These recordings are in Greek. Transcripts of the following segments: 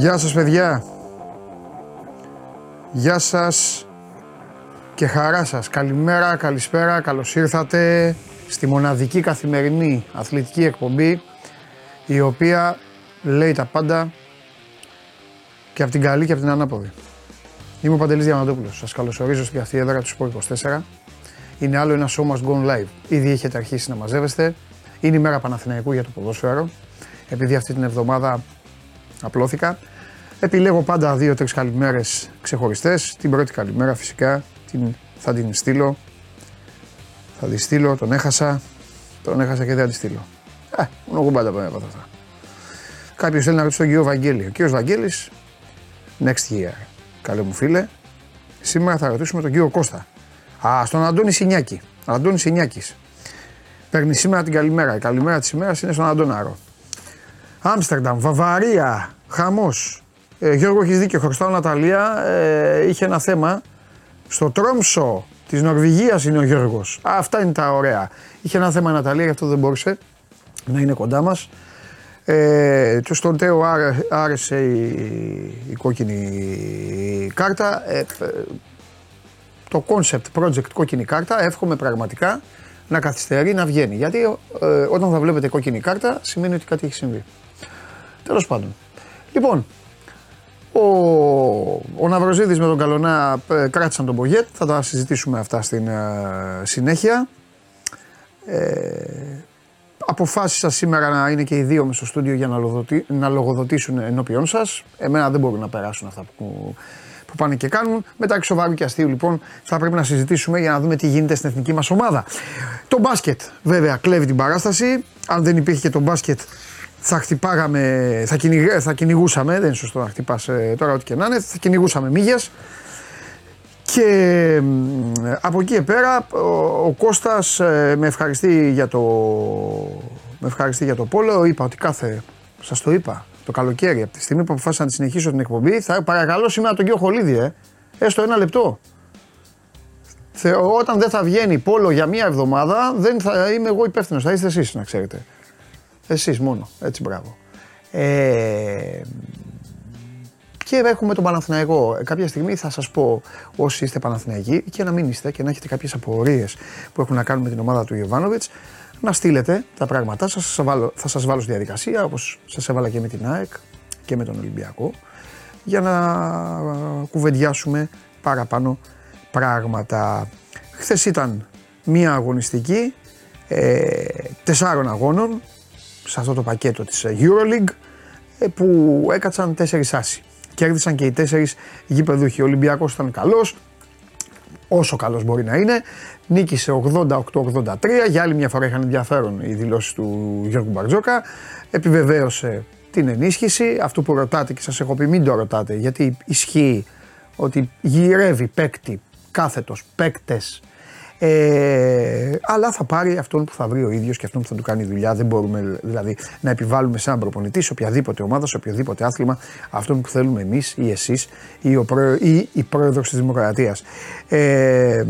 Γεια σας παιδιά. Γεια σας και χαρά σας. Καλημέρα, καλησπέρα, καλώς ήρθατε στη μοναδική καθημερινή αθλητική εκπομπή η οποία λέει τα πάντα και από την καλή και από την ανάποδη. Είμαι ο Παντελής Διαμαντόπουλος. Σας καλωσορίζω στην αυτή έδρα του Σπορ 24. Είναι άλλο ένα show must go live. Ήδη έχετε αρχίσει να μαζεύεστε. Είναι η μέρα Παναθηναϊκού για το ποδόσφαιρο. Επειδή αυτή την εβδομάδα απλώθηκα. Επιλέγω πάντα δύο-τρει καλημέρες ξεχωριστές. Την πρώτη καλημέρα φυσικά την, θα την στείλω. Θα τη στείλω, τον έχασα. Τον έχασα και δεν θα τη στείλω. Ε, μόνο πάντα πάμε από αυτά. Κάποιος θέλει να ρωτήσει τον κύριο Βαγγέλη. Ο κύριος Βαγγέλης, next year. Καλέ μου φίλε, σήμερα θα ρωτήσουμε τον κύριο Κώστα. Α, στον Αντώνη Σινιάκη. Αντώνης Σινιάκης. Παίρνει σήμερα την καλημέρα. Η καλημέρα της ημέρας είναι στον Αντώναρο. Άμστερνταμ, Βαβαρία, χαμός. Ε, Γιώργο, έχεις δίκιο. Χρωστάω Ναταλία. Ε, είχε ένα θέμα. Στο Τρόμσο της Νορβηγίας είναι ο Γιώργος. Αυτά είναι τα ωραία. Είχε ένα θέμα Ναταλία, γι' αυτό δεν μπορούσε να είναι κοντά μας. Ε, στον Τέο άρεσε η, η κόκκινη κάρτα. Ε, το concept project κόκκινη κάρτα εύχομαι πραγματικά να καθυστερεί να βγαίνει. Γιατί ε, όταν θα βλέπετε κόκκινη κάρτα σημαίνει ότι κάτι έχει συμβεί. Τέλος πάντων. Λοιπόν, ο, ο Ναυροζίδης με τον Καλονά ε, κράτησαν τον Μπογέτ. Θα τα συζητήσουμε αυτά στην ε, συνέχεια. Ε, αποφάσισα σήμερα να είναι και οι δύο μες στο στούντιο για να, λογοδοτή, να λογοδοτήσουν ενώπιον σας. Εμένα δεν μπορούν να περάσουν αυτά που, που πάνε και κάνουν. Μετά σοβαρού και αστείου λοιπόν θα πρέπει να συζητήσουμε για να δούμε τι γίνεται στην εθνική μας ομάδα. Το μπάσκετ βέβαια κλέβει την παράσταση. Αν δεν υπήρχε και το μπάσκετ θα χτυπάγαμε, θα, θα κυνηγούσαμε, δεν είναι σωστό να χτυπάς ε, τώρα ό,τι και να είναι, θα κυνηγούσαμε μύγες. Και από εκεί και πέρα ο, ο Κώστας ε, με ευχαριστεί για το, με ευχαριστεί για το πόλο. Είπα ότι κάθε, σας το είπα, το καλοκαίρι από τη στιγμή που αποφάσισα να τη συνεχίσω την εκπομπή θα παρακαλώ σήμερα τον κύριο Χολίδη, ε, έστω ένα λεπτό. όταν δεν θα βγαίνει πόλο για μία εβδομάδα, δεν θα είμαι εγώ υπεύθυνος. Θα είστε εσείς, να ξέρετε. Εσείς μόνο. Έτσι, μπράβο. Ε, και έχουμε τον Παναθηναϊκό. Ε, κάποια στιγμή θα σας πω όσοι είστε Παναθηναϊκοί και να μην είστε και να έχετε κάποιες απορίες που έχουν να κάνουν με την ομάδα του Ιωβάνοβιτς, να στείλετε τα πράγματά σας. Θα σας βάλω στη διαδικασία όπως σας έβαλα και με την ΑΕΚ και με τον Ολυμπιακό για να κουβεντιάσουμε παραπάνω πράγματα. Χθες ήταν μία αγωνιστική ε, τεσσάρων αγώνων σε αυτό το πακέτο της EuroLeague ε, που έκατσαν τέσσερις άσοι. Κέρδισαν και οι τέσσερις γηπεδούχοι. Ο Ολυμπιακός ήταν καλός, όσο καλός μπορεί να είναι. Νίκησε 88-83. Για άλλη μια φορά είχαν ενδιαφέρον οι δηλώσεις του Γιώργου Μπαρτζόκα. Επιβεβαίωσε την ενίσχυση. Αυτό που ρωτάτε και σας έχω πει μην το ρωτάτε γιατί ισχύει ότι γυρεύει παίκτη κάθετος, παίκτες ε, αλλά θα πάρει αυτόν που θα βρει ο ίδιος και αυτόν που θα του κάνει δουλειά. Δεν μπορούμε δηλαδή να επιβάλλουμε σε έναν προπονητή, σε οποιαδήποτε ομάδα, σε οποιοδήποτε άθλημα, αυτόν που θέλουμε εμείς ή εσείς ή, ο ή η πρόεδρος της Δημοκρατίας. Ε,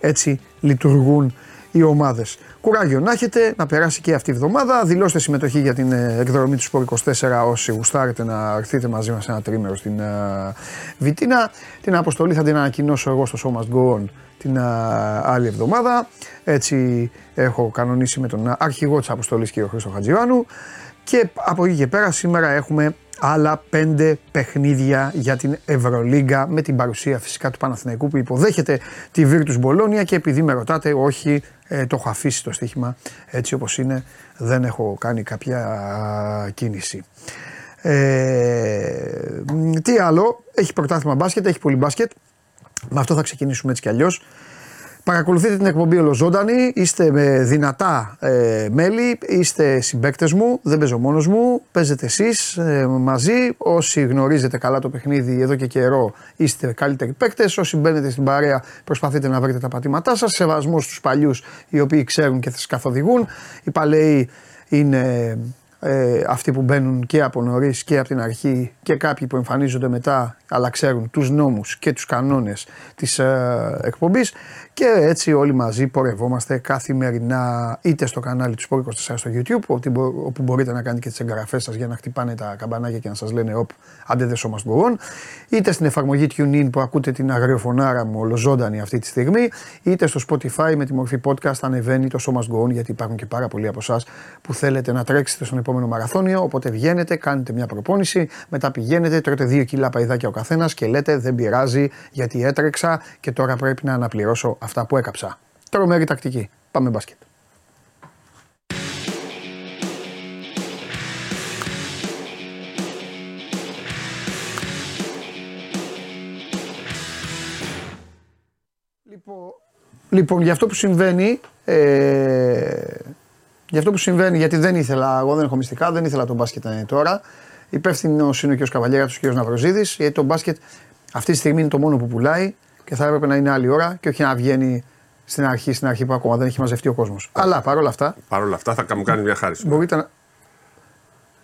έτσι λειτουργούν οι ομάδες. Κουράγιο να έχετε, να περάσει και αυτή η εβδομάδα. Δηλώστε συμμετοχή για την ε, εκδρομή του Σπορ 24 όσοι γουστάρετε να έρθετε μαζί μας ένα τρίμερο στην uh, Βιτίνα. Την αποστολή θα την ανακοινώσω εγώ στο Show Must Go On την άλλη εβδομάδα. Έτσι έχω κανονίσει με τον αρχηγό της αποστολής κ. Χρήστο Χατζιβάνου και από εκεί και πέρα σήμερα έχουμε άλλα πέντε παιχνίδια για την Ευρωλίγκα με την παρουσία φυσικά του Παναθηναϊκού που υποδέχεται τη Virtus Μπολόνια και επειδή με ρωτάτε όχι ε, το έχω αφήσει το στοίχημα έτσι όπως είναι δεν έχω κάνει κάποια κίνηση. Ε, τι άλλο, έχει πρωτάθλημα μπάσκετ, έχει πολύ μπάσκετ. Με αυτό θα ξεκινήσουμε έτσι κι αλλιώς. Παρακολουθείτε την εκπομπή ολοζώντανη, είστε με δυνατά ε, μέλη, είστε συμπέκτες μου, δεν παίζω μόνος μου, παίζετε εσείς ε, μαζί, όσοι γνωρίζετε καλά το παιχνίδι εδώ και καιρό είστε καλύτεροι παίκτες, όσοι μπαίνετε στην παρέα προσπαθείτε να βρείτε τα πατήματά σας, σεβασμός στους παλιούς οι οποίοι ξέρουν και θα σας καθοδηγούν, οι παλαιοί είναι ε, αυτοί που μπαίνουν και από νωρίς και από την αρχή και κάποιοι που εμφανίζονται μετά αλλά ξέρουν τους νόμους και τους κανόνες της ε, εκπομπής και έτσι όλοι μαζί πορευόμαστε καθημερινά είτε στο κανάλι του Sport 24 στο YouTube όπου μπορείτε να κάνετε και τις εγγραφές σας για να χτυπάνε τα καμπανάκια και να σας λένε οπ άντε δεν σώμαστε μπορούν είτε στην εφαρμογή TuneIn που ακούτε την αγριοφωνάρα μου ολοζώντανη αυτή τη στιγμή είτε στο Spotify με τη μορφή podcast ανεβαίνει το σώμας Go γιατί υπάρχουν και πάρα πολλοί από εσάς που θέλετε να τρέξετε στον επόμενο μαραθώνιο. Οπότε βγαίνετε, κάνετε μια προπόνηση μετά πηγαίνετε, τρώτε δύο κιλά παϊδάκια ο καθένας και λέτε δεν πειράζει γιατί έτρεξα και τώρα πρέπει να αναπληρώσω αυτά που έκαψα. Τρομερή τακτική. Πάμε μπάσκετ. Λοιπόν, λοιπόν, για αυτό που συμβαίνει, ε, για αυτό που συμβαίνει, γιατί δεν ήθελα, εγώ δεν έχω μυστικά, δεν ήθελα τον μπάσκετ να είναι τώρα. Υπεύθυνος είναι ο κ. Καβαλιέρα, ο κ. Ναυροζίδης, γιατί το μπάσκετ αυτή τη στιγμή είναι το μόνο που πουλάει και θα έπρεπε να είναι άλλη ώρα και όχι να βγαίνει στην αρχή, στην αρχή που ακόμα δεν έχει μαζευτεί ο κόσμος. Αλλά παρόλα αυτά. Παρόλα αυτά θα μου κάνει μια χάρη. Μπορείτε να.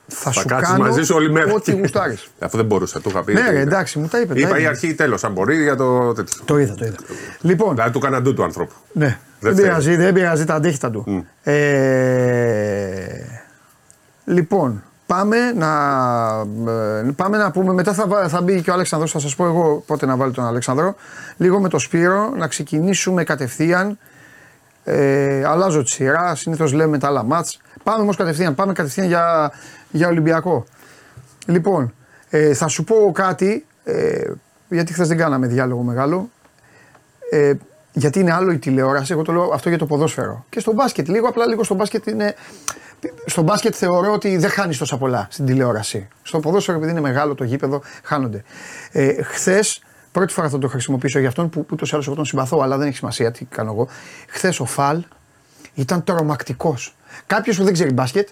Θα, θα σου κάνω μαζί σου όλη μέρα. Ό,τι γουστάρει. Αυτό δεν μπορούσα, το είχα πει. Ναι, ρε, εντάξει, μου τα είπε. Είπα η αρχή ή τέλος, αν μπορεί για το τέτοιο. Το είδα, το είδα. Λοιπόν. Δηλαδή του καναντού του ανθρώπου. Ναι. Δεν, δεν πειράζει, δεν πειράζει τα αντίχτα του. Mm. Ε, λοιπόν, Πάμε να, ε, πάμε να πούμε, μετά θα, θα μπει και ο Αλέξανδρος, θα σας πω εγώ πότε να βάλει τον Αλέξανδρο. Λίγο με το Σπύρο, να ξεκινήσουμε κατευθείαν. Ε, αλλάζω τη σειρά, συνήθως λέμε τα άλλα μάτς. Πάμε όμως κατευθείαν, πάμε κατευθείαν για, για Ολυμπιακό. Λοιπόν, ε, θα σου πω κάτι, ε, γιατί χθες δεν κάναμε διάλογο μεγάλο. Ε, γιατί είναι άλλο η τηλεόραση, εγώ το λέω αυτό για το ποδόσφαιρο. Και στο μπάσκετ, λίγο απλά λίγο στο μπάσκετ είναι στο μπάσκετ θεωρώ ότι δεν χάνεις τόσα πολλά στην τηλεόραση. Στο ποδόσφαιρο, επειδή είναι μεγάλο το γήπεδο, χάνονται. Ε, Χθες, πρώτη φορά θα το χρησιμοποιήσω για αυτόν που ούτως ή άλλως εγώ τον συμπαθώ, αλλά δεν έχει σημασία τι κάνω εγώ. Χθες ο Φαλ ήταν τρομακτικός. Κάποιος που δεν ξέρει μπάσκετ,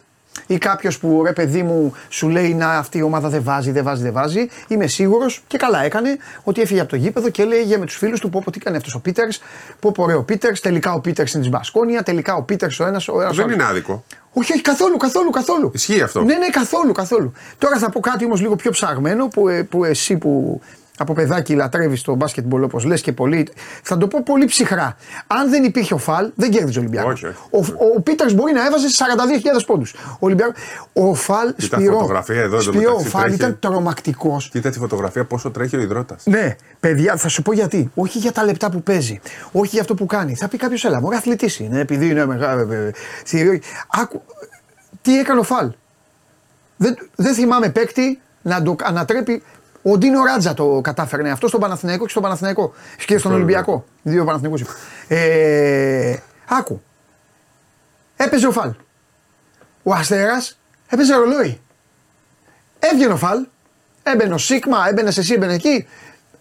ή κάποιος που ρε παιδί μου σου λέει να αυτή η ομάδα δεν βάζει, δεν βάζει, δεν βάζει, είμαι σίγουρος και καλά έκανε ότι έφυγε από το γήπεδο και έλεγε με τους φίλους του πω, πω τι έκανε αυτός ο Πίτερς, πω πω ο Πίτερς, τελικά ο Πίτερς είναι της Μπασκόνια, τελικά ο Πίτερς ο ένας. Ο δεν είναι άδικο. Όχι, όχι, καθόλου, καθόλου, καθόλου. Ισχύει αυτό. Ναι, ναι, καθόλου, καθόλου. Τώρα θα πω κάτι όμως λίγο πιο ψαγμένο που, ε, που εσύ που από παιδάκι λατρεύεις το μπάσκετμπολ όπως λες και πολύ. Θα το πω πολύ ψυχρά. Αν δεν υπήρχε ο Φαλ, δεν κέρδιζε ο Ολυμπιακός. Ο, ο, ο Πίτερς μπορεί να έβαζε 42.000 πόντους. Ο, ο Φαλ Κοίτα φωτογραφία εδώ, Σπυρό, ο Φαλ ήταν τρομακτικός. Κοίτα τη φωτογραφία πόσο τρέχει ο υδρότα. Ναι, παιδιά, θα σου πω γιατί. Όχι για τα λεπτά που παίζει. Όχι για αυτό που κάνει. Θα πει κάποιος, έλα, μου αθλητής είναι, επειδή είναι μεγάλο. Ε, ε, Άκου, τι έκανε ο Φαλ. Δεν, δεν θυμάμαι παίκτη να το ανατρέπει ο Ντίνο Ράτζα το κατάφερνε αυτό στον Παναθηναϊκό και στον Παναθηναϊκό. Και στον Ολυμπιακό. Δύο Παναθηναϊκούς Ε, άκου. Έπαιζε ο Φαλ. Ο Αστέρας έπαιζε ρολόι. Έβγαινε ο Φαλ. Έμπαινε ο Σίγμα, έμπαινε εσύ, έμπαινε εκεί.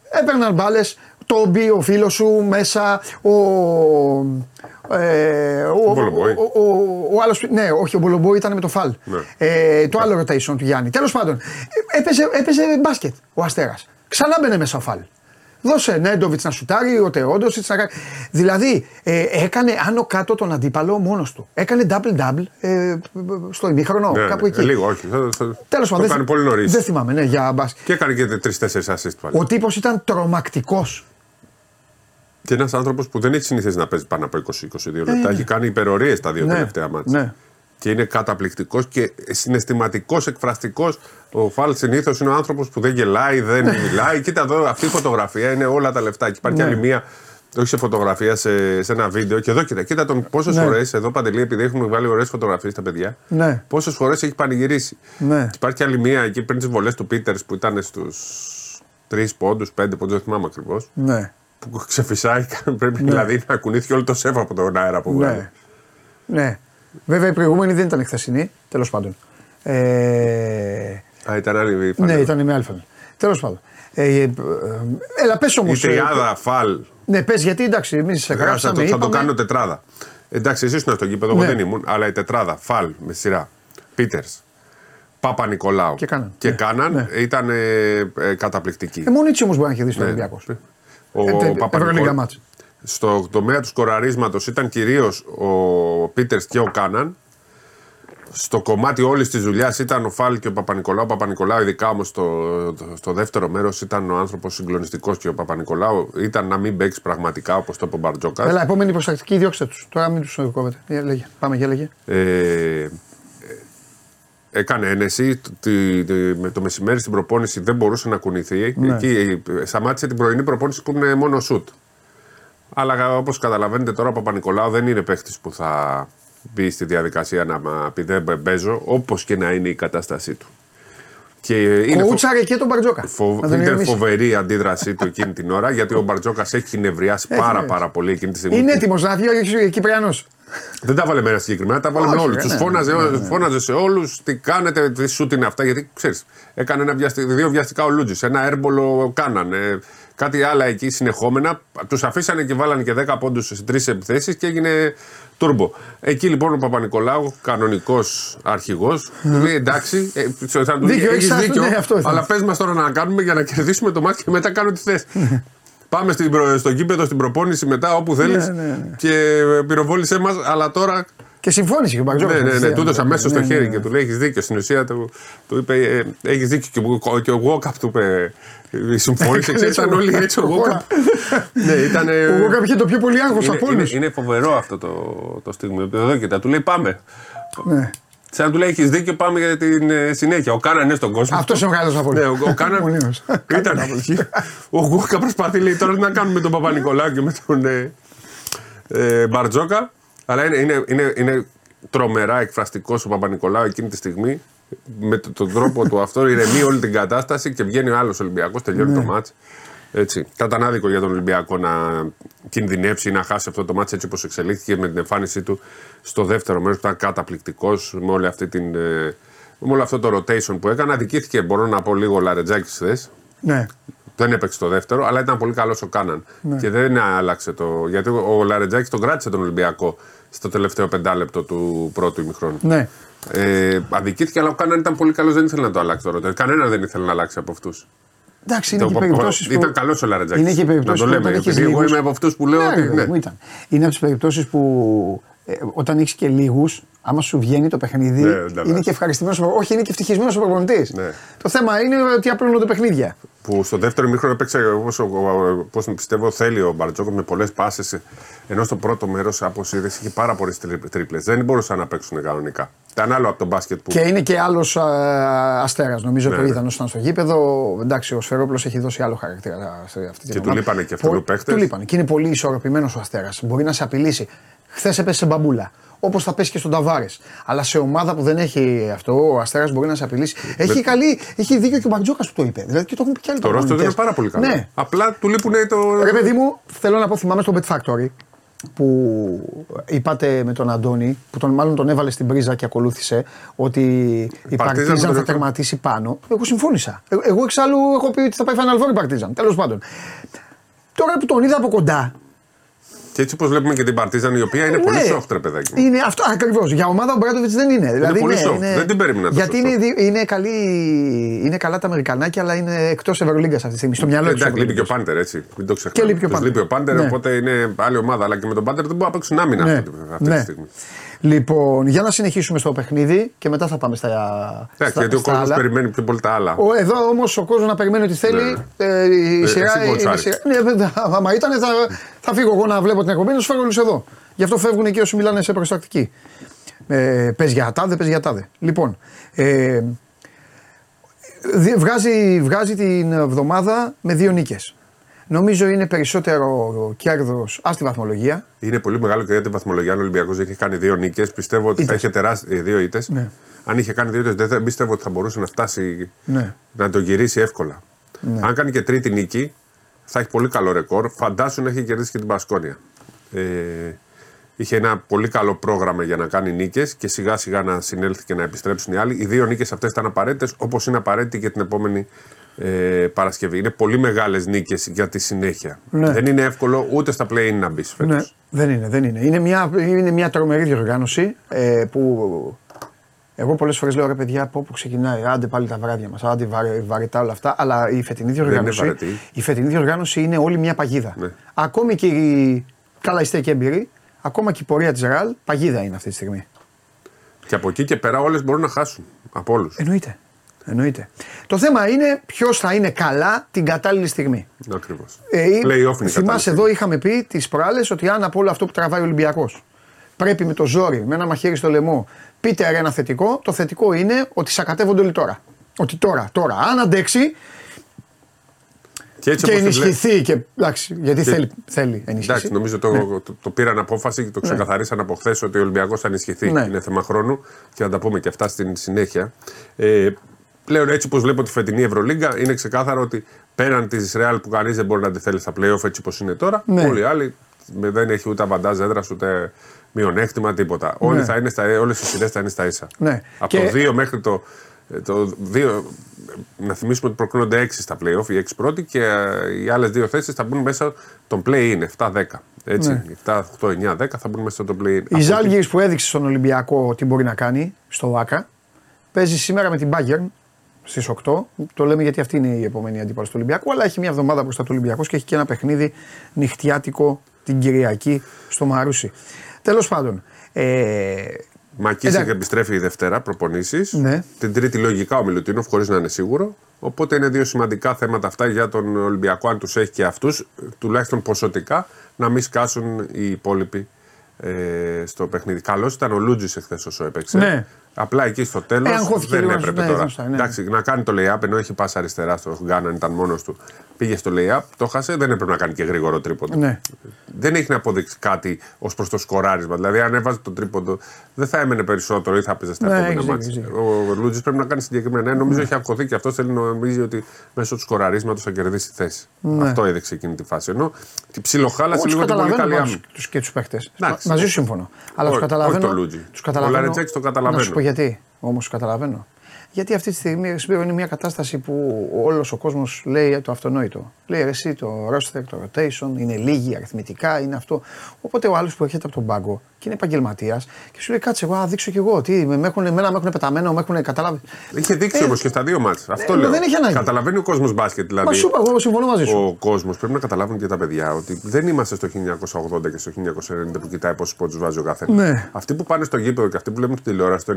Έπαιρναν μπάλες. Το μπει ο φίλος σου μέσα. Ο, ε, ο, ο, ο, ο άλλο. Ναι, όχι, ο Μπολομπόη ήταν με το φαλ. Ναι. Ε, το άλλο rotation του Γιάννη. Τέλος πάντων, έπαιζε, έπαιζε μπάσκετ ο Αστέρας. Ξανά μπαινε μέσα ο φαλ. Δώσε Νέντοβιτς να σουτάρει, ο Τεόντοσιτς να κάνει. Δηλαδή ε, έκανε άνω κάτω τον αντίπαλο μόνος του. Έκανε double-double ε, στο ημίχρονο, ναι, κάπου εκεί. Λίγο, όχι. Τέλος πάντων. Το κάνει πολύ νωρίς. Δεν θυμάμαι, ναι, για μπάσκετ. Και έκανε και τρει-τέσσερι assist πάλι. Ο τύπος ήταν τρομακτικός. Και ένας άνθρωπος που δεν έχει συνηθίσει να παίζει πάνω από 20-22 λεπτά. Ε, έχει κάνει υπερορίες τα δύο ναι, τελευταία μάτια. Ναι. Και είναι καταπληκτικός και συναισθηματικός, εκφραστικός. Ο Φαλ συνήθως είναι ο άνθρωπος που δεν γελάει, δεν ναι. μιλάει. Κοίτα εδώ, αυτή η φωτογραφία είναι όλα τα λεφτά. Και υπάρχει ναι. άλλη μία, όχι σε φωτογραφία, σε, σε ένα βίντεο. Και εδώ κοίτα, κοίτα τον πόσες ναι. φορές, εδώ παντελή, επειδή έχουμε βάλει ωραίες φωτογραφίες τα παιδιά, ναι. πόσες φορές έχει πανηγυρίσει. Ναι. Και υπάρχει άλλη μία εκεί πριν τις βολές του Πίτερς που ήταν στους τρεις πόντους, πέντε πόντους, δεν θυμάμαι ακριβώς. Ναι που ξεφυσάει, πρέπει ναι. δηλαδή να κουνήθηκε όλο το σεφ από τον αέρα που βγάζει. Ναι. ναι. Βέβαια η προηγούμενη δεν ήταν χθεσινή, τέλος πάντων. Ε... Α, ήταν άλλη Ναι, ήταν με άλλη Τέλος πάντων. Ε, ε, ε, έλα, πες όμως. Η τριάδα, φαλ. Ναι, πες γιατί εντάξει, εμείς σε γράψαμε. Θα, το, θα το κάνω τετράδα. Εντάξει, εσύ ήσουν στο γήπεδο, ναι. εγώ δεν ήμουν, αλλά η τετράδα, φαλ με σειρά. Πίτερς, Πάπα Νικολάου και Κάναν, και ναι. κάναν ναι. ήταν ε, ε, καταπληκτική. Ε, μόνο έτσι όμως μπορεί να κερδίσει ναι. ο Ολυμπιακό ο ε, Στο τομέα του σκοραρίσματος ήταν κυρίως ο Πίτερς και ο Κάναν. στο κομμάτι όλης της δουλειάς ήταν ο Φάλ και ο Παπα-Νικολάου. Ο Παπα-Νικολάου, ειδικά όμως στο, στο δεύτερο μέρος, ήταν ο άνθρωπος συγκλονιστικός και ο Παπα-Νικολάου ήταν να μην παίξει πραγματικά όπως το είπε ο Μπαρτζόκας. Έλα, επόμενη προστακτική, διώξτε τους. Τώρα μην τους κόβετε. Λέγε. Πάμε, για λέγε. Ε, έκανε ένεση. με το μεσημέρι στην προπόνηση δεν μπορούσε να κουνηθεί. Ναι. Εκεί ε, σταμάτησε την πρωινή προπόνηση που είναι μόνο σουτ. Αλλά όπως καταλαβαίνετε τώρα ο Παπα-Νικολάου δεν είναι παίχτης που θα μπει στη διαδικασία να πει δεν παίζω, όπως και να είναι η κατάστασή του. Και είναι Κούτσαρε και τον Μπαρτζόκα. Φο... Ήταν φοβερή η αντίδρασή του εκείνη την ώρα γιατί ο Μπαρτζόκας έχει νευριάσει πάρα, πάρα πολύ εκείνη τη στιγμή. Είναι έτοιμος να βγει ο Κυπριανός. Δεν τα βάλε μέρα συγκεκριμένα, τα βάλε με όλους. Τους ναι, φώναζε, ναι, ναι. φώναζε σε όλους τι κάνετε, τι σούτ είναι αυτά. Γιατί ξέρεις, έκανε ένα δύο βιαστικά ο Λούτζης, ένα έρμπολο κάνανε. Κάτι άλλα εκεί συνεχόμενα. Τους αφήσανε και βάλανε και 10 πόντους σε τρεις επιθέσεις και έγινε τούρμπο. Εκεί λοιπόν ο Παπα-Νικολάου, κανονικός αρχηγός, του λέει εντάξει, ε, θα του δίκιο, έχεις δίκιο, ναι, αλλά πες μας τώρα να κάνουμε για να κερδίσουμε το μάτι και μετά κάνω τι θες. Πάμε στην, στο κήπεδο, στην προπόνηση μετά όπου θέλεις ναι, ναι, ναι. και πυροβόλησέ μας, αλλά τώρα και συμφώνησε και ο Μπαρτζόκα. Ναι, ναι, ναι, του έδωσε αμέσως στο χέρι και του λέει: Έχεις δίκιο. Στην ουσία του, του είπε: «Ε, Έχεις δίκιο. Και ο Γουόκαπ του είπε: Συμφώνησε και ήταν όλοι έτσι. Ο Γουόκαπ. ναι, ήταν. Ο Γουόκαπ είχε το πιο πολύ άγχος από όλους. Είναι φοβερό αυτό το, το στιγμή. Εδώ και τα του λέει: Πάμε. Ναι. Σαν να του λέει: Έχεις δίκιο, πάμε για την ε, συνέχεια. Ο Κάναν είναι στον κόσμο. Αυτός είναι ο μεγάλο από Ναι, ο Κάναν. ήταν εκεί. Ο Γουόκα προσπαθεί λέει, τώρα να κάνουμε τον Παπα-Νικολάκη και με τον ε, ε, Μπαρτζόκα. Αλλά είναι, είναι, είναι, είναι τρομερά εκφραστικό ο Παπα-Νικολάου εκείνη τη στιγμή. Με τον τρόπο του αυτό ηρεμεί όλη την κατάσταση και βγαίνει ο άλλος Ολυμπιακός, τελειώνει το ναι. μάτς. Έτσι. Θα ήταν άδικο για τον Ολυμπιακό να κινδυνεύσει ή να χάσει αυτό το μάτσο έτσι όπως εξελίχθηκε με την εμφάνισή του στο δεύτερο μέρος που ήταν καταπληκτικός με, όλη αυτή την, ε, με όλο αυτό το rotation που έκανε. Αδικήθηκε, μπορώ να πω λίγο, ο Λαρετζάκης χθε. Ναι. Δεν έπαιξε το δεύτερο, αλλά ήταν πολύ καλός ο Κάναν. Ναι. Και δεν άλλαξε το. Γιατί ο Λαρετζάκης τον κράτησε τον Ολυμπιακό στο τελευταίο πεντάλεπτο του πρώτου ημιχρόνου. Ναι. Ε, αδικήθηκε, αλλά ο Κάναν ήταν πολύ καλός, δεν ήθελε να το αλλάξει το Κανένα δεν ήθελε να αλλάξει από αυτούς. Εντάξει, είναι το, και περιπτώσεις. Που... Ήταν καλός ο Λαρετζάκη. Είναι και περιπτώσεις που. Λέμε, επειδή εγώ είμαι από αυτούς που λέω. Ναι, ότι, ναι. Ήταν. Είναι από τις περιπτώσεις που ε, όταν έχεις και λίγους, άμα σου βγαίνει το παιχνίδι, ναι, είναι και ευχαριστημένος. Όχι, είναι και ευτυχισμένος ο προπονητής. Ναι. Το θέμα είναι ότι απλώνονται παιχνίδια. Που στο δεύτερο μήχρονο έπαιξε όπως πιστεύω θέλει ο Μπαρτζόκο με πολλές πάσει. Ενώ στο πρώτο μέρος από είδες είχε πάρα πολλές τρίπλες. Δεν μπορούσαν να παίξουν κανονικά. Ήταν άλλο από τον μπάσκετ που. Και είναι και άλλος αστέρας. Νομίζω ναι, το ναι. είδαν όταν στο γήπεδο. Εντάξει, ο Σφερόπλο έχει δώσει άλλο χαρακτήρα σε αυτή την Και του λείπανε και αυτού του παίχτες. Του λείπανε. Και είναι πολύ ισορροπημένος ο αστέρας. Μπορεί να σε απειλήσει. Χθες έπεσε σε μπαμπούλα. Όπως θα πέσει και στον Ταβάρες. Αλλά σε ομάδα που δεν έχει αυτό, ο Αστέρας μπορεί να σε απειλήσει. Έχει, καλή, έχει δίκιο και ο Μπαρτζόκας που το είπε. Δηλαδή και το έχουν πει και άλλοι Το ρόστο είναι πάρα πολύ καλό. Ναι. Απλά του λείπουν το. Ρε παιδί μου, θέλω να πω, θυμάμαι στο Bet Factory που είπατε με τον Αντώνη, που τον, μάλλον τον έβαλε στην πρίζα και ακολούθησε, ότι η Παρτίζαν θα τερματίσει πάνω. Εγώ συμφώνησα. Ε, εγώ εξάλλου έχω πει ότι θα πάει Final Four η Παρτίζαν. Τέλος πάντων. Τώρα που τον είδα από κοντά, και έτσι όπως βλέπουμε και την Παρτίζαν, η οποία είναι ναι, πολύ soft, ρε παιδάκι. Είναι αυτό ακριβώς. Για ομάδα ο Μπράντοβιτς δεν είναι. Δηλαδή είναι πολύ soft. Είναι, δεν την περίμενα Γιατί είναι, είναι, καλή, είναι καλά τα Αμερικανάκια, αλλά είναι εκτός Ευρωλίγκας αυτή τη στιγμή. Στο μυαλό τους. Εντάξει, λείπει και ο Πάντερ, έτσι. Μην το ξεχνάμε. Και λείπει ο Πάντερ. Λείπει ο Πάντερ, ναι. οπότε είναι άλλη ομάδα. Αλλά και με τον Πάντερ δεν μπορεί να παίξουν άμυνα ναι. αυτή τη ναι. στιγμή. Λοιπόν, για να συνεχίσουμε στο παιχνίδι και μετά θα πάμε στα. Ναι, γιατί ο κόσμος περιμένει πιο πολύ τα άλλα. Ο, εδώ όμως ο κόσμος να περιμένει ότι θέλει. Ναι. Ε, η ε, σειρά. Είναι σειρά ναι, άμα ήταν, θα, θα φύγω εγώ να βλέπω την εκπομπή, να σου φέρω όλους εδώ. Γι' αυτό φεύγουν και όσοι μιλάνε σε προστακτική. Ε, πες για τάδε, πες για τάδε. Λοιπόν, ε, βγάζει, βγάζει την εβδομάδα με δύο νίκες. Νομίζω είναι περισσότερο κέρδος ας τη βαθμολογία. Είναι πολύ μεγάλο και για τη βαθμολογία. Αν ο Ολυμπιακός έχει κάνει δύο νίκες, πιστεύω ότι ήτες. θα είχε τεράστιε ε, δύο ήττε. Ναι. Αν είχε κάνει δύο ήττε, δεν πιστεύω ότι θα μπορούσε να φτάσει ναι. να το γυρίσει εύκολα. Ναι. Αν κάνει και τρίτη νίκη, θα έχει πολύ καλό ρεκόρ. Φαντάσου να έχει κερδίσει και την Πασκόνια. Ε, είχε ένα πολύ καλό πρόγραμμα για να κάνει νίκες και σιγά σιγά να συνέλθει και να επιστρέψουν οι άλλοι. Οι δύο νίκες αυτές ήταν απαραίτητες, όπως είναι απαραίτητη και την επόμενη ε, Παρασκευή. Είναι πολύ μεγάλες νίκες για τη συνέχεια. Ναι. Δεν είναι εύκολο ούτε στα play να μπεις φέτος. Ναι, δεν είναι, δεν είναι. Είναι μια, είναι μια τρομερή διοργάνωση ε, που εγώ πολλές φορές λέω ρε παιδιά από όπου ξεκινάει, άντε πάλι τα βράδια μας, άντε βαρε, βαρετά όλα αυτά. Αλλά η φετινή διοργάνωση, η φετινή διοργάνωση είναι όλη μια παγίδα. Ναι. Ακόμη και οι καλά είστε και έμπειροι, ακόμα και η πορεία της ΡΑΛ παγίδα είναι αυτή τη στιγμή. Και από εκεί και πέρα όλες μπορούν να χάσουν. Από όλους. Εννοείται. Εννοείται. Το θέμα είναι ποιος θα είναι καλά την κατάλληλη στιγμή. Ακριβώς. Ε, θυμάσαι εδώ είχαμε πει τις προάλλες ότι αν από όλο αυτό που τραβάει ο Ολυμπιακός πρέπει με το ζόρι, με ένα μαχαίρι στο λαιμό, πείτε ένα θετικό, το θετικό είναι ότι σακατεύονται όλοι τώρα. Ότι τώρα, τώρα, αν αντέξει, και, έτσι και ενισχυθεί. Και, εντάξει, γιατί και, θέλει, θέλει ενισχυθεί. Εντάξει, νομίζω το, ναι. το, το, πήραν απόφαση και το ναι. ξεκαθαρίσαν ναι. από χθες ότι ο Ολυμπιακός θα ενισχυθεί. Ναι. Είναι θέμα χρόνου και θα τα πούμε και αυτά στην συνέχεια. Ε, πλέον έτσι όπως βλέπω τη φετινή Ευρωλίγκα, είναι ξεκάθαρο ότι πέραν της Ρεάλ που κανείς δεν μπορεί να τη θέλει στα playoff έτσι όπως είναι τώρα, ναι. όλοι οι άλλοι δεν έχει ούτε αβαντάζ έδρας ούτε μειονέκτημα, τίποτα. Ναι. Όλοι θα είναι στα, όλες οι σειρές θα είναι στα ίσα. Ναι. Από και... το 2 μέχρι το, το 2, να θυμίσουμε ότι προκρίνονται 6 στα playoff, οι 6 πρώτοι και ε, οι άλλες δύο θέσεις θα μπουν μέσα τον play-in 7-10. Έτσι, ναι. 7, 8, 9, 10 θα μπουν μέσα στο play-in. Η Ζάλγκη που έδειξε στον Ολυμπιακό τι μπορεί να κάνει στο ΆΚΑ παίζει σήμερα με την Bayern στις 8. Το λέμε γιατί αυτή είναι η επόμενη αντίπαλη του Ολυμπιακού. Αλλά έχει μια εβδομάδα μπροστά του Ολυμπιακού και έχει και ένα παιχνίδι νυχτιάτικο την Κυριακή στο Μαρούσι. Τέλος πάντων. Ε, Μακίσικ επιστρέφει η Δευτέρα, προπονήσεις. Ναι. Την Τρίτη λογικά ο Μιλουτίνοφ, χωρίς να είναι σίγουρο. Οπότε είναι δύο σημαντικά θέματα αυτά για τον Ολυμπιακό, αν τους έχει και αυτούς, τουλάχιστον ποσοτικά, να μην σκάσουν οι υπόλοιποι ε, στο παιχνίδι. Καλός ήταν ο Λούτζης εχθές όσο έπαιξε. Ναι. Απλά εκεί στο τέλος ε, δεν έπρεπε ναι, τώρα. Ναι. Εντάξει, να κάνει το lay-up ενώ έχει πάσα αριστερά στο Γκάναν, ήταν μόνος του. Πήγε στο lay-up, το χάσε, δεν έπρεπε να κάνει και γρήγορο τρίποντο. Ναι. Δεν έχει να αποδείξει κάτι ως προς το σκοράρισμα. Δηλαδή, αν έβαζε το τρίποντο, δεν θα έμενε περισσότερο ή θα έπαιζε στα ναι, επόμενα μάτια. Ο Λούτζης πρέπει να κάνει συγκεκριμένα. Ναι, νομίζω ναι. έχει αγχωθεί και αυτό θέλει να νομίζει ότι μέσω του σκοραρίσματος θα κερδίσει θέση. Ναι. Αυτό έδειξε εκείνη τη φάση. Ενώ την ψιλοχάλασε λίγο την πολύ καλή άμυνα. Και τους παίχτε. Μαζί σου συμφωνώ. Αλλά τους καταλαβαίνω. Ο Λαρετζέκη το καταλαβαίνω. Γιατί όμως καταλαβαίνω. Γιατί αυτή τη στιγμή είναι μια κατάσταση που όλος ο κόσμος λέει το αυτονόητο. Λέει εσύ το roster, το rotation, είναι λίγοι αριθμητικά, είναι αυτό. Οπότε ο άλλος που έρχεται από τον πάγκο και είναι επαγγελματίας και σου λέει κάτσε εγώ να δείξω κι εγώ. Τι, με έχουν, εμένα με έχουν πεταμένο, με έχουν καταλάβει. Είχε δείξει ε, όμως και στα δύο μάτια. Αυτό ε, λέω. Δεν έχει ανάγκη. Καταλαβαίνει ο κόσμος μπάσκετ. Δηλαδή, Μα σου είπα, εγώ συμφωνώ μαζί σου. Ο κόσμος πρέπει να καταλάβουν και τα παιδιά ότι δεν είμαστε στο 1980 και στο 1990 που κοιτάει πόσους πόντους βάζει ο καθένας. Ναι. Αυτοί που πάνε στο γήπεδο και αυτοί που βλέπουν τη τηλεόραση το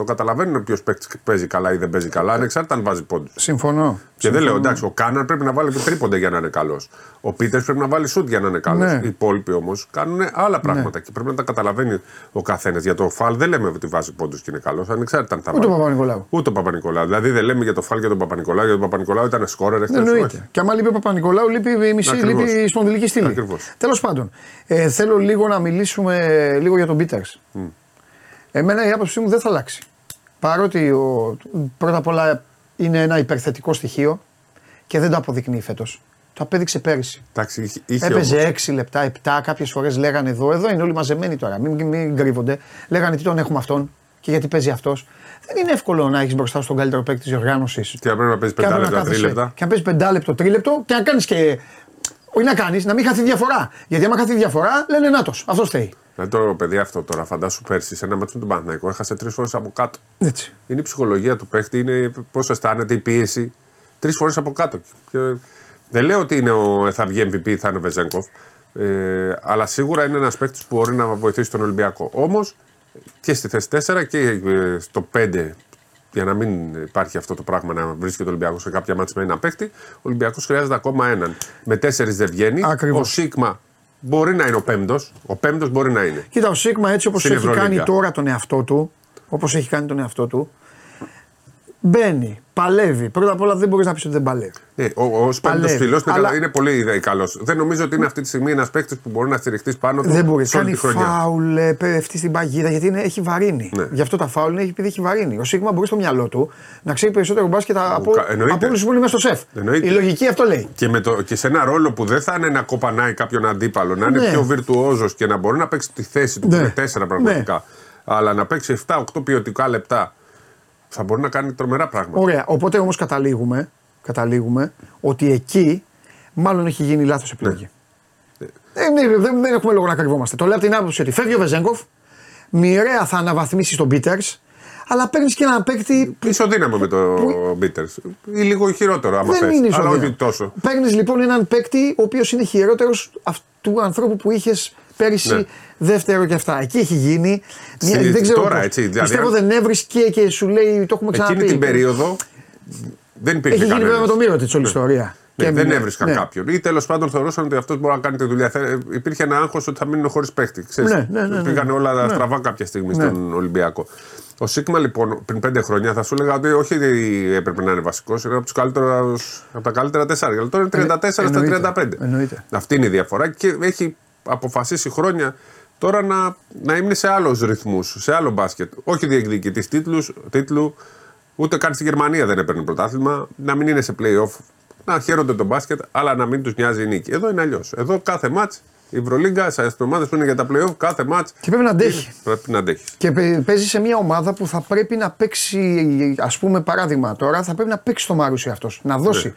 90% καταλαβαίνουν ποιος παίζει καλά ή δεν παίζει καλά, ανεξάρτητα αν βάζει πόντους. Συμφωνώ. Και δεν λέω εντάξει, ο Κάναν πρέπει να βάλει τρίποντα για να είναι καλός. Ο Πίτερς πρέπει να βάλει σουτ για να είναι καλός. Ναι. Οι υπόλοιποι όμως κάνουν άλλα πράγματα ναι. και πρέπει να τα καταλαβαίνει ο καθένας. Για το φαλ δεν λέμε ότι βάζει πόντους και είναι καλός, ανεξάρτητα αν θα βάλει. Ούτε ο Παπα-Νικολάου. Ούτε ο Παπα-Νικολάου. Δηλαδή δεν λέμε για το φαλ και τον Παπα-Νικολάου, γιατί ο Παπα-Νικολάου ήταν σκόρερ εχθές. Εννοείται. Και άμα λείπει ο Παπα-Νικολάου, λείπει η μισή, λείπει η σπονδυλική στήλη. Τέλος πάντων, ε, θέλω λίγο να μιλήσουμε λίγο για τον Πίτερς. Mm. Εμένα η άποψή μου δεν θα αλλάξει. Παρότι ο, πρώτα απ' όλα είναι ένα υπερθετικό στοιχείο και δεν το αποδεικνύει φέτος. Το απέδειξε πέρυσι. Εντάξει, είχε Έπαιζε όμως. 6 λεπτά, 7, κάποιες φορές λέγανε εδώ, εδώ είναι όλοι μαζεμένοι τώρα. Μην, μην κρύβονται. Λέγανε τι τον έχουμε αυτόν και γιατί παίζει αυτός. Δεν είναι εύκολο να έχεις μπροστά στον καλύτερο παίκτη της οργάνωσης. Και να πρέπει να παίζεις 5 λεπτά, 3 λεπτά. Και να παίζεις 5 λεπτό, 3 λεπτό και να κάνεις και. Όχι να κάνεις, να μην χαθεί διαφορά. Γιατί άμα χαθεί διαφορά, λένε Νάτο. Αυτός θέλει. Να το παιδί αυτό τώρα, φαντάσου πέρσι σε ένα μάτσο του Παναθηναϊκού, έχασε τρεις φορές από κάτω. Έτσι. Είναι η ψυχολογία του παίχτη, είναι πώς αισθάνεται η πίεση. Τρεις φορές από κάτω. Και δεν λέω ότι είναι ο, θα βγει MVP ή θα είναι ο Βεζέγκοφ. Ε, αλλά σίγουρα είναι ένας παίκτης που μπορεί να βοηθήσει τον Ολυμπιακό. Όμως και στη θέση 4 και ε, στο 5 για να μην υπάρχει αυτό το πράγμα να βρίσκεται ο Ολυμπιακός σε κάποια μάτια με ένα παίκτη, ο Ολυμπιακός χρειάζεται ακόμα έναν. Με τέσσερις δεν βγαίνει. Ακριβώς. Ο Σίγμα μπορεί να είναι ο πέμπτος. Ο πέμπτος μπορεί να είναι. Κοίτα, ο Σίγμα έτσι όπως έχει κάνει τώρα τον εαυτό του, όπως έχει κάνει τον εαυτό του, μπαίνει, παλεύει. Πρώτα απ' όλα δεν μπορείς να πεις ότι δεν παλεύει. Ναι, ο πέμπτος φιλό αλλά... είναι πολύ καλός. Δεν νομίζω ότι είναι αυτή τη στιγμή ένας παίκτης που μπορεί να στηριχτείς πάνω του. Δεν μπορείς. Κάνει φάουλ, πέφτει στην παγίδα γιατί είναι, έχει βαρύνει. Ναι. Γι' αυτό τα φάουλ είναι επειδή έχει βαρύνει. Ο Σίγμα μπορεί στο μυαλό του να ξέρει περισσότερο μπάσκετ από, από όλους που είναι μέσα στο σεφ. Εννοείται. Η λογική αυτό λέει. Και, με το, και σε ένα ρόλο που δεν θα είναι να κοπανάει κάποιον αντίπαλο, να είναι ναι. πιο βιρτουόζος και να μπορεί να παίξει τη θέση του ναι. με τέσσερα πραγματικά. Ναι. Αλλά να παίξει 7-8 ποιοτικά λεπτά θα μπορεί να κάνει τρομερά πράγματα. Ωραία. Οπότε όμως καταλήγουμε, καταλήγουμε ότι εκεί μάλλον έχει γίνει λάθος επιλογή. Ναι. Ε, ναι, δεν, δεν έχουμε λόγο να κρυβόμαστε. Το λέω από την άποψη ότι φεύγει ο Βεζέγκοφ, μοιραία θα αναβαθμίσει τον Πίτερ, αλλά παίρνεις και έναν παίκτη. Ισοδύναμο με τον Πίτερ. Ή λίγο χειρότερο, άμα δεν Αλλά όχι τόσο. Παίρνεις λοιπόν έναν παίκτη ο οποίος είναι χειρότερος του ανθρώπου που είχες Πέρυσι ναι. Δεύτερο και αυτά. Εκεί έχει γίνει. Μια, δεν ξέρω τώρα, έτσι, δηλαδή, πιστεύω δεν έβρισκε και σου λέει το έχουμε ξαναπεί. Εκείνη την περίοδο δεν υπήρχε Έχει γίνει βέβαια με το μύρο της όλη ναι. ιστορία. Ναι, δεν έβρισκαν ναι. κάποιον. Ή τέλος πάντων θεωρούσαν ότι αυτός μπορεί να κάνει τη δουλειά. Υπήρχε ένα άγχος ότι θα μείνουν χωρίς παίχτη. Ναι, ναι, ναι, ναι, Πήγαν όλα ναι. στραβά κάποια στιγμή ναι. στον Ολυμπιακό. Ο Σίγμα λοιπόν πριν πέντε χρόνια θα σου έλεγα ότι όχι έπρεπε να είναι βασικός, είναι από, από τα καλύτερα τέσσερα. Αλλά τώρα είναι 34 ε, στα 35. Εννοείται. Αυτή είναι η διαφορά και έχει αποφασίσει χρόνια τώρα να, να είναι σε άλλους ρυθμούς, σε άλλο μπάσκετ. Όχι διεκδικητή τίτλους, ούτε καν στη Γερμανία δεν έπαιρνε πρωτάθλημα, να μην είναι σε playoff να χαίρονται τον μπάσκετ, αλλά να μην τους νοιάζει η νίκη. Εδώ είναι αλλιώς. Εδώ κάθε μάτς η Ευρωλίγκα, σε ομάδες που είναι για τα playoff, κάθε μάτς. Και πρέπει να αντέχει. Πρέπει να αντέχει. Και παίζει σε μια ομάδα που θα πρέπει να παίξει, ας πούμε, παράδειγμα τώρα, θα πρέπει να παίξει το Μάρουσι αυτός. Να δώσει. Ναι.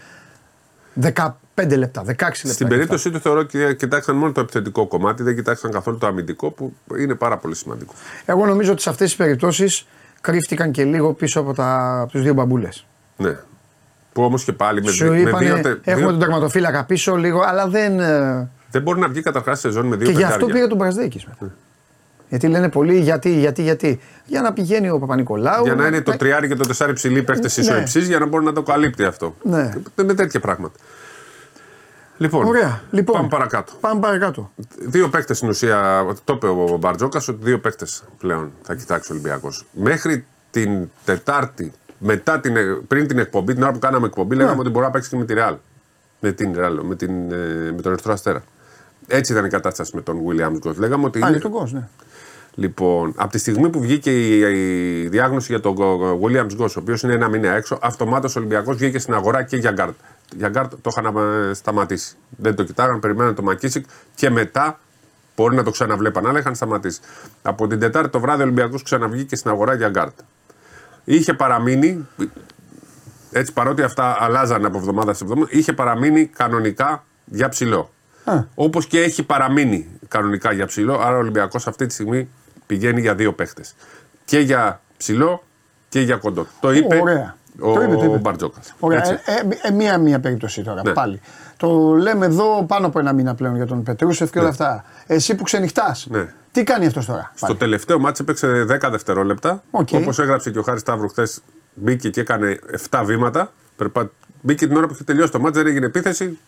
15 λεπτά, 16 λεπτά. Στην περίπτωση του θεωρώ ότι κοιτάξαν μόνο το επιθετικό κομμάτι, δεν κοιτάξαν καθόλου το αμυντικό που είναι πάρα πολύ σημαντικό. Εγώ νομίζω ότι σε αυτές τις περιπτώσεις κρύφτηκαν και λίγο πίσω από, από τους δύο μπαμπούλες. Ναι. Που όμως και πάλι με, Σου με είπανε, δύο, Έχουμε τον τερματοφύλακα πίσω λίγο, αλλά δεν. Ε, δεν μπορεί να βγει καταρχάς σε ζώνη με δύο Και γι' αυτό πήγε τον Μπραζδέκη. Ναι. Γιατί λένε πολλοί γιατί, γιατί, γιατί. Για να πηγαίνει ο Παπα-Νικολάου. Για να είναι το τριάρι και το τεσσάρι ψηλή παίχτε ναι. ισοϊψή, για να μπορεί να το καλύπτει αυτό. Ναι. Με τέτοια πράγματα. Λοιπόν, Ωραία. λοιπόν, πάμε παρακάτω. Πάμε παρακάτω. Δύο παίχτε στην ουσία, το είπε ο Μπαρτζόκας, ότι δύο παίχτε πλέον θα κοιτάξει ο Ολυμπιακός. Μέχρι την Τετάρτη μετά την, πριν την εκπομπή, την ώρα που κάναμε εκπομπή, λέγαμε ναι. ότι μπορεί να παίξει και με τη Real. Με, την Real, με, την, ε, με τον Ερυθρό Αστέρα. Έτσι ήταν η κατάσταση με τον Williams Γκος. Λέγαμε ότι. Α, είναι... τον Γκος, ναι. Λοιπόν, από τη στιγμή που βγήκε η, η διάγνωση για τον Γουίλιαμς-Γκος, ο οποίος είναι ένα μήνα έξω, αυτομάτως ο Ολυμπιακός βγήκε στην αγορά και για γκαρντ. Για γκαρντ το είχαν ε, σταματήσει. Δεν το κοιτάγαν, περιμέναν το ΜακΚίσικ και μετά μπορεί να το ξαναβλέπαν, αλλά είχαν σταματήσει. Από την Τετάρτη το βράδυ ο Ολυμπιακός ξαναβγήκε στην αγορά για γκαρντ είχε παραμείνει, έτσι παρότι αυτά αλλάζανε από εβδομάδα σε εβδομάδα, είχε παραμείνει κανονικά για ψηλό. Όπως και έχει παραμείνει κανονικά για ψηλό, άρα ο Ολυμπιακός αυτή τη στιγμή πηγαίνει για δύο παίχτες. Και για ψηλό και για κοντό. Το είπε Ωραία. ο, το είπε, το είπε. Μπαρτζόκας. Ωραία. Ε, ε, ε, μία, μία περίπτωση τώρα ναι. πάλι. Το λέμε εδώ πάνω από ένα μήνα πλέον για τον Πετρούσεφ και όλα ναι. αυτά. Εσύ που ξενυχτάς. Ναι. Τι κάνει αυτός τώρα. Στο τελευταίο μάτσο έπαιξε 10 δευτερόλεπτα. Okay. Όπως έγραψε και ο Χάρης Σταύρου χθες, μπήκε και έκανε 7 βήματα. Μπήκε την ώρα που είχε τελειώσει το μάτσο, δεν έγινε επίθεση.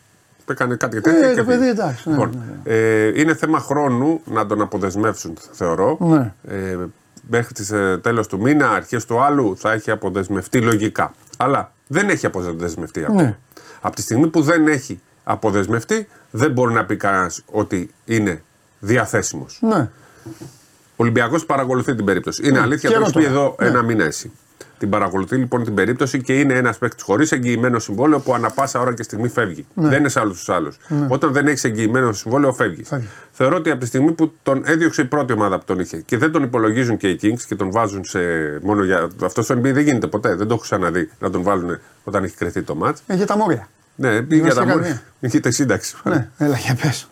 Έκανε κάτι τέτοιο. Ε, το παιδί εντάξει. Ναι, λοιπόν, ναι, ναι. Ε, είναι θέμα χρόνου να τον αποδεσμεύσουν, θεωρώ. Ναι. Ε, μέχρι τις ε, τέλος του μήνα, αρχές του άλλου, θα έχει αποδεσμευτεί λογικά. Αλλά δεν έχει αποδεσμευτεί ακόμα. Ναι. Από τη στιγμή που δεν έχει αποδεσμευτεί, δεν μπορεί να πει κανένας ότι είναι διαθέσιμος. Ναι. Ο Ολυμπιακός παρακολουθεί την περίπτωση. Είναι ναι. αλήθεια, το έχεις πει εδώ ναι. ένα μήνα εσύ. Την παρακολουθεί λοιπόν την περίπτωση και είναι ένας παίκτης χωρίς εγγυημένο συμβόλαιο που ανα πάσα ώρα και στιγμή φεύγει. Ναι. Δεν είναι σε άλλους τους άλλους. Ναι. Όταν δεν έχεις εγγυημένο συμβόλαιο, φεύγεις. φεύγει. Θεωρώ ότι από τη στιγμή που τον έδιωξε η πρώτη ομάδα που τον είχε και δεν τον υπολογίζουν και οι Kings και τον βάζουν σε. μόνο για. Αυτό στο NBA δεν γίνεται ποτέ. Δεν το έχω ξαναδεί να τον βάλουν όταν έχει κρεθεί το μάτ. Ε, για τα μόρια. Ναι, για τα μόρια. Είχε σύνταξη. Ναι, έλα για πες.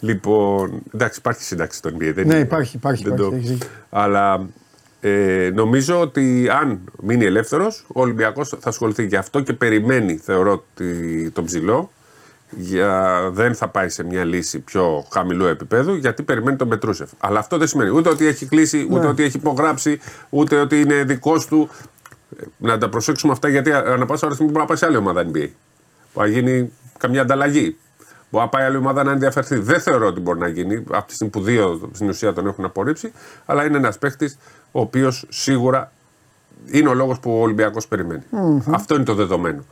Λοιπόν, εντάξει, υπάρχει σύνταξη στον NBA. Δεν ναι, υπάρχει, υπάρχει. Δεν υπάρχει, το... Αλλά ε, νομίζω ότι αν μείνει ελεύθερος, ο Ολυμπιακός θα ασχοληθεί γι' αυτό και περιμένει, θεωρώ, τον ψηλό. Για, δεν θα πάει σε μια λύση πιο χαμηλού επίπεδου γιατί περιμένει τον Πετρούσεφ. Αλλά αυτό δεν σημαίνει ούτε ότι έχει κλείσει, ούτε ναι. ότι έχει υπογράψει, ούτε ότι είναι δικός του. Ε, να τα προσέξουμε αυτά γιατί ανά πάσα ώρα μπορεί να πάει σε άλλη ομάδα NBA. Που θα γίνει καμιά ανταλλαγή. Μπορεί να πάει άλλη ομάδα να ενδιαφερθεί. Δεν θεωρώ ότι μπορεί να γίνει από τη στιγμή που δύο στην ουσία τον έχουν απορρίψει. Αλλά είναι ένας παίχτης ο οποίος σίγουρα είναι ο λόγος που ο Ολυμπιακός Αυτό είναι το δεδομένο.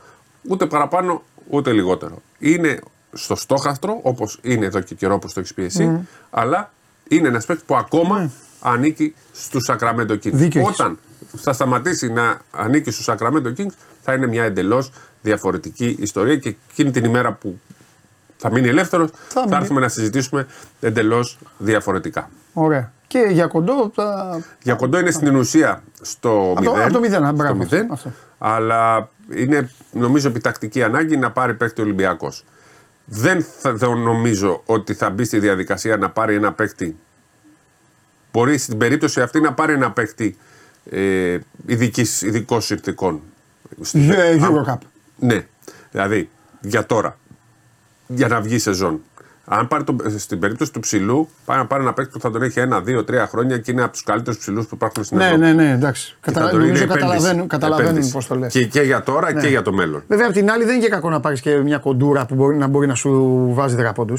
Ούτε παραπάνω ούτε λιγότερο. Είναι στο στόχαστρο όπως είναι εδώ και καιρό που το έχεις πει εσύ, αλλά είναι ένας παίχτη που ακόμα ανήκει στους Sacramento Kings. Όταν θα σταματήσει να ανήκει στους Sacramento Kings, θα είναι μια εντελώς διαφορετική ιστορία και εκείνη την ημέρα που θα μείνει ελεύθερος, θα, θα έρθουμε να συζητήσουμε εντελώς διαφορετικά. Ωραία. Και για κοντό. Θα... Για κοντό είναι στην ουσία στο 0. Από το 0, μπράβο. Αλλά είναι νομίζω επιτακτική ανάγκη να πάρει παίκτη Ολυμπιακός. Δεν θα νομίζω ότι θα μπει στη διαδικασία να πάρει ένα παίκτη. Μπορεί στην περίπτωση αυτή να πάρει ένα παίκτη ε, ειδικών συνθηκών. Eurocup. Ναι. Δηλαδή για τώρα για να βγει σεζόν. Αν πάρει το, στην περίπτωση του ψηλού, πάει να πάρει ένα παίκτη που θα τον έχει ένα, δύο, τρία χρόνια και είναι από τους καλύτερους ψηλούς που υπάρχουν στην ναι, Ευρώπη. Ναι, ναι, εντάξει. Καταλα... Νομίζω καταλαβαίνουν, καταλαβαίνουν πώς το λες. Και, και για τώρα ναι. και για το μέλλον. Βέβαια, απ' την άλλη δεν είναι και κακό να πάρεις και μια κοντούρα που μπορεί να, μπορεί να σου βάζει δεκαπόντου.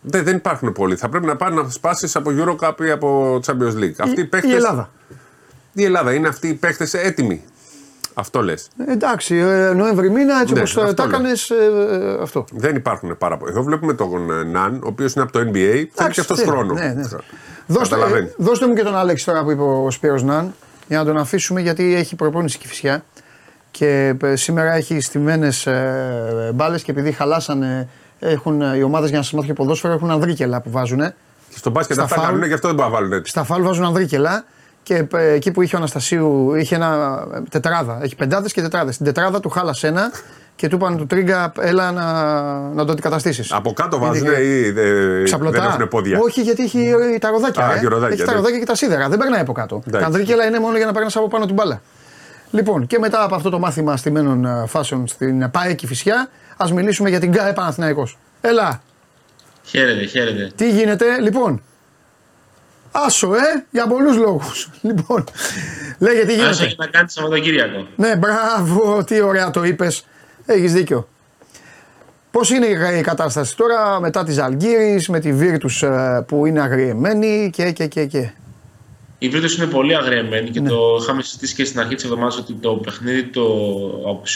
Δεν, δεν υπάρχουν πολλοί. Θα πρέπει να πάρει να σπάσεις από Eurocup ή από Champions League. Αυτή η, παίκτες, η Ελλάδα. Η Ελλάδα είναι αυτοί οι παίχτε έτοιμοι. Αυτό λες. Εντάξει, ε, Νοέμβρη μήνα έτσι ναι, όπως τα έκανε. Ε, αυτό. Δεν υπάρχουν πάρα πολλοί. Εδώ βλέπουμε τον ε, Ναν, ο οποίος είναι από το NBA. Θέλει και αυτός χρόνο. Ναι, ναι. Δώστε, ε, δώστε μου και τον Άλεξ τώρα που είπε ο Σπύρος Ναν για να τον αφήσουμε γιατί έχει προπόνηση και φυσιά. Και σήμερα έχει στημένες ε, μπάλες και επειδή χαλάσανε έχουν, οι ομάδες για να σας μάθω και ποδόσφαιρο έχουν ανδρίκελα που βάζουν. Και στο μπάσκετ αυτά κάνουν, γι' αυτό δεν μπορούν να βάλουν έτσι. Στα φάλ βάζουν ανδρίκελα και ε, εκεί που είχε ο Αναστασίου είχε ένα ε, τετράδα. Έχει πεντάδες και τετράδες. Στην τετράδα του χάλασε ένα και του είπαν του Τρίγκα, έλα να, να το αντικαταστήσεις. Από κάτω βάζουν ή δε, δεν έχουν πόδια; Όχι, γιατί έχει τα ροδάκια. Α, ε. ροδάκια έχει τα ναι. ροδάκια και τα σίδερα. Δεν περνάει από κάτω. Τα ανδρίκελα είναι μόνο για να παίρνει από πάνω την μπάλα. Λοιπόν, και μετά από αυτό το μάθημα στημένων φάσεων στην ΠΑΕΚη Φυσιά, ας μιλήσουμε για την ΚΑΕ Παναθηναϊκός. Έλα. Χαίρετε, χαίρετε. Τι γίνεται, λοιπόν; Άσο, ε, για πολλούς λόγους. Λοιπόν, λέγε τι γίνεται. Άσο έχει να κάνει Σαββατοκύριακο. Ναι, μπράβο, τι ωραία το είπες. Έχεις δίκιο. Πώς είναι η κατάσταση τώρα μετά της Αλγύρης, με τη Βίρτου ε, που είναι αγριεμένη και, και, και, και. Η Βίρτου είναι πολύ αγριεμένη και ναι. το είχαμε συζητήσει και στην αρχή της εβδομάδας ότι το παιχνίδι το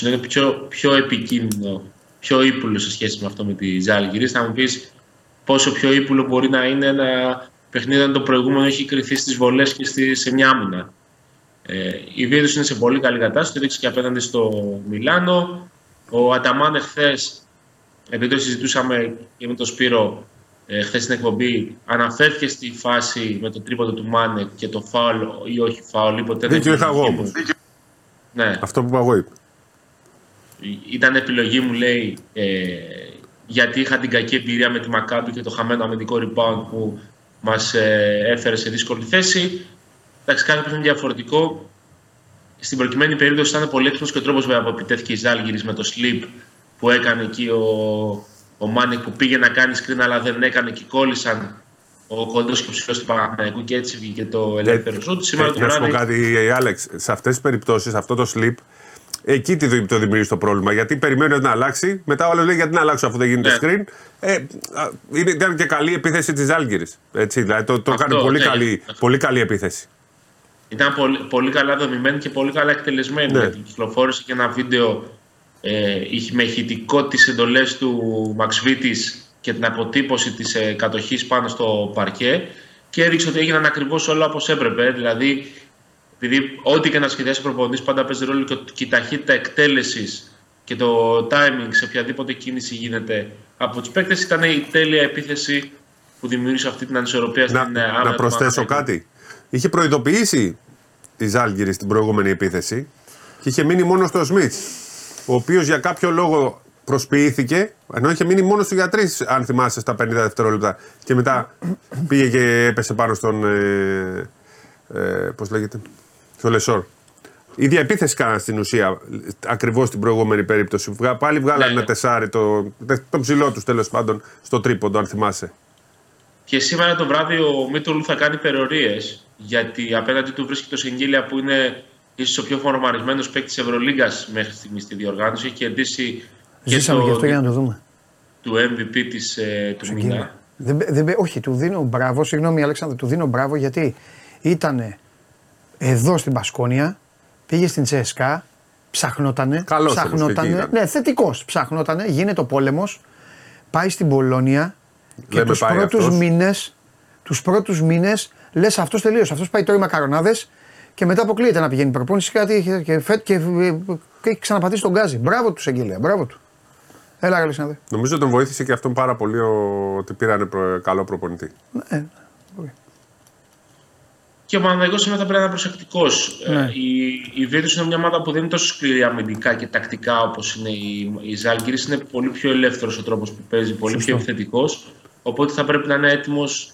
είναι πιο, πιο επικίνδυνο, πιο ύπουλο σε σχέση με αυτό με τη Ζάλγκυρη. Θα μου πεις πόσο πιο ύπουλο μπορεί να είναι ένα παιχνίδι αν το προηγούμενο έχει κρυθεί στις βολές και στη, σε μια άμυνα. Ε, η Βίρτου είναι σε πολύ καλή κατάσταση, το έδειξε και απέναντι στο Μιλάνο. Ο Αταμάν εχθές, επειδή το συζητούσαμε και με τον Σπύρο ε, χθες στην εκπομπή, αναφέρθηκε στη φάση με το τρίποντο του Μάνε και το φάουλ ή όχι φάουλ. Ή ποτέ Δίκιο είχα εγώ όμως. Ναι. Αυτό που είπα εγώ είπε. Ήταν επιλογή μου, λέει, ε, γιατί είχα την κακή εμπειρία με τη Μακάμπη και το χαμένο αμυντικό rebound που μας ε, έφερε σε δύσκολη θέση. Εντάξει, κάθε παιχνίδι διαφορετικό. Στην προκειμένη περίπτωση ήταν πολύ έξυπνος και ο τρόπος που επιτέθηκε η Ζάλγκη με το slip που έκανε εκεί ο, ο Μάνικ που πήγε να κάνει screen αλλά δεν έκανε και κόλλησαν ο κοντός και ο ψηλός του Παναγενικού και έτσι βγήκε το ελεύθερο σούτ. Σήμερα το Να σου πω κάτι, Άλεξ, σε αυτές τις περιπτώσεις αυτό το slip Εκεί το δημιουργείς το πρόβλημα. Γιατί περιμένει να αλλάξει. Μετά ο άλλος λέει γιατί να αλλάξω αφού δεν γίνεται ναι. screen. Ε, ήταν και καλή επίθεση της Άλγηρη. Δηλαδή το, το έκανε πολύ, ναι, καλή, πολύ καλή επίθεση. Ήταν πολύ, πολύ καλά δομημένη και πολύ καλά εκτελεσμένη. Ναι. Γιατί κυκλοφόρησε και ένα βίντεο ε, με ηχητικό τις εντολές του Μαξβίτης και την αποτύπωση της ε, κατοχής πάνω στο παρκέ και έδειξε ότι έγιναν ακριβώς όλα όπως έπρεπε. Δηλαδή επειδή ό,τι και να σχεδιάσει ο προπονητής πάντα παίζει ρόλο και η ταχύτητα εκτέλεσης και το timing σε οποιαδήποτε κίνηση γίνεται από τους παίκτες, ήταν η τέλεια επίθεση που δημιούργησε αυτή την ανισορροπία στην άμυνα. Ε, να προσθέσω κάτι. Είχε προειδοποιήσει τη Ζάλγκυρη στην προηγούμενη επίθεση και είχε μείνει μόνο στο Σμιτς. Ο οποίος για κάποιο λόγο προσποιήθηκε, ενώ είχε μείνει μόνο του για τρει, αν θυμάσαι, στα 50 δευτερόλεπτα. Και μετά πήγε και έπεσε πάνω στον. Ε, ε, Πώς λέγεται, στο Λεσόρ. Η ίδια επίθεση κάναν στην ουσία ακριβώς την προηγούμενη περίπτωση. Πάλι βγάλανε ναι, ένα ναι. τεσάρι, το, το ψηλό τους τέλος πάντων, στο τρίποντο, αν θυμάσαι. Και σήμερα το βράδυ ο Μίτρουλ θα κάνει υπερορίε γιατί απέναντι του βρίσκει το Σεγγίλια που είναι ίσως ο πιο φορμαρισμένος παίκτης τη Ευρωλίγκας μέχρι στιγμής στη διοργάνωση. Έχει κερδίσει. Ζήσαμε και, αυτό για να το δούμε. Του MVP της, ε, του Μινά. όχι, του δίνω μπράβο. Συγγνώμη, Αλέξανδρο, του δίνω μπράβο γιατί ήταν εδώ στην Πασκόνια, πήγε στην Τσέσκα, ψαχνότανε. Καλός ψαχνότανε. Ναι, θετικός. Ψαχνότανε, γίνεται ο πόλεμος, πάει στην Πολώνια και τους πρώτους μήνες. Τους πρώτους μήνες λες αυτός τελείωσε. Αυτός πάει τώρα οι μακαρονάδες και μετά αποκλείεται να πηγαίνει προπόνηση κάτι και, και, και, και, και έχει ξαναπατήσει τον γκάζι. Μπράβο τους, Εγγύλια, μπράβο του. Έλα, Αλεξάνδρε. Νομίζω τον βοήθησε και αυτόν πάρα πολύ ότι πήρανε καλό προπονητή. Ναι, και ο Παναγιώ σήμερα θα πρέπει να είναι προσεκτικός. Ε, ναι. Η, η είναι μια ομάδα που δεν είναι τόσο σκληρή αμυντικά και τακτικά όπως είναι η, η Ζάλγκη. Είναι πολύ πιο ελεύθερος ο τρόπος που παίζει, πολύ πιο επιθετικός. Οπότε θα πρέπει να είναι έτοιμος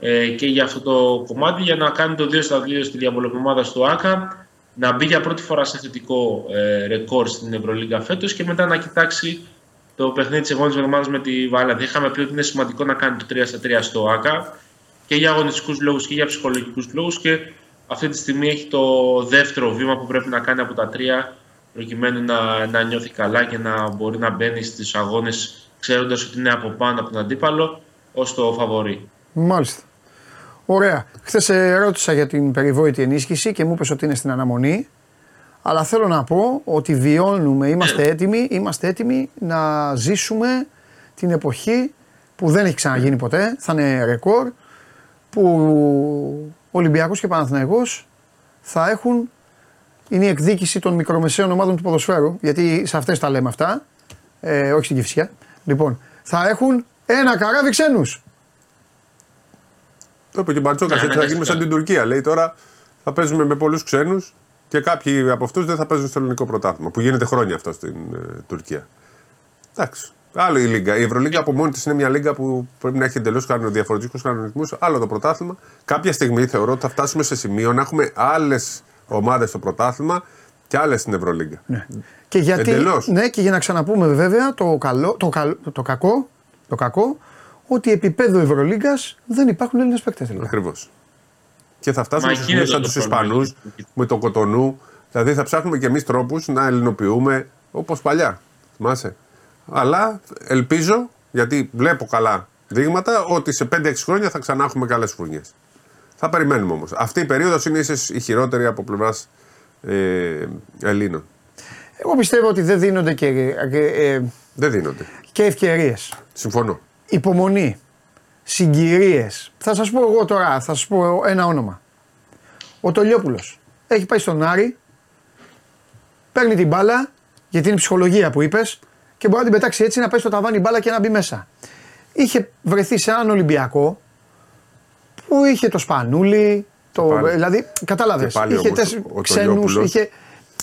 ε, και για αυτό το κομμάτι για να κάνει το 2 στα 2 στη διαβολευμένη στο ΑΚΑ. Να μπει για πρώτη φορά σε θετικό ε, ρεκόρ στην Ευρωλίγκα φέτος και μετά να κοιτάξει το παιχνίδι της επόμενης εβδομάδας με τη Βαλένθια. Είχαμε πει ότι είναι σημαντικό να κάνει το 3 στα 3 στο ΑΚΑ και για αγωνιστικούς λόγους και για ψυχολογικούς λόγους. Και αυτή τη στιγμή έχει το δεύτερο βήμα που πρέπει να κάνει από τα τρία προκειμένου να, να νιώθει καλά και να μπορεί να μπαίνει στις αγώνες ξέροντας ότι είναι από πάνω από τον αντίπαλο ως το φαβορή. Μάλιστα. Ωραία. Χθες ρώτησα για την περιβόητη ενίσχυση και μου είπες ότι είναι στην αναμονή. Αλλά θέλω να πω ότι βιώνουμε, είμαστε έτοιμοι, είμαστε έτοιμοι να ζήσουμε την εποχή που δεν έχει ξαναγίνει ποτέ, θα είναι ρεκόρ, που Ολυμπιακός και Παναθηναϊκός θα έχουν είναι η εκδίκηση των μικρομεσαίων ομάδων του ποδοσφαίρου, γιατί σε αυτές τα λέμε αυτά, ε, όχι στην Κυφσιά. Λοιπόν, θα έχουν ένα καράβι ξένους. Το είπε και ο Μπαρτσόκα, έτσι θα γίνουμε σαν την Τουρκία. Λέει τώρα θα παίζουμε με πολλούς ξένους και κάποιοι από αυτούς δεν θα παίζουν στο ελληνικό πρωτάθλημα. Που γίνεται χρόνια αυτό στην ε, Τουρκία. Εντάξει. Άλλο η Λίγκα. Η Ευρωλίγκα από μόνη της είναι μια λίγκα που πρέπει να έχει εντελώς διαφορετικούς κανονισμούς. Άλλο το πρωτάθλημα. Κάποια στιγμή θεωρώ ότι θα φτάσουμε σε σημείο να έχουμε άλλες ομάδες στο πρωτάθλημα και άλλες στην Ευρωλίγκα. Ναι. Και, γιατί, ναι, και για να ξαναπούμε βέβαια το, καλό, το, το, κακό, το κακό ότι επίπεδο Ευρωλίγκας δεν υπάρχουν Έλληνες παίκτες. Ακριβώς. Και θα φτάσουμε σε σημείο σαν τους Ισπανούς με το κοτονού. Δηλαδή θα ψάχνουμε και εμείς τρόπους να ελληνοποιούμε όπως παλιά. Θυμάσαι; Αλλά ελπίζω, γιατί βλέπω καλά δείγματα, ότι σε 5-6 χρόνια θα ξανά έχουμε καλές φουρνιέ. Θα περιμένουμε όμως. Αυτή η περίοδος είναι ίσως η χειρότερη από πλευράς ε, Ελλήνων. Εγώ πιστεύω ότι δεν δίνονται και. Ε, δεν δίνονται. Και ευκαιρίες. Συμφωνώ. Υπομονή. Συγκυρίες. Θα σας πω εγώ τώρα, θα σας πω ένα όνομα. Ο Τολιόπουλος. Έχει πάει στον Άρη. Παίρνει την μπάλα, γιατί είναι ψυχολογία που είπες, και μπορεί να την πετάξει έτσι να πάει στο ταβάνι μπάλα και να μπει μέσα. Είχε βρεθεί σε έναν Ολυμπιακό που είχε το Σπανούλι, το, πάλι. δηλαδή κατάλαβες. Είχε ξένους. Είχε...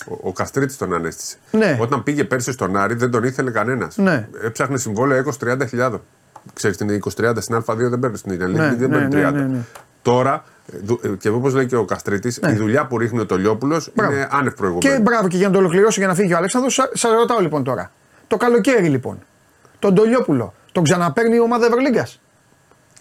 Ο, ο Καστρίτης τον ανέστησε. Ναι. Όταν πήγε πέρσι στον Άρη δεν τον ήθελε κανένας. Ναι. Έψαχνε συμβόλαιο 20-30 Ξέρεις την 20-30 στην Α2 δεν παίρνεις στην Ελληνική, ναι, δεν παίρνεις ναι, 30. Ναι, ναι, Τώρα, ε, και όπως λέει και ο Καστρίτης, η δουλειά που ρίχνει ο Τολιόπουλος είναι άνευ προηγούμενη. Και μπράβο, και για να το ολοκληρώσω για να φύγει ο Αλέξανδρος, σας ρωτάω λοιπόν τώρα. Το καλοκαίρι λοιπόν, τον Τολιόπουλο, τον ξαναπαίρνει η ομάδα Ευρωλίγκας.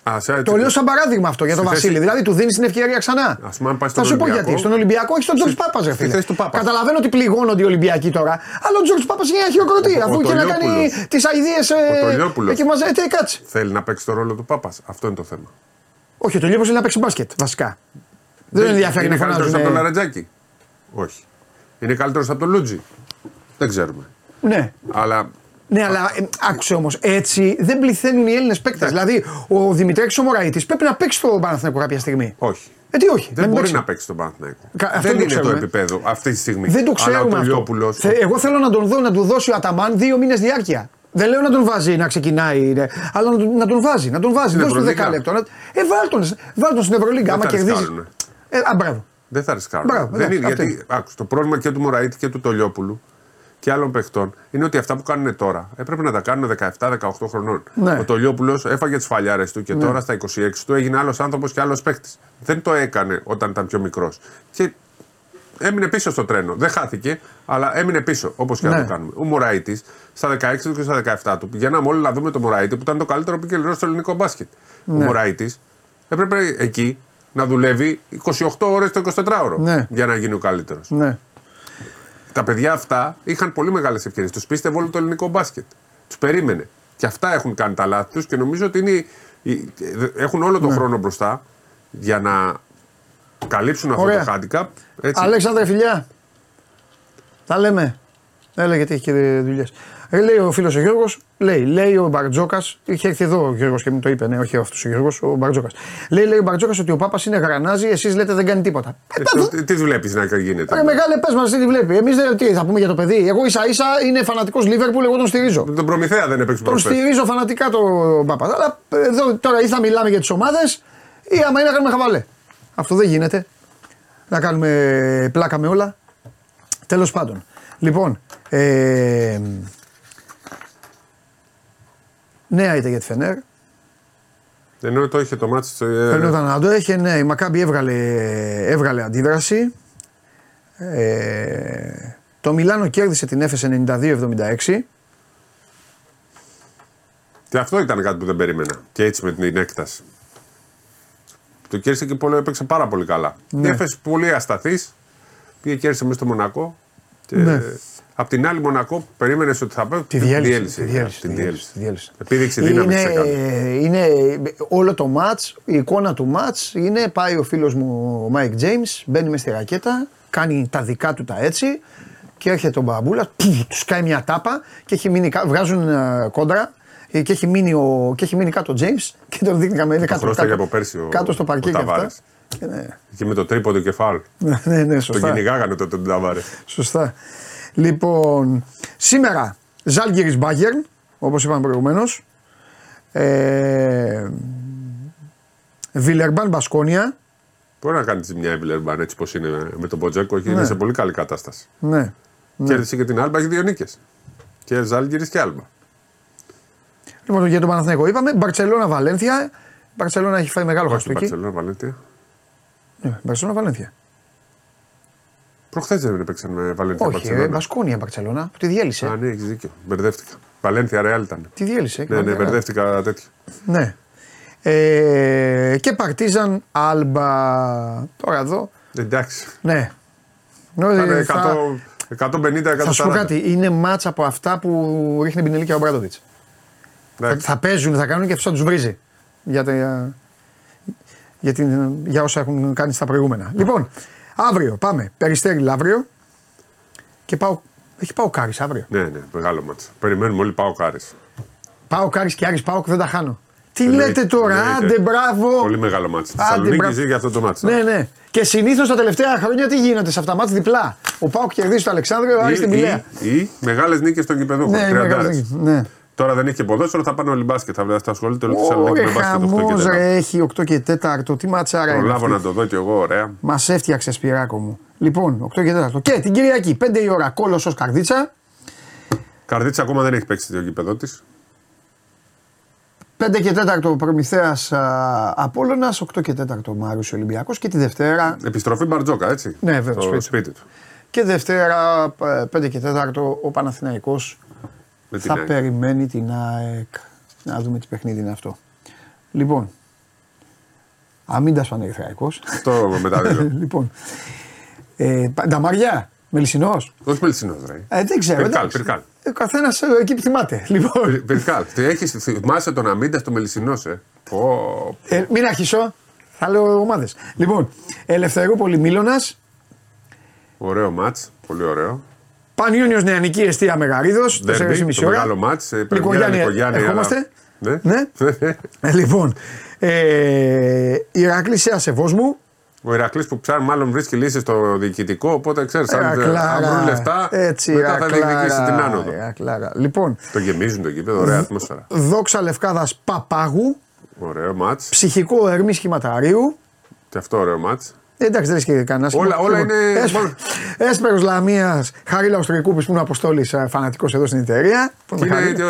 Α, σε, το λέω σαν παράδειγμα αυτό για τον Βασίλη. Δηλαδή του δίνει την ευκαιρία ξανά. Ας πούμε, Θα σου πω γιατί. Στον Ολυμπιακό έχει τον Τζορτ Πάπας, ρε φίλε. Καταλαβαίνω ότι πληγώνονται οι Ολυμπιακοί τώρα. Αλλά ο Τζορτ Πάπας είναι μια χειροκροτή. Αφού είχε να κάνει τις αειδίε. Εκεί μαζί. Ε, κάτσε. Θέλει να παίξει το ρόλο του Πάπας. Αυτό είναι το θέμα. Όχι, το Λίβο θέλει να παίξει μπάσκετ βασικά. Δεν ενδιαφέρει να φανάζει. Είναι καλύτερο από τον Λαρετζάκη; Όχι. Είναι καλύτερος από τον Λούτζι; Δεν ξέρουμε. Ναι. Αλλά ναι, αλλά ε, άκουσε όμως, έτσι δεν πληθαίνουν οι Έλληνες παίκτες. Δηλαδή, ο Δημητρέκη ο Μωραήτη πρέπει να παίξει το Παναθηναϊκό κάποια στιγμή. Όχι. Ε, τι όχι. Δεν, μπορεί να παίξει τον Παναθηναϊκό. δεν είναι το επίπεδο αυτή τη στιγμή. Δεν το ξέρουμε αυτό. Εγώ θέλω να τον δω να του δώσει ο Αταμάν δύο μήνες διάρκεια. Δεν λέω να τον βάζει να ξεκινάει, ναι, αλλά να τον, να τον βάζει. Να τον βάζει. Δώσε του 10 λεπτά. Ε, βάλ τον, βάλ τον στην Ευρωλίγκα. Άμα κερδίζεις. Ε, α, μπράβο. Δεν θα ρισκάρουν. Δεν είναι, γιατί άκουσε, το πρόβλημα και του Μωραήτη και του Τολιόπουλου και άλλων παιχτών είναι ότι αυτά που κάνουν τώρα έπρεπε να τα κάνουν 17-18 χρονών. Ναι. Ο Τολιόπουλος έφαγε τις φαλιάρες του και ναι. τώρα στα 26 του έγινε άλλος άνθρωπος και άλλος παίκτη. Δεν το έκανε όταν ήταν πιο μικρός. Και έμεινε πίσω στο τρένο. Δεν χάθηκε, αλλά έμεινε πίσω όπως και να το ναι. κάνουμε. Ο Μωραήτης στα 16 του και στα 17 του πηγαίναμε όλοι να δούμε το Μωραήτη που ήταν το καλύτερο πικελερό στο ελληνικό μπάσκετ. Ναι. Ο Μωραήτης έπρεπε εκεί να δουλεύει 28 ώρες το 24ωρο ναι. για να γίνει ο καλύτερος. Ναι. Τα παιδιά αυτά είχαν πολύ μεγάλες ευκαιρίες. Τους πίστευε όλο το ελληνικό μπάσκετ. Τους περίμενε. Και αυτά έχουν κάνει τα λάθη τους και νομίζω ότι είναι, έχουν όλο τον ναι. χρόνο μπροστά για να καλύψουν αυτό το handicap. Αλέξανδρε, φιλιά. Τα λέμε. Έλα γιατί έχει και δουλειές. Ε, λέει ο φίλος ο Γιώργος, λέει, λέει ο Μπαρτζόκας, είχε έρθει εδώ ο Γιώργος και μου το είπε, ναι, όχι αυτό ο Γιώργος, ο Μπαρτζόκας. Λέει, λέει ο Μπαρτζόκας ότι ο Πάπας είναι γρανάζι, εσείς λέτε δεν κάνει τίποτα. Ε, τι βλέπει να γίνεται. Ε, μεγάλε, πες μας, τι βλέπει. Εμείς δεν τι θα πούμε για το παιδί. Εγώ ίσα ίσα είναι φανατικός Λίβερπουλ, εγώ τον στηρίζω. Τον προμηθέα δεν έπαιξε Τον στηρίζω φανατικά τον Πάπα. Αλλά εδώ τώρα ή θα μιλάμε για τις ομάδες ή άμα είναι να κάνουμε χαβαλέ. Αυτό δεν γίνεται. Να κάνουμε πλάκα με όλα. Τέλος πάντων. Λοιπόν, ε, Νέα ήταν για τη Φενέρ. Ενώ το είχε το μάτι στο. Φαινόταν να το έχει, ναι. Η Μακάμπη έβγαλε, έβγαλε αντίδραση. Ε, το Μιλάνο κέρδισε την Έφε 92-76. Και αυτό ήταν κάτι που δεν περίμενα. Και έτσι με την έκταση. Το κέρδισε και πολύ, έπαιξε πάρα πολύ καλά. Ναι. Έφεσε πολύ ασταθής. Πήγε κέρδισε μέσα στο Μονακό. Και ναι. Απ' την άλλη, Μονακό περίμενες ότι θα πάει. Τη διέλυσε. Τη διέλυσε. Τη διέλυσε. Επίδειξη δύναμης. Είναι, είναι όλο το ματ, η εικόνα του ματ είναι πάει ο φίλος μου ο Μάικ Τζέιμ, μπαίνει μες στη ρακέτα, κάνει τα δικά του τα έτσι και έρχεται ο μπαμπούλας, τους σκάει μια τάπα και έχει μείνει, βγάζουν ε, κόντρα ε, και έχει μείνει, ο, και έχει μείνει κάτω ο Τζέιμ και τον δείχνει καμία. Κάτω, κάτω, από πέρσι ο, κάτω στο παρκέ και αυτά. Και, ναι. και με το τρίποντο κεφάλ. ναι, ναι, ναι, σωστά. Τον κυνηγάγανε τότε τον Ταβάρες. Σωστά. Λοιπόν, σήμερα Ζάλγκυρη Μπάγκερν, όπως είπαμε προηγουμένως. Ε, Βιλερμπάν Μπασκόνια. Μπορεί να κάνει μια η Βιλερμπάν έτσι πώ είναι με τον Ποτζέκο και ναι. είναι σε πολύ καλή κατάσταση. Ναι. ναι. Κέρδισε και την Άλμπα, έχει δύο νίκες. Και Ζάλγκυρη και Άλμπα. Λοιπόν, για τον Παναθηναϊκό είπαμε. Μπαρσελόνα Βαλένθια. Η Μπαρσελόνα έχει φάει μεγάλο χαστούκι. Μπαρσελόνα Βαλένθια. Ναι, Μπαρσελόνα Βαλένθια. Προχθές δεν έπαιξαν με Βαλένθια. Όχι, ε, Μπασκόνια Μπαρσελόνα. Τη διέλυσε. Α, ναι, έχει δίκιο. Μπερδεύτηκα. Βαλένθια Ρεάλ ήταν. Τη διέλυσε. Ναι, ναι, μπερδεύτηκα τέτοιο. Ναι. Ε, και Παρτίζαν Άλμπα. Τώρα εδώ. Εντάξει. Ναι. Νόμιζα, θα... 150-140. Θα σου πω κάτι. Είναι μάτσα από αυτά που ρίχνει την ο Μπράντοβιτ. Θα, θα παίζουν, θα κάνουν και αυτό τους βρίζει. Για, τα, για, την, για όσα έχουν κάνει στα προηγούμενα. Λοιπόν, αύριο πάμε. Περιστέρι Λαύριο. Και πάω. Έχει ΠΑΟΚ Άρης αύριο. Ναι, ναι, μεγάλο ματς. Περιμένουμε όλοι ΠΑΟΚ Άρης. ΠΑΟΚ Άρης και Άρης ΠΑΟΚ δεν τα χάνω. Τι λέτε τώρα, άντε μπράβο. Πολύ μεγάλο ματς. Θεσσαλονίκη ζει για αυτό το ματς. Ναι, ναι. Και συνήθως τα τελευταία χρόνια τι γίνεται σε αυτά τα ματς διπλά. Ο ΠΑΟΚ κερδίζει το Αλεξάνδρειο, ο Άρης στην Πυλαία. Ή μεγάλες νίκες στον γηπεδούχο. Ναι, ναι. Τώρα δεν έχει και ποδόσφαιρο, θα πάνε όλοι μπάσκετ. Θα, θα ασχολείται όλο Θεσσαλονίκη με μπάσκετ. 8 και έχει 8 και 4. Τι ματσάρα είναι. Προλάβω να το δω κι εγώ, ωραία. Μας έφτιαξε σπυράκο μου. Λοιπόν, 8 και 4. Και την Κυριακή, 5 η ώρα, κόλος ω καρδίτσα. Καρδίτσα ακόμα δεν έχει παίξει το γήπεδο της. 5 και 4 Προμηθέας Απόλωνα, 8 και 4 Μάριος Ολυμπιακός και τη Δευτέρα. Επιστροφή Μπαρτζόκα, έτσι. Ναι, βέβαια. Στο σπίτι του. Και Δευτέρα 5 και 4 ο Παναθηναϊκός θα ΑΕΚ. περιμένει την ΑΕΚ. Να δούμε τι παιχνίδι είναι αυτό. Λοιπόν, Αμίντα Πανερυθραϊκό. Αυτό μετά λοιπόν. Ε, Νταμαριά, Μελισσινός. Όχι Μελισσινός, ρε. Ε, δεν ξέρω. Πυρκάλ, πυρκάλ. Ο καθένας ε, εκεί που θυμάται. Λοιπόν. Πυρκάλ. Έχεις θυμάσαι τον Αμίντα στο Μελισσινός, ε; ε μην αρχίσω. Θα λέω ομάδες. Λοιπόν, Ελευθερούπολη Μίλωνα. Ωραίο μάτς. Πολύ ωραίο. Πανιόνιο Νεανική Εστία Μεγαρίδος. 4,5 ώρα. Μεγάλο μάτς. Ε, Νικογιάννη. Ερχόμαστε; Ναι. ναι. ε, λοιπόν. Ε, Ηρακλή σε ασεβόσμου. Ο Ηρακλή που ψάχνει μάλλον βρίσκει λύσει στο διοικητικό, οπότε ξέρεις, αν, βρουν λεφτά, έτσι, μετά θα διεκδικήσει την άνοδο. Λοιπόν, το γεμίζουν το γήπεδο, ωραία ατμόσφαιρα. Δόξα Λευκάδας Παπάγου. Ωραίο μάτς. Ψυχικό Ερμή Σχηματαρίου. Και αυτό ωραίο μάτς. Εντάξει, δεν έχει κανένας. Όλα, όλα είναι. Έσπερος Λαμίας, Χαρίλα Οστρικούπη που είναι αποστόλης ε, φανατικός εδώ στην εταιρεία. Είναι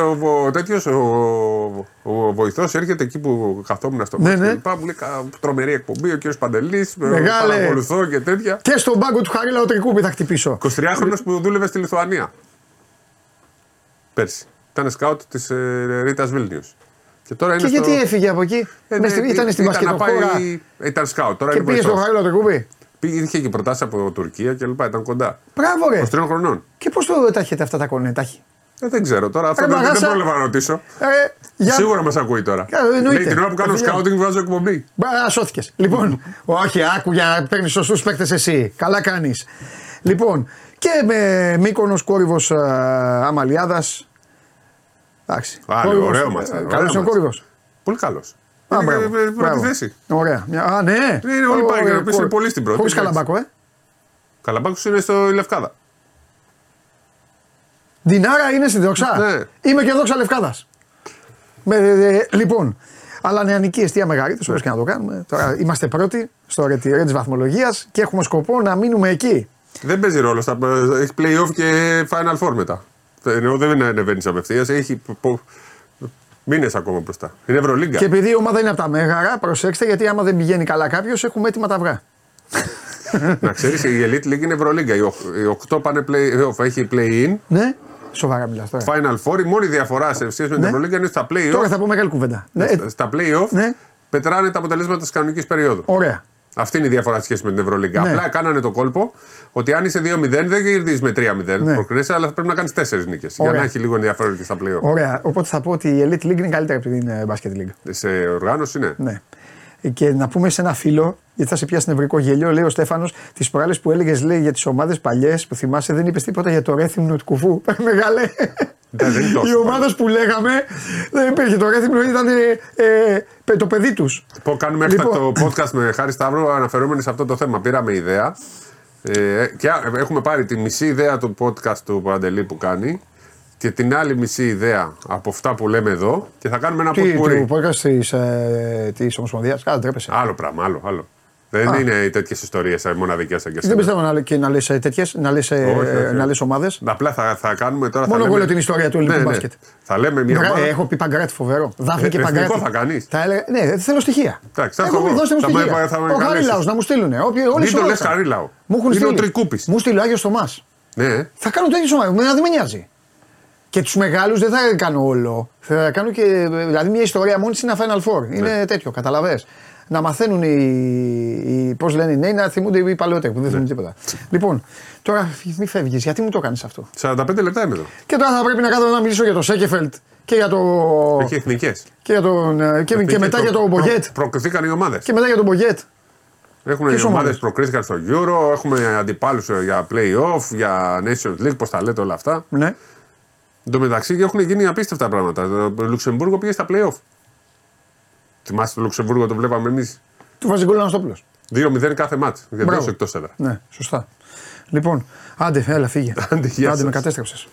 ο τέτοιος ο, ο βοηθός έρχεται εκεί που καθόμουν στο ναι, ναι. μου λέει τρομερή εκπομπή, ο κ. Παντελής. Παρακολουθώ και τέτοια. Και στον πάγκο του Χαρίλα Οστρικούπη θα χτυπήσω. 23χρονο που δούλευε στη Λιθουανία. Πέρσι. Ήταν σκάουτ της ε, Ρίτας Βίλνιους. Και, τώρα και γιατί έφυγε από εκεί, ε, ναι, ήταν στην Πασκετοχώρα. Ήταν σκάουτ. Τώρα και πήγε στο Χαρίλο το κουμπί. Πήγε, είχε και προτάσει από Τουρκία και λοιπά, ήταν κοντά. Μπράβο, ρε. 23 χρονών. Και πώς το τάχετε αυτά τα κονέτα, ε, δεν ξέρω τώρα. Αυτό δεν, δεν πρόλαβα να ρωτήσω. Ε, για... Σίγουρα μας ακούει τώρα. Ε, Λέει την ώρα που κάνω σκάουτινγκ βάζω εκπομπή. Μπα, σώθηκες. λοιπόν, όχι, άκου για να παίρνεις σωστούς παίκτες εσύ. Καλά κάνεις. Λοιπόν, και με Μύκονο κόρυβος Αμαλιάδας Εντάξει. Άλλο, ωραίο μας. Καλός ο κόρυβος. Πολύ καλός. Α, μπράβο. Πρώτη θέση. Ωραία. Α, ναι. Είναι όλοι πάνε και είναι πολύ στην πρώτη. Χωρίς καλαμπάκο, ε. Καλαμπάκος είναι στο Λευκάδα. Δινάρα είναι στη δόξα. Ναι. Είμαι και δόξα Λευκάδας. Λοιπόν, αλλά νεανική αιστεία μεγαλύτερη, όπω και να το κάνουμε. Τώρα είμαστε πρώτοι στο ρετυρέ τη βαθμολογίας και έχουμε σκοπό να μείνουμε εκεί. Δεν παίζει ρόλο. Έχει playoff και final four μετά. Ενώ δεν ανεβαίνεις απευθείας, έχει μήνες ακόμα μπροστά. Είναι Ευρωλίγκα. Και επειδή η ομάδα είναι από τα μέγαρα, προσέξτε γιατί άμα δεν πηγαίνει καλά κάποιος, έχουμε έτοιμα τα αυγά. Να ξέρεις, η Elite League είναι Ευρωλίγκα. Οι 8 πάνε play-off, έχει play-in. Ναι. Σοβαρά μιλάς τώρα. Final Four, η μόνη διαφορά σε σχέση με την ναι. Ευρωλίγκα είναι στα play-off. Τώρα θα πούμε μεγάλη κουβέντα. Ναι. Στα play-off ναι. πετράνε τα αποτελέσματα της κανονικής περίοδου. Ωραία. Αυτή είναι η διαφορά σχέση με την Ευρωλίγκα. Ναι. Απλά κάνανε το κόλπο ότι αν είσαι 2-0 δεν κερδίζεις με 3-0. Ναι. Προκρίνεσαι, αλλά πρέπει να κάνεις 4 νίκες. Για να έχει λίγο ενδιαφέρον και στα πλοία. Ωραία. Οπότε θα πω ότι η Elite League είναι καλύτερη από την ε, Basket League. Σε οργάνωση, ναι. ναι. Και να πούμε σε ένα φίλο, γιατί θα σε πιάσει νευρικό γέλιο, λέει ο Στέφανος, τις προάλλες που έλεγες λέει για τις ομάδες παλιές που θυμάσαι, δεν είπες τίποτα για το Ρέθυμνο του Κουφού. Μεγάλε. Οι ομάδε που λέγαμε δεν υπήρχε. Το Ρέθυμνο ήταν ε, ε, το παιδί τους. Κάνουμε λοιπόν... το podcast με Χάρη Σταύρο αναφερόμενοι σε αυτό το θέμα. Πήραμε ιδέα. Ε, και έχουμε πάρει τη μισή ιδέα του podcast του Παντελή που κάνει και την άλλη μισή ιδέα από αυτά που λέμε εδώ και θα κάνουμε ένα ποτπουρί. Τι, podcast της, ε, της Ομοσπονδίας, Καλά, τρέπεσαι. Άλλο πράγμα, άλλο, άλλο. Δεν Α. είναι τέτοιες ιστορίες μοναδικές σαν και Δεν πιστεύω να, και να λες τέτοιες, να λες ε, ομάδες. Απλά θα, θα κάνουμε τώρα. Μόνο εγώ λέω την ιστορία του ελληνικού ναι, ναι. μπάσκετ. Θα λέμε μια ομάδα. Ε, έχω πει παγκράτη φοβερό. Δάφνη ε, και παγκράτη. θα κάνεις. Θα έλεγα, ναι, θέλω στοιχεία. Εντάξει, θα έχω πει, δώστε μου στοιχεία. Ο Χαρίλαο να μου στείλουν. Μην το λες Χαρίλαο. Είναι ο Τρικούπης. Μου στείλει ο Άγιος Θωμάς. Ναι. Θα κάνω τέτοιε ομάδε. Δεν με νοιάζει. Και τους μεγάλους δεν θα κάνω όλο. Θα κάνω και. Δηλαδή μια ιστορία μόνη είναι ένα Final Four. Είναι ναι. τέτοιο, καταλαβέ. Να μαθαίνουν οι. οι Πώς λένε οι νέοι, να θυμούνται οι παλαιότεροι που δεν θυμούνται ναι. τίποτα. Λοιπόν, τώρα μη φεύγεις, γιατί μου το κάνεις αυτό; 45 λεπτά είμαι εδώ. Και τώρα θα πρέπει να κάνω να μιλήσω για το Σέκεφελτ και για το. Έχει εθνικές. Και, για τον... Ε, και, και μετά για τον Μπογκέτ. Προ... Προκριθήκαν οι ομάδες. Και μετά για τον Μπογκέτ. Έχουν οι ομάδες προκρίθηκαν στο Euro, έχουμε αντιπάλους για playoff, για Nations League, πώς τα λέτε όλα αυτά. Ναι. Εν τω μεταξύ έχουν γίνει απίστευτα πράγματα. Το Λουξεμβούργο πήγε στα playoff. Θυμάστε το Λουξεμβούργο, το βλέπαμε εμείς; Του βάζει γκολ Αναστόπουλος. 2-0 κάθε μάτι. Γιατί τόσο εκτός έδρα. Ναι, σωστά. Λοιπόν, άντε, έλα, φύγε. άντε, άντε με κατέστρεψες.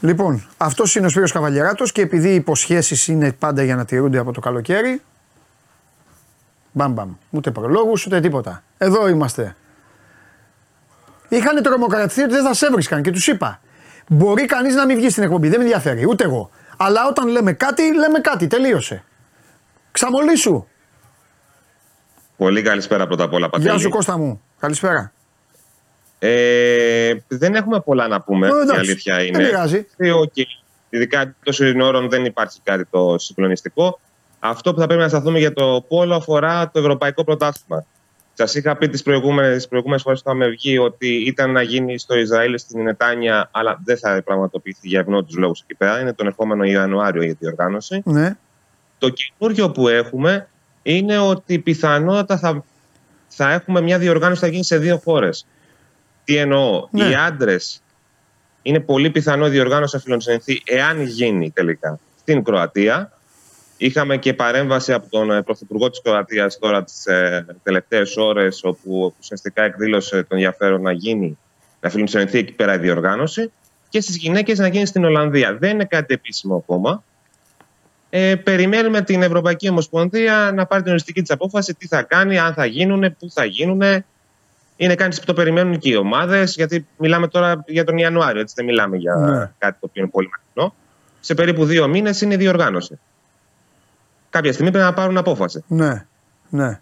Λοιπόν, αυτός είναι ο Σπύρος Καβαλιαράτο και επειδή οι υποσχέσεις είναι πάντα για να τηρούνται από το καλοκαίρι. Μπαμ, μπαμ. Ούτε προλόγους ούτε τίποτα. Εδώ είμαστε. Είχαν τρομοκρατηθεί ότι δεν θα σε έβρισκαν και τους είπα. Μπορεί κανείς να μην βγει στην εκπομπή, δεν με ενδιαφέρει, ούτε εγώ. Αλλά όταν λέμε κάτι, λέμε κάτι. Τελείωσε. Ξαμολύσου. Πολύ καλησπέρα πρώτα απ' όλα, Πατέλη. Γεια σου Κώστα μου. Καλησπέρα. Ε, δεν έχουμε πολλά να πούμε, ε, η αλήθεια είναι. Δεν πειράζει. Okay. Ειδικά τόσο ώρων δεν υπάρχει κάτι το συγκλονιστικό. Αυτό που θα πρέπει να σταθούμε για το πόλο αφορά το Ευρωπαϊκό Πρωτάθλημα. Σας είχα πει τις προηγούμενες φορές που είχαμε βγει ότι ήταν να γίνει στο Ισραήλ στην Νετάνια, αλλά δεν θα πραγματοποιηθεί για ευνόητους λόγους εκεί πέρα. Είναι τον επόμενο Ιανουάριο για τη διοργάνωση. Ναι. Το καινούριο που έχουμε είναι ότι πιθανότατα θα, θα έχουμε μια διοργάνωση που θα γίνει σε δύο χώρες. Τι εννοώ, ναι. οι άντρες είναι πολύ πιθανό η διοργάνωση να φιλοξενηθεί εάν γίνει τελικά στην Κροατία Είχαμε και παρέμβαση από τον ε, Πρωθυπουργό της Κροατίας τώρα τις ε, τελευταίες ώρες, όπου ουσιαστικά εκδήλωσε τον ενδιαφέρον να γίνει, να φιλοξενηθεί εκεί πέρα η διοργάνωση. Και στις γυναίκες να γίνει στην Ολλανδία. Δεν είναι κάτι επίσημο ακόμα. Ε, περιμένουμε την Ευρωπαϊκή Ομοσπονδία να πάρει την οριστική της απόφαση τι θα κάνει, αν θα γίνουν, πού θα γίνουν. Είναι κάτι που το περιμένουν και οι ομάδες, γιατί μιλάμε τώρα για τον Ιανουάριο, έτσι δεν μιλάμε για ναι. κάτι το οποίο είναι πολύ μακρινό. Σε περίπου δύο μήνες είναι η διοργάνωση κάποια στιγμή πρέπει να πάρουν απόφαση. Ναι, ναι.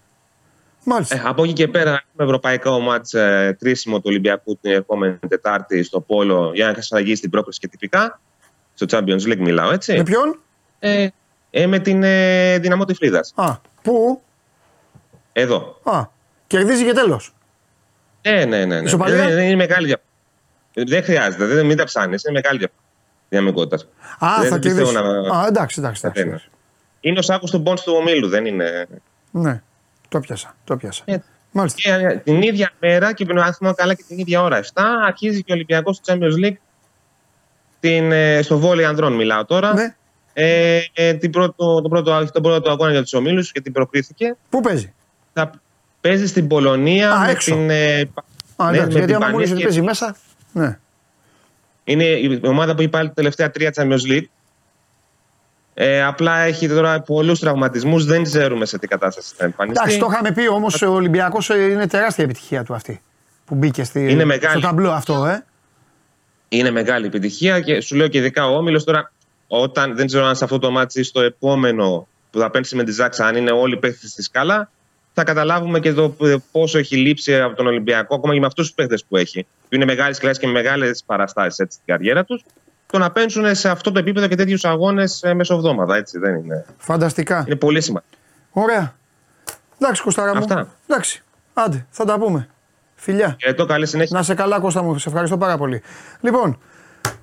Μάλιστα. Ε, από εκεί και πέρα έχουμε ευρωπαϊκό μάτς ε, κρίσιμο του Ολυμπιακού την επόμενη Τετάρτη στο Πόλο για να εξασφαλίσει στην πρόκληση και τυπικά. Στο Champions League μιλάω, έτσι. Με ποιον; Ε, ε, με την ε, Δυναμό Τυφλίδας. Α, πού; Εδώ. Α, κερδίζει και τέλος. Ε, ναι, ναι, ναι. ναι. Ε, είναι μεγάλη διαφορά. Δεν χρειάζεται, δεν, μην τα ψάνεις, είναι μεγάλη διαφορά. Α, θα κερδίσεις. Να... Α, εντάξει, εντάξει. εντάξει. Είναι ο σάκος του Μπον του ομίλου, δεν είναι. Ναι, το πιάσα. Το πιάσα. Ε, Μάλιστα. Και ε, την ίδια μέρα και αν θυμάμαι καλά και την ίδια ώρα 7 αρχίζει και ο Ολυμπιακός του Champions League την, ε, στο βόλιο ανδρών, μιλάω τώρα. Ναι. Ε, ε, την πρώτο, το πρώτο, τον πρώτο αγώνα για τους ομίλους και την προκρίθηκε. Πού παίζει; Θα παίζει στην Πολωνία Α, με έξω. την. Ε, Α, ναι, εντάξει, γιατί άμα μου ότι παίζει μέσα. Ναι. Είναι η ομάδα που υπάρχει τα τελευταία τρία Champions League. Ε, απλά έχει τώρα πολλούς τραυματισμούς, δεν ξέρουμε σε τι κατάσταση θα εμφανιστεί. Εντάξει, το είχαμε πει όμως ο Ολυμπιακός είναι τεράστια επιτυχία του αυτή που μπήκε στη, είναι μεγάλη. στο ταμπλό αυτό, ε. Είναι μεγάλη επιτυχία και σου λέω και ειδικά ο Όμιλος τώρα, όταν δεν ξέρω αν σε αυτό το μάτι ή στο επόμενο που θα πένσει με τη Ζάξα, αν είναι όλοι παίχτες στη σκάλα, θα καταλάβουμε και το πόσο έχει λείψει από τον Ολυμπιακό, ακόμα και με αυτούς τους παίχτες που έχει, που είναι μεγάλε κλάσει και μεγάλες παραστάσεις στην καριέρα τους, το να πένσουν σε αυτό το επίπεδο και τέτοιους αγώνες ε, μεσοβδόμαδα. Έτσι δεν είναι. Φανταστικά. Είναι πολύ σημαντικό. Ωραία. Εντάξει, Κωστάρα μου. Αυτά. Εντάξει. Άντε, θα τα πούμε. Φιλιά. Και το καλή συνέχεια. Να σε καλά, Κώστα μου. Σε ευχαριστώ πάρα πολύ. Λοιπόν,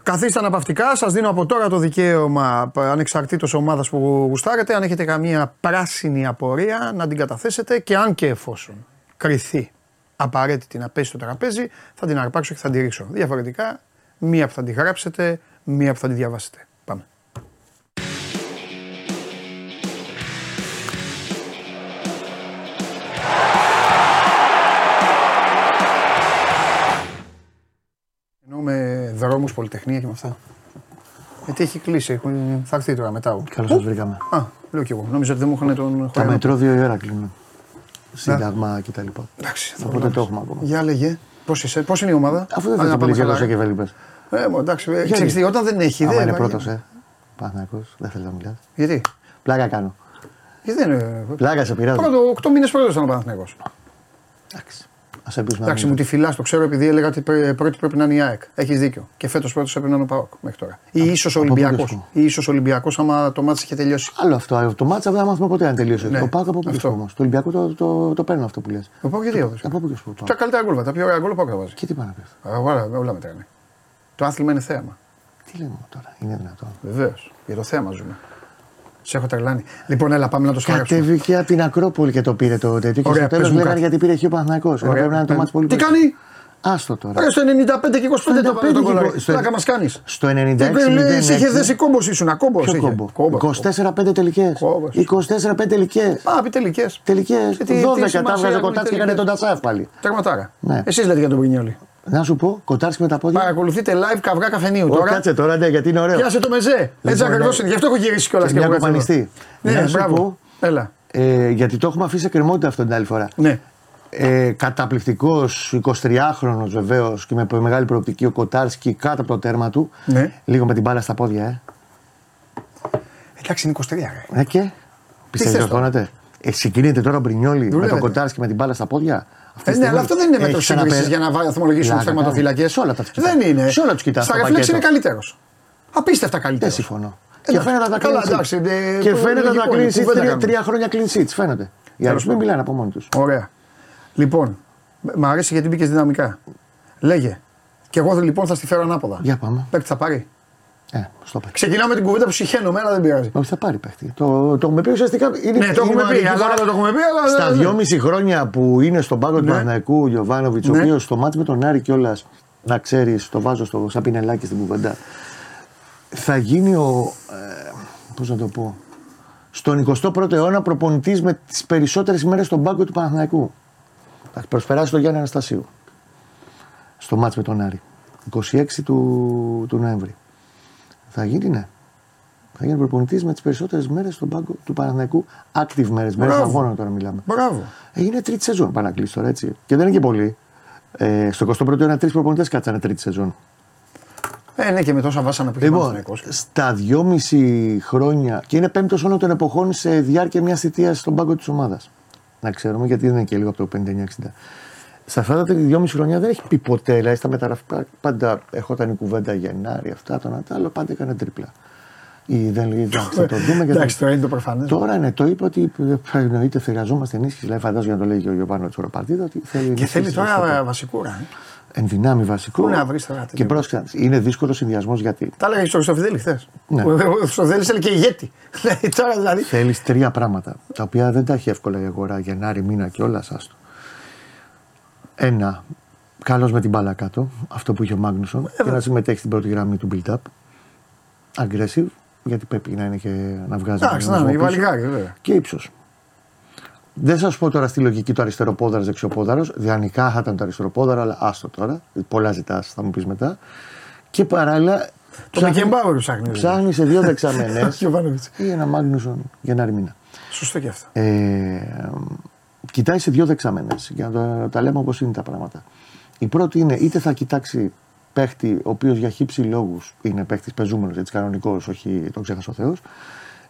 καθίστε αναπαυτικά. Σας δίνω από τώρα το δικαίωμα ανεξαρτήτως ομάδας που γουστάρετε. Αν έχετε καμία πράσινη απορία, να την καταθέσετε και αν και εφόσον κρυθεί απαραίτητη να πέσει στο τραπέζι, θα την αρπάξω και θα την ρίξω. Διαφορετικά, μία που θα την γράψετε, μία που θα τη διαβάσετε. Με δρόμους, πολυτεχνία και με αυτά. Γιατί έχει κλείσει, έχουν, θα έρθει τώρα μετά. Καλώς σας βρήκαμε. Α, λέω κι εγώ. Νόμιζα ότι δεν μου είχαν τον Τα μετρό δύο η ώρα κλείνουν. Σύνταγμα κτλ. Εντάξει, Οπότε το έχουμε ακόμα. Για λέγε. Πώς πώς είναι η ομάδα; Αφού δεν Α, να θα πάμε πει για καλά. το και βέλιπε. Ε, μου, εντάξει, ε, Γιατί; ξέρεις τι, όταν δεν έχει. Άμα δεν είναι υπάρχει. πρώτος, ε. Παναγιακό, δεν θέλεις να μιλάς. Γιατί; Πλάκα κάνω. Γιατί δεν είναι. Πλάκα σε πειράζει. Πρώτο, 8 μήνες πρώτος ήταν ο Παναθηναϊκός. Εντάξει. Α ελπίσουμε να Εντάξει, μην- μου τη φυλάς, το ξέρω επειδή έλεγα ότι πρέ- πρώτη πρέπει να είναι η ΑΕΚ. Έχεις δίκιο. Και φέτος πρώτος πρέπει να είναι ο Παόκ μέχρι τώρα. Ή ίσως ο από πού Ολυμπιακός. βρίσκω; Ή ίσως ο Ολυμπιακός, άμα το μάτι είχε τελειώσει. Άλλο αυτό. Το μάτσα δεν θα μάθουμε ποτέ αν τελείωσε. Ναι, Το πάω από πού αυτό. βρίσκω όμως; Το Ολυμπιακό το, το, το παίρνω αυτό που λες. Ο Παόκ γιατί έδωσε. Από πού βρίσκω. το Τα καλύτερα γκολ, τα πιο ωραία γκολ ο Παόκ θα βάζει. Και τι πάνε να πει. Α, Όλα, όλα μετράνε. Το άθλημα είναι θέαμα. Τι λέμε τώρα, είναι δυνατόν. Βεβαίως. Για το θέαμα ζούμε. Σε έχω τρελάνει. Λοιπόν, έλα, πάμε να το σκάψουμε. Κατέβηκε από την Ακρόπολη και το πήρε το τέτοιο. Και Ωραία, στο πες τέλο μου λέγανε κάτι. γιατί πήρε χει ο Παναθυνακό. Ωραία, Πρέπει να είναι το πες. μάτι πολύ Τι μπροστά. κάνει; Άστο τώρα. Ρε, στο 95 και 25 το πάρε το 95 και κόλλο. είκο- στο- Πλάκα μα κάνεις. Στο 96 Εσύ είχες δέσει κόμπος ήσουν. Κόμπος. Ποιο κόμπο; 24-5 τελικές. Κόμπος. 24-5 τελικές. Α, πει τελικές. Τελικές. Ε, τι- τι 12 τα σημασία έβγαζε έχουν οι κοντά και έκανε τελικές. τον Τατσάεφ πάλι. Τερματάρα. Ναι. Εσείς λέτε για τον Πρινιόλη. Να σου πω, κοτάρσκι με τα πόδια. Παρακολουθείτε live καυγά καφενείου Ω, τώρα. Κάτσε τώρα, ναι, γιατί είναι ωραίο. Πιάσε το μεζέ. Έτσι Λοιπόν, ακριβώς ναι. είναι. Γι' αυτό έχω γυρίσει κιόλας Και και μια έχω κάτσει εδώ. κοπανιστή. Ναι, Να σου μπράβο. πω, Έλα. Ε, γιατί το έχουμε αφήσει σε κρεμότητα αυτό την άλλη φορά. Ναι. Ε, Καταπληκτικός 23χρονο βεβαίως και με μεγάλη προοπτική ο Κοτάρσκι κάτω από το τέρμα του. Ναι. Λίγο με την μπάλα στα πόδια, ε. Εντάξει, είναι 23. ρε. Ε, και; Πιστεύετε θες ότι πόνατε. Ε, συγκρίνεται τώρα ο Μπρινιόλι με Δουλεύετε. τον Κοτάρσκι με την μπάλα στα πόδια; Αυτή Ε, τη ναι, στιγμή αλλά αυτό δεν είναι μέτρος έχει σύγκρισης ξαναπε- για να βαθμολογήσουμε του Πλάκα θεματοφύλακε. κάνει. Σε όλα τα τους κοιτάς. Δεν είναι. Σε όλα τους κοιτάς. Στα ρεφλέξ είναι καλύτερος. Απίστευτα καλύτερος. Δεν συμφωνώ. Εντάξει, Και φαίνεται τα καλά, clean sheets. εντάξει, ε, Και το φαίνεται τα λογικό clean είναι, sheets. κουβέντα Τρία, κάνουμε. τρία χρόνια clean sheets. Φαίνεται. Οι άλλοι Τέλος μην πάντων. μιλάνε από μόνοι τους. Ωραία. Λοιπόν, μ' αρέσει γιατί μπήκες δυναμικά. Λέγε. Και εγώ λοιπόν θα στη φέρω ανάποδα. Για πάμε. Παίκτη θα πάρει. Ε, στο παίκτη. Ξεκινάω με την κουβέντα που συχαίνομαι, αλλά δεν πειράζει. Όχι, θα πάρει παίχτη. Το, το έχουμε πει ουσιαστικά. Είναι, Ναι, το έχουμε είναι πει, μαγική αλλά φορά. το έχουμε πει, αλλά Στα δεν- δυόμιση χρόνια που είναι στον πάγκο του Ναι. Παναθηναϊκού ο Γιωβάνοβιτς, ο Ναι. οποίος στο μάτι με τον Άρη κιόλας, να ξέρεις, το βάζω στο σαν πινελάκι στην κουβέντα. Θα γίνει ο. Ε, Πώς να το πω. Στον 21ο αιώνα προπονητής με τις περισσότερες ημέρε στον πάγκο του Παναθηναϊκού. Θα προσπεράσει τον Γιάννη Αναστασίου. Στο μάτς με τον Άρη. 26 του, του Νοέμβρη. Θα γίνει, ναι. Θα γίνει προπονητής με τις περισσότερες μέρες στον πάγκο του Παναθηναϊκού. Active μέρες, μέρες Μπράβο. αγώνων τώρα μιλάμε. Μπράβο. Έγινε τρίτη σεζόν πάνε να κλείσει τώρα έτσι. Και δεν είναι και πολύ. Ε, στο 21ο αιώνα τρεις προπονητές κάτσανε τρίτη σεζόν. Ε, ναι, και με τόσα βάσανα που είχε Λοιπόν, Παναθηναϊκός. στα δυόμιση χρόνια και είναι πέμπτος όλων των εποχών σε διάρκεια μιας θητείας στον πάγκο της ομάδας. Να ξέρουμε, γιατί δεν είναι και λίγο από το 59-60. Σε αυτά τα δυόμιση χρόνια δεν έχει πει ποτέ, δηλαδή στα μεταγραφικά πάντα ερχόταν η κουβέντα Γενάρη, αυτά, το ένα το άλλο, πάντα έκανε τρίπλα. Ή δεν λέει, εντάξει, θα το δούμε. και Εντάξει, δεν- τώρα είναι το προφανές. Τώρα ναι, το είπε ότι ε, εννοείται χρειαζόμαστε ενίσχυση. Δηλαδή, φαντάζομαι για να το λέει και ο Γιωβάνο Τσοροπαρτίδα ότι θέλει Και ενίσχυση θέλει στο τώρα στόπερ. βασικούρα. Ε. Εν δυνάμει βασικό. Πού να βρεις τώρα τέτοιο. Και πρόσεξε, είναι δύσκολο συνδυασμός γιατί Τα έλεγα και στο Χριστοφιδέλη χθες. Ναι. Ο Χριστοφιδέλη έλεγε και ηγέτη. Δηλαδή, τώρα δηλαδή. θέλεις τρία πράγματα τα οποία δεν τα έχει εύκολα η αγορά Γενάρη, μήνα και όλα άστο. Ένα, καλός με την μπάλα κάτω, αυτό που είχε ο Μάγνουσον, και να συμμετέχει στην πρώτη γραμμή του build-up. Aggressive, γιατί πρέπει να είναι και να βγάζει. Εντάξει, τον να είναι, η πίσω. Βαλιγάρη, βέβαια. Και ύψος. Δεν σας πω τώρα στη λογική του αριστεροπόδαρος, δεξιοπόδαρος. Διανικά θα ήταν το αριστεροπόδαρο, αλλά άστο τώρα. Πολλά ζητάς, θα μου πεις μετά. Και παράλληλα. Το Μπεκεμπάουερ ψάχνει. Ψάχνει σε δύο δεξαμενές Γιωβάνοβιτς. ή ένα Μάγνουσον Γενάρη μήνα. Σωστό και αυτό. Ε, κοιτάει σε δύο δεξαμενές για να το- τα λέμε όπως είναι τα πράγματα. Η πρώτη είναι είτε θα κοιτάξει παίχτη ο οποίος για χύψη λόγους είναι παίχτης πεζούμενος, έτσι κανονικός, όχι τον ξέχασε ο Θεός,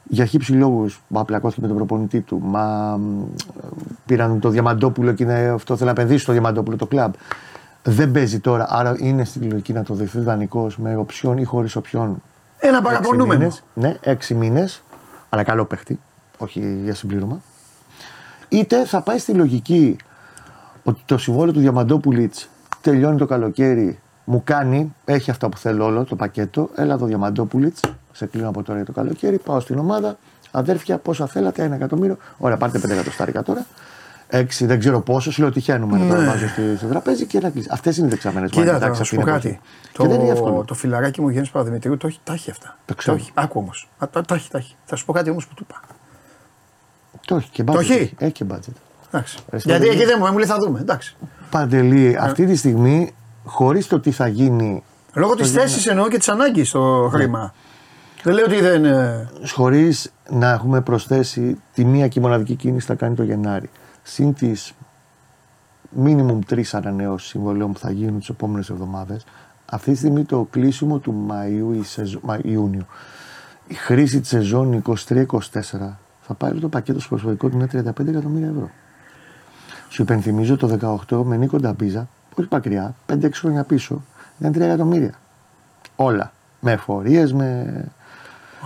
για χύψη λόγους μα πλακώθηκε με τον προπονητή του. Μα πήραν το Διαμαντόπουλο και είναι, αυτό θέλει να επενδύσει στο Διαμαντόπουλο το κλαμπ. Δεν παίζει τώρα, άρα είναι στην λογική να το δεχθεί δανεικός με οψιόν ή χωρίς οψιόν. Ένα παραπονούμενο. Ναι, έξι μήνες, αλλά καλό παίχτη, όχι για συμπλήρωμα. Είτε θα πάει στη λογική ότι το συμβόλαιο του Διαμαντόπουλιτ τελειώνει το καλοκαίρι, μου κάνει, έχει αυτά που θέλω όλο το πακέτο. Έλα το Διαμαντόπουλιτ, σε κλείνω από τώρα για το καλοκαίρι, πάω στην ομάδα. Αδέρφια, πόσα θέλατε, ένα εκατομμύριο. Ωραία, πάρτε πέντε εκατοστάρικα τώρα. Έξι, δεν ξέρω πόσο, σου λέω τυχαία νούμερα ναι. τώρα βάζω στο τραπέζι και ένα κλείσει. Αυτές είναι δεξαμενές μάτια. Κοίτα, θα σου πω κάτι. Το, και δεν είναι εύκολο. Το φιλαράκι μου Γιάννης Παπαδημητρίου το έχει, τα έχει αυτά. Το ξέρω. Το έχει. Άκου όμως. Τα, τα, έχει, τα έχει. Θα σου πω κάτι όμως που του είπα. Το έχει και μπάτζετ. Το έχει; Έχει και μπάτζετ. Γιατί εκεί δεν μου, μου λέει θα δούμε. Εντάξει. Παντελή, ε. αυτή τη στιγμή, χωρίς το τι θα γίνει. Λόγω της θέσης εννοώ και της ανάγκης στο χρήμα. Δεν λέω ότι δεν. Ε, χωρίς να έχουμε προσθέσει τη μία και μοναδική κίνηση θα κάνει το Γενάρη. Συν τις minimum τρεις ανανεώσεις συμβολέων που θα γίνουν τις επόμενες εβδομάδες. Αυτή τη στιγμή το κλείσιμο του Μαΐου ή σεζο... Ιούνιου, η χρήση της σεζόν 23-24 θα πάρει το πακέτο στο προσωπικό του είναι 35 εκατομμύρια ευρώ. Σου υπενθυμίζω το 18 με Νίκο Νταμπίζα, όχι μακριά, 5-6 χρόνια πίσω, ήταν 3 εκατομμύρια. Όλα. Με εφορίες, με.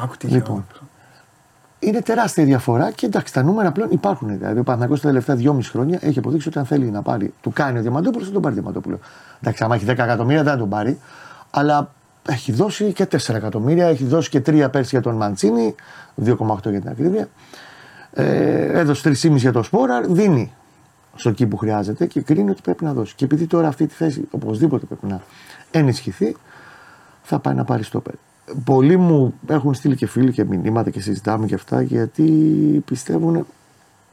Άκου λοιπόν. Είναι τεράστια διαφορά και εντάξει, τα νούμερα πλέον υπάρχουν. Δηλαδή, ο Παναγό τα τελευταία 2,5 χρόνια έχει αποδείξει ότι αν θέλει να πάρει, του κάνει ο Διαμαντόπουλος, θα τον πάρει ο Διαμαντόπουλος. Εντάξει, άμα έχει 10 εκατομμύρια δεν θα τον πάρει, αλλά έχει δώσει και 4 εκατομμύρια, έχει δώσει και 3 πέρσι για τον Μαντσίνη, 2,8 για την ακρίβεια. Ε, έδωσε 3,5 για τον Σπόρα, δίνει στο εκεί που χρειάζεται και κρίνει ότι πρέπει να δώσει. Και επειδή τώρα αυτή τη θέση οπωσδήποτε πρέπει να ενισχυθεί, θα πάει να πάρει στόπερ. Πολλοί μου έχουν στείλει και φίλοι και μηνύματα και συζητάμε και αυτά γιατί πιστεύουν.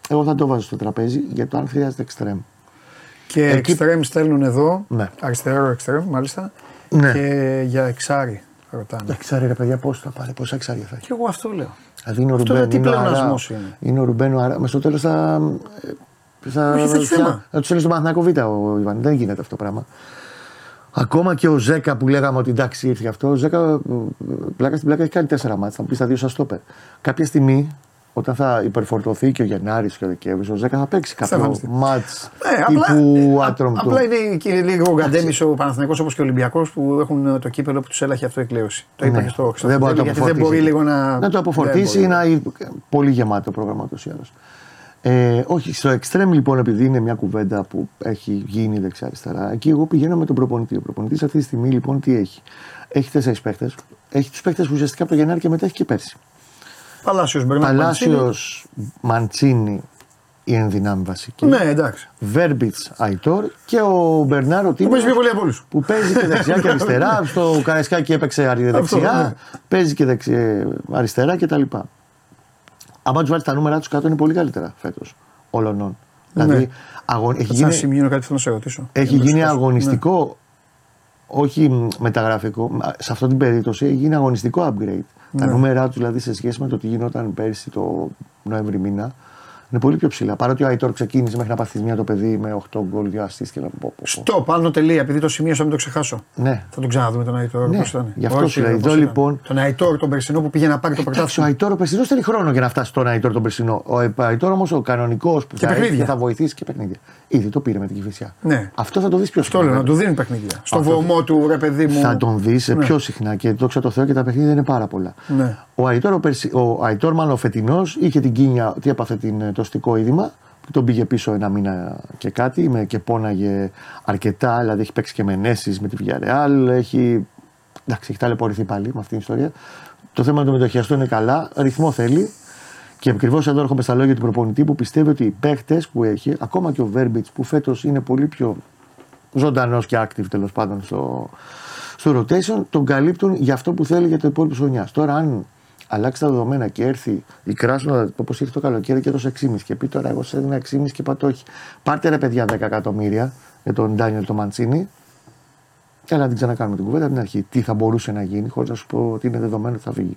Εγώ θα το βάζω στο τραπέζι για το αν χρειάζεται εξτρέμ. Και Εκεί... εξτρέμ στέλνουν εδώ. Ναι. Αριστερό εξτρέμ, μάλιστα. Ναι. Και για εξάρι ρωτάνε. Εξάρι, ρε παιδιά, πώς θα πάρει, πόσα εξάρια θα έχει. Και εγώ αυτό λέω. Δηλαδή είναι ο Ρουμπέν. Τι πλεονασμός είναι. Είναι ο Ρουμπέν, άρα. Μες στο τέλος θα. Θα, θα, θα τους στείλει στον Παναθηναϊκό Β ο Ιβάν. Δεν γίνεται αυτό το πράγμα. Ακόμα και ο Ζέκα που λέγαμε ότι εντάξει ήρθε αυτό, ο Ζέκα πλάκα στην πλάκα έχει κάνει τέσσερα μάτια. Θα μου πεις τα δύο σας το Κάποια στιγμή όταν θα υπερφορτωθεί και ο Γενάρης και ο Δεκέμβρης, ο Ζέκα θα παίξει κάποιο μάτς ναι, τύπου άτρομ του. Απλά είναι και λίγο γκαντέμι ο Παναθυνικό όπως και ο Ολυμπιακός που έχουν το κύπελο που τους έλαχε αυτό η κλέωση. Το είπα ναι. και στο Δεν μπορεί, γιατί δεν μπορεί λίγο να. Να το αποφορτήσει ή να. Πολύ γεμάτο πρόγραμμα ούτως ή άλλως. Ε, όχι, στο extreme λοιπόν, επειδή είναι μια κουβέντα που έχει γίνει δεξιά-αριστερά, εκεί εγώ πηγαίνω με τον προπονητή. Ο προπονητής αυτή τη στιγμή λοιπόν τι έχει. Έχει τέσσερις παίχτες. Έχει τους παίχτες που ουσιαστικά από το Γενάρη και μετά έχει και πέρσι. Παλάσιος Παλάσιος Μαντσίνη η ενδυνάμει βασική. Ναι, εντάξει. Βέρμπιτ Αϊτόρ και ο Μπερνάρο Τίμο. Που παίζει πολύ από Που παίζει και δεξιά και αριστερά. Στο Καραϊσκάκι έπαιξε δεξιά. ναι. Παίζει και δεξιά, αριστερά κτλ. Αν τους βάλεις τα νούμερα τους κάτω είναι πολύ καλύτερα φέτος. Όλων. Ναι. Δηλαδή, αγων... έχει γίνει... σημείο κάτι θέλω να σε ρωτήσω. Έχει γίνει αγωνιστικό, ναι. όχι μεταγραφικό. Σε αυτή την περίπτωση έχει γίνει αγωνιστικό upgrade. Ναι. Τα νούμερα του δηλαδή σε σχέση με το τι γινόταν πέρσι το Νοέμβρη μήνα είναι πολύ πιο ψηλά. Παρότι ο Αϊτόρ ξεκίνησε μέχρι να πάθει μια το παιδί με 8 γκολ, 2 αστεί και να πω. Στο πάνω τελεία, επειδή το σημείωσα, μην το ξεχάσω. Ναι. Θα τον ξαναδούμε τον Αϊτόρ. Ναι. ήταν. Γι' αυτό σου λέω. λοιπόν. Τον Αϊτόρ τον Περσινό που πήγε να πάρει το πρωτάθλημα. Ο Αϊτόρ ο Περσινός θέλει χρόνο για να φτάσει στον Αϊτόρ τον Περσινό. Ο Αϊτόρ όμως ο κανονικός που θα, έχει, θα βοηθήσει και παιχνίδια. Ήδη το πήρε με την κυφισιά. Ναι. Αυτό θα το δεις πιο συχνά. Αυτό λέω, να του δίνει παιχνίδια. Στο βωμό του ρε παιδί μου. Θα τον δεις ναι. πιο συχνά και δόξα τω Θεώ και τα παιχνίδια είναι πάρα πολλά. Ναι. Ο Αϊτόρ, ο Αϊτόρ μάλλον ο φετινός είχε την κίνια, τι έπαθε την, το αστικό είδημα τον πήγε πίσω ένα μήνα και κάτι με, και πόναγε αρκετά. Δηλαδή έχει παίξει και με ενέσει με τη Villarreal. Έχει, εντάξει, έχει ταλαιπωρηθεί πάλι με αυτήν την ιστορία. Το θέμα του μετοχιαστού είναι καλά. Ρυθμό θέλει. Και ακριβώς εδώ έρχομαι στα λόγια του προπονητή που πιστεύει ότι οι παίχτε που έχει, ακόμα και ο Βέρμπιτς που φέτος είναι πολύ πιο ζωντανός και active τέλος πάντων στο, στο rotation, τον καλύπτουν για αυτό που θέλει για το υπόλοιπο χρονιάς. Τώρα, αν αλλάξει τα δεδομένα και έρθει η Κράσνο όπως ήρθε το καλοκαίρι και έδωσε 6,5 και πει τώρα εγώ σε έδινα 6,5 και πατώ όχι. Πάρτε ρε παιδιά 10 εκατομμύρια για τον Ντάνιελ το Μαντσίνη και να την ξανακάνουμε την κουβέντα από την αρχή. Τι θα μπορούσε να γίνει, χωρίς να σου πω ότι είναι δεδομένο ότι θα φύγει.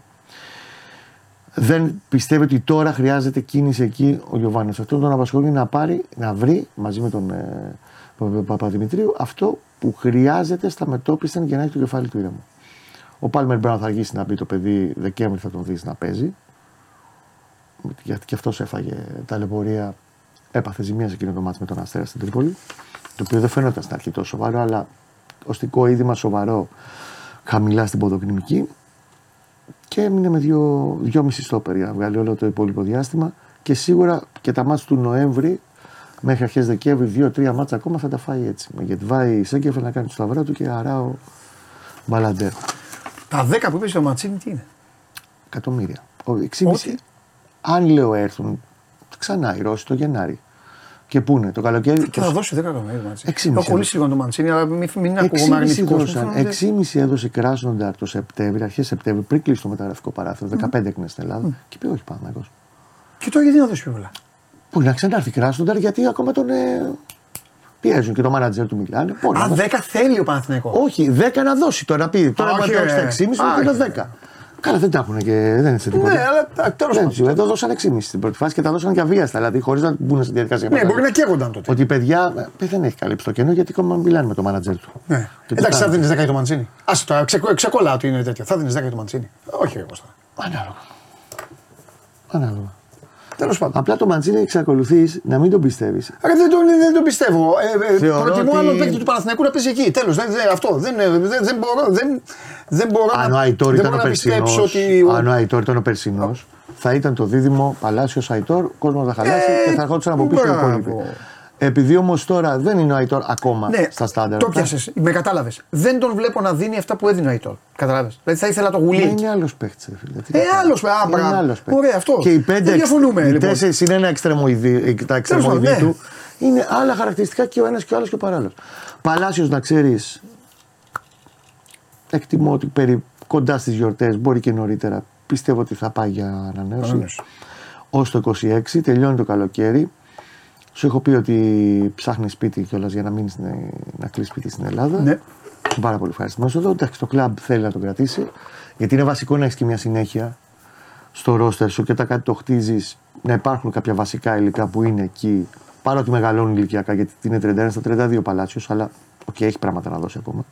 Δεν πιστεύει ότι τώρα χρειάζεται κίνηση εκεί ο Γιωβάνης. Αυτό τον απασχολεί να πάρει, να βρει μαζί με τον ε, Παπαδημητρίου αυτό που χρειάζεται στα μετώπιστα για να έχει το κεφάλι του ήρεμο. Ο Πάλμερ Μπράουν θα αργήσει να μπει το παιδί, Δεκέμβρη θα τον δεις να παίζει. γιατί και αυτός έφαγε ταλαιπωρία. Έπαθε ζημία σε εκείνο το μάτι με τον Αστέρα στην Τρίπολη. Το οποίο δεν φαίνονταν στην αρχή τόσο σοβαρό, αλλά οστικό είδημα σοβαρό χαμηλά στην ποδοκνημική. Και έμεινε με δύο, δυόμιση στόπερ για να βγάλει όλο το υπόλοιπο διάστημα. Και σίγουρα και τα μάτια του Νοέμβρη μέχρι αρχές Δεκέμβρη, δύο-τρία μάτσα ακόμα θα τα φάει έτσι. Με Γετβάη η Σέγκεφελ να κάνει το σταυρό του και αράω Μπαλαντέρ. Τα 10 που είπες στο Ματσίνη τι είναι; Εκατομμύρια. 6,5. Αν λέω έρθουν ξανά οι Ρώσοι το Γενάρη. Και πού είναι το καλοκαίρι. Και θα δώσει 10 εκατομμύρια Ματσίνη. Έχω κολλήσει λίγο το Ματσίνη, αλλά μην, μην ακούγομαι αρνητικό. 6,5 έδωσε Κράσνονταρ το Σεπτέμβριο, αρχές Σεπτέμβριο, πριν κλείσει το μεταγραφικό παράθυρο. 15 έκνε στην Ελλάδα. Mm. Και πει όχι πάμε εγώ. Και τώρα γιατί να δώσει πιο πολλά. Που να ξανάρθει Κράσνονταρ γιατί ακόμα τον. Ε, πιέζουν και το μάνατζερ του μιλάνε. Α, 10 θέλει ο Παναθηναϊκός. Όχι, 10 να δώσει τώρα. Πει, τώρα να δώσει τα 6,5 και το 10. Καλά, δεν τα έχουν και δεν είναι σε τίποτα. Ναι, αλλά τέλος πάντων. Εδώ δώσαν 6,5 στην πρώτη φάση και τα δώσαν και αβίαστα. Δηλαδή χωρίς να μπουν σε διαδικασία. Ναι, μπορεί να καίγονταν τότε. Ότι παιδιά ε, δεν έχει καλύψει το κενό γιατί ακόμα μιλάνε με το μάνατζερ του. Ναι. Εντάξει, θα δίνεις 10 το Μαντσίνη. Α το ξεκολλά ότι είναι τέτοιο. Θα δίνεις 10 το Μαντσίνη. Όχι, εγώ. Ανάλογα. Ανάλογα. Τέλος πάντων. Απλά το Μαντζίνη εξακολουθείς να μην τον πιστεύεις. δεν, τον, δεν τον πιστεύω. Ε, ε, προτιμώ ότι... άλλο παίκτη του Παναθηναϊκού να παίζει εκεί. Τέλος. Δεν, δεν, αυτό. Δεν, δεν, δεν μπορώ, δεν, δεν μπορώ αν να, ο Αϊτόρ ήταν ο περσινός, ότι... Αν ο Αϊτόρ ήταν ο περσινός, θα ήταν το δίδυμο Παλάσιος Αϊτόρ, κόσμος θα χαλάσει ε, και θα ερχόντουσαν από πίσω οι υπόλοιποι. Επειδή όμως τώρα δεν είναι ο Αϊτόρ ακόμα ναι, στα στάνταρ. Το πιάσες, με κατάλαβες. Δεν τον βλέπω να δίνει αυτά που έδινε ο Αϊτόρ. Κατάλαβες. Δηλαδή θα ήθελα το γουλί. Είναι άλλος παίχτη. Ε, άλλος παίχτη. Ωραία, αυτό. Και οι πέντε. Δεν διαφωνούμε. Οι λοιπόν. τέσσερις είναι ένα εξτρεμοειδή. Τα εξτρεμοειδή ναι. του είναι άλλα χαρακτηριστικά και ο ένας και ο άλλος και ο παράλληλος. Παλάσιος να ξέρεις. Εκτιμώ ότι περί κοντά στις γιορτές, μπορεί και νωρίτερα, πιστεύω ότι θα πάει για ανανέωση. Ω το 26, τελειώνει το καλοκαίρι. Σου έχω πει ότι ψάχνει σπίτι κιόλας για να μείνεις να κλείσει σπίτι στην Ελλάδα. Ναι. Πάρα πολύ ευχαριστημένο εδώ. Εντάξει, το κλαμπ θέλει να το κρατήσει. Γιατί είναι βασικό να έχεις και μια συνέχεια στο ρόστερ σου και όταν κάτι το χτίζεις να υπάρχουν κάποια βασικά υλικά που είναι εκεί. Παρότι μεγαλώνουν ηλικιακά γιατί είναι 31 στα 32 παλάτσιος, αλλά okay, έχει πράγματα να δώσει ακόμα.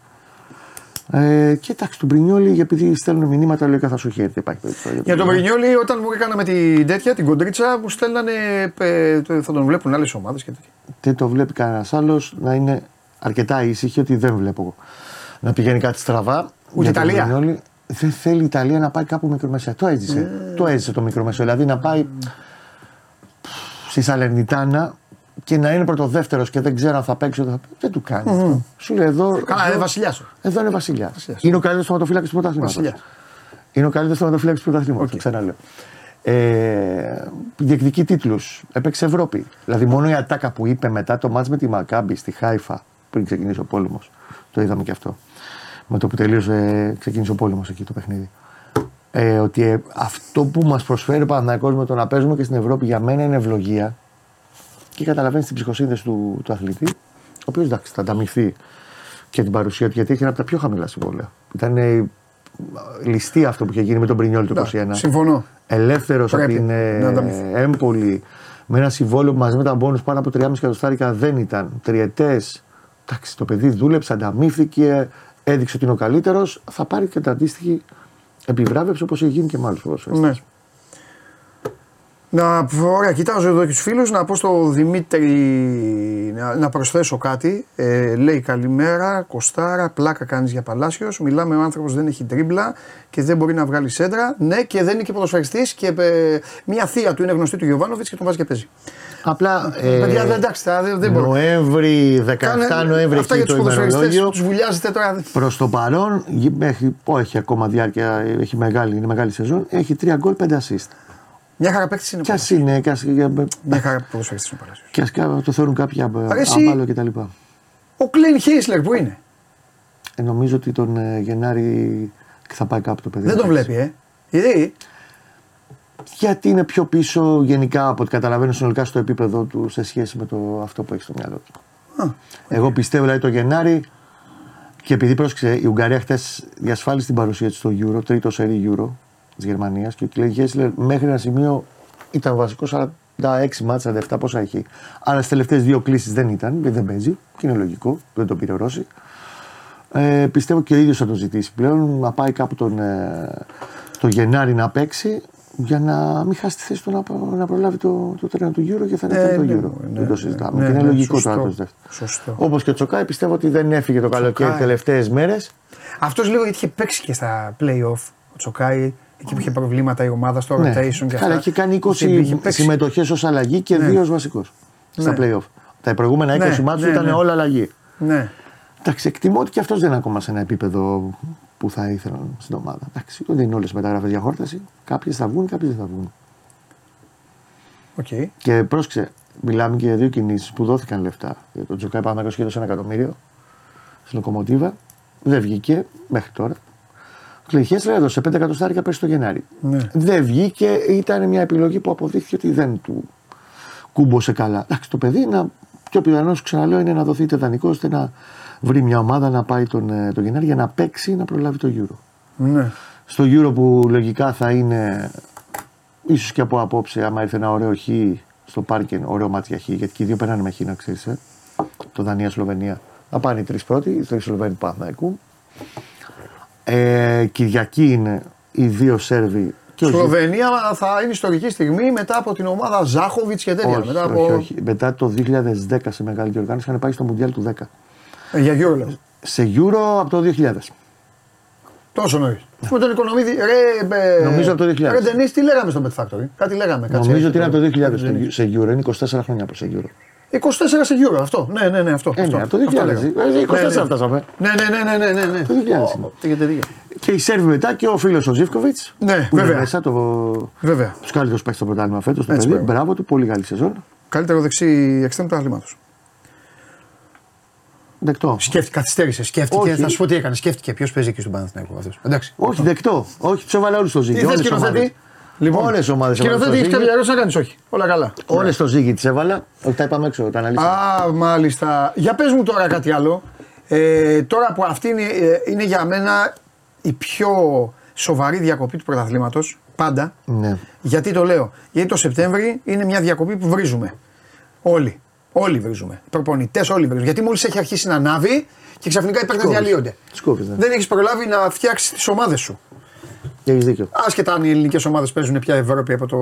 Ε, και εντάξει, τον Πρινιόλη, επειδή στέλνουν μηνύματα, λέει θα σου χαίρεται. Υπάρχει περίπτωση. Για τον Πρινιόλη, όταν μου έκανα με την τέτοια, την κοντρίτσα, μου στέλνανε. Ε, θα τον βλέπουν άλλες ομάδες και τέτοια. Δεν το βλέπει κανένας άλλος να είναι αρκετά ήσυχη ότι δεν βλέπω να πηγαίνει κάτι στραβά. Ούτε Ιταλία. Πρινιόλη. Δεν θέλει η Ιταλία να πάει κάπου μικρομεσαία. Το έζησε. Mm. Το έζησε το μικρομεσαίο. Δηλαδή να πάει στη Σαλερνιτάνα και να είναι πρωτοδεύτερος και δεν ξέρω αν θα παίξει. Δεν, δεν του κάνει. Mm. Σου λέει εδώ. Καλά, είναι βασιλιάς. Εδώ είναι βασιλιάς. Είναι ο καλύτερος θεματοφύλακας του πρωταθλήματος. Είναι ο καλύτερος θεματοφύλακας του πρωταθλήματος. Okay. Ξαναλέω. Ε, διεκδικεί τίτλους. Έπαιξε Ευρώπη. Δηλαδή, μόνο η ατάκα που είπε μετά το μάτς με τη Μακάμπη στη Χάιφα πριν ξεκινήσει ο πόλεμος. Το είδαμε και αυτό. Με το που τελείωσε, ξεκίνησε ο πόλεμος εκεί το παιχνίδι. Ε, ότι ε, αυτό που μας προσφέρει ο Παναγιώ με το να παίζουμε και στην Ευρώπη για μένα είναι ευλογία και καταλαβαίνεις την ψυχοσύνδεση του, του αθλητή, ο οποίος εντάξει θα ανταμυφθεί και την παρουσία του γιατί έχει ένα από τα πιο χαμηλά συμβόλαια. Ήταν ε, ληστή αυτό που είχε γίνει με τον Πρινιόλ το 2021. Συμφωνώ. Ελεύθερος από την ε, Έμπολη με ένα συμβόλαιο που μαζί με τα μπόνους πάνω από 3,5 εκατοστάρικα δεν ήταν. Τριετές. Εντάξει, το παιδί δούλεψε, ανταμείφθηκε, έδειξε ότι είναι ο καλύτερος. Θα πάρει και την αντίστοιχη επιβράβευση όπως έχει γίνει και με άλλους Ναι. Να, ωραία, κοιτάζω εδώ και τους φίλους. Να πω στο Δημήτρη να, να προσθέσω κάτι. Ε, λέει καλημέρα, Κοστάρα, πλάκα κάνεις για Παλάσιος. Μιλάμε ο άνθρωπος δεν έχει τρίμπλα και δεν μπορεί να βγάλει σέντρα. Ναι, και δεν είναι και ποδοσφαιριστής και ε, μια θεία του είναι γνωστή του Γιωβάνοβιτς και τον βάζει και παίζει. Απλά. Ε, Παιδιά, δεν, εντάξει, δεν, δεν μπορώ. Νοέμβρη, 17 Νοέμβρη Αυτά για τους ποδοσφαιριστές τους βουλιάζετε τώρα. Προς το παρόν, έχει, έχει ακόμα διάρκεια, έχει μεγάλη, είναι μεγάλη σεζόν, έχει 3 γκολ, 5 assist. Μια χαρά παίκτης είναι. Κι ας είναι. Κι ας, Μια χαρά ποδοσφαιριστή είναι Κι α το θεωρούν κάποια άμπαλο κτλ. Ο Κλέιν Χέισλερ που είναι. Ε, νομίζω ότι τον ε, Γενάρη θα πάει κάπου το παιδί. Δεν τον βλέπει, ε. Γιατί; Γιατί είναι πιο πίσω γενικά από ό,τι καταλαβαίνω συνολικά στο επίπεδο του σε σχέση με το, αυτό που έχει στο μυαλό του. Α, Εγώ πιστεύω δηλαδή το Γενάρη και επειδή πρόσεξε η Ουγγαρία χθες διασφάλισε την παρουσία της στο Euro, τρίτο σερί Euro, της Γερμανίας και ο Κλέιν Χέσλερ μέχρι ένα σημείο ήταν βασικός 46 μάτσα, 47 πόσα έχει. Αλλά στις τελευταίες δύο κλήσεις δεν ήταν, δεν παίζει και είναι λογικό, δεν το πήρε ο Ρώση. Ε, πιστεύω και ο ίδιος θα το ζητήσει πλέον να πάει κάπου τον, ε, το Γενάρη να παίξει για να μην χάσει τη θέση του να, να προλάβει το, το τρένο του γύρω και θα είναι Ε, το ναι, γύρο. ναι, δεν το ναι, συζητάμε. ναι, και είναι ναι, λογικό σωστό. τώρα το δεύτερο. Σωστό. Όπως και ο Τσοκάη πιστεύω ότι δεν έφυγε το καλοκαίρι Τσοκάη. τελευταίες μέρες. Αυτός λίγο γιατί είχε παίξει και στα playoff. Ο Τσοκάη, εκεί που είχε προβλήματα η ομάδα στο rotation και αυτά. Ναι. Καλά, έχει κάνει 20 Είχε- είχε παίξει. συμμετοχές ως αλλαγή και Ναι. δύο ως βασικός στα Ναι. playoff. Τα προηγούμενα 20 Ναι, ματς ναι, ήταν ναι. όλα αλλαγή. Ναι. Εντάξει, εκτιμώ ότι και αυτός δεν είναι ακόμα σε ένα επίπεδο που θα ήθελαν στην ομάδα. Εντάξει, δεν είναι όλες μεταγραφές για χόρταση. Κάποιες θα βγουν, κάποιες δεν θα βγουν. Οκ. Και πρόσεξε, μιλάμε και για δύο κινήσεις που δόθηκαν λεφτά. Για τον Τσοκάι πάμε να ένα εκατομμύριο στην Λοκομοτίβα. Δεν βγήκε μέχρι τώρα. Ο Κλαϊνχάισλερ έδωσε 5 εκατοστάρικα πέρσι το Γενάρη. Ναι. Δεν βγήκε, ήταν μια επιλογή που αποδείχθηκε ότι δεν του κούμπωσε καλά. Εντάξει, το παιδί να, πιο πιθανό, σου ξαναλέω, είναι να δοθεί είτε δανεικό ώστε να βρει μια ομάδα να πάει τον, ε, τον Γενάρη για να παίξει να προλάβει το Euro. Ναι. Στο Euro που λογικά θα είναι ίσως και από απόψε, άμα ήρθε ένα ωραίο χ στο πάρκινγκ, ωραίο μάτια χ, γιατί και οι δύο περνάνε με χ, να ξέρεις. Ε. Το Δανία-Σλοβενία. Θα πάνε οι τρεις πρώτοι, οι τρεις Σλοβαίνοι του Παναθηναϊκού. Ε, Κυριακή είναι οι δύο Σέρβοι και ο Σλοβενία θα είναι ιστορική στιγμή μετά από την ομάδα Ζάχοβιτς και τέτοια. όχι, μετά όχι, από... όχι. Μετά το 2010 σε μεγάλη διοργάνωση είχαν πάει στο Μουντιάλ του 10. Ε, για Euro λέω. Σε Euro από το 2000. Τόσο νωρίς. Με τον Οικονομίδη. Ρε, μπε, Νομίζω από το 2000. Ρε, Ντενίς, τι λέγαμε στο Bet Factory. Κάτι λέγαμε. Κάτσε, Νομίζω ότι έτσι, είναι από το 2000 Δεν στο- σε Euro. Είναι 24 χρόνια από σε Euro. 24 σε Euro αυτό. Ναι, ναι, ναι, αυτό. Ε, αυτό, ναι, από το αυτό 2000. λέγαμε. Ε, 24 Ναι, ναι. φτάσαμε. Ναι, ναι, ναι, ναι, ναι, ναι. Το 2000 είναι. Έχετε δίκιο. Και οι Σέρβοι μετά και ο φίλος ο Ζήφκοβιτς. Ναι, που βέβαια. είναι μέσα το. Βέβαια. Τους καλύτερους παίκτες στο πρωτάθλημα φέτος. Το Έτσι, παιδί. μπράβο. Μπράβο του, πολύ καλή σεζόν. Καλύτερο δεξί εξτρέμ του αθλήματο. Δεκτό. Σκέφτηκε, καθυστέρησε. Σκέφτηκε. Όχι. Θα σου πω τι έκανε. Σκέφτηκε ποιος παίζει εκεί στον Παναθηναϊκό αυτός. Εντάξει. Όχι, δεκτό. Όχι, του έβαλε όλους στο Τι ζύγι. θε Όλες τις σκηνοθέτη. ομάδες. Λοιπόν, Όλες οι ομάδες έβαλαν Σκηνοθέτη, στο έχεις ζύγι. κάποια ερώτηση να κάνεις. Όχι. Όλα καλά. Όλες στο ζύγι τις έβαλα. Όχι, τα είπαμε έξω, τα αναλύσαμε. Α, μάλιστα. Για πες μου τώρα κάτι άλλο. Ε, τώρα που αυτή είναι, ε, είναι για μένα η πιο σοβαρή διακοπή του πρωταθλήματος, πάντα. Ναι. Γιατί το λέω. Γιατί το Σεπτέμβρη είναι μια διακοπή που βρίζουμε. Όλοι. Όλοι βρίζουμε. Οι προπονητές όλοι βρίζουν. Γιατί μόλις έχει αρχίσει να ανάβει και ξαφνικά οι παίκτες Σκόβεις. διαλύονται. Σκόβεις, ναι. Δεν έχεις προλάβει να φτιάξεις τις ομάδες σου. Έχεις δίκιο. Άσχετα αν οι ελληνικές ομάδες παίζουν πια Ευρώπη από, το,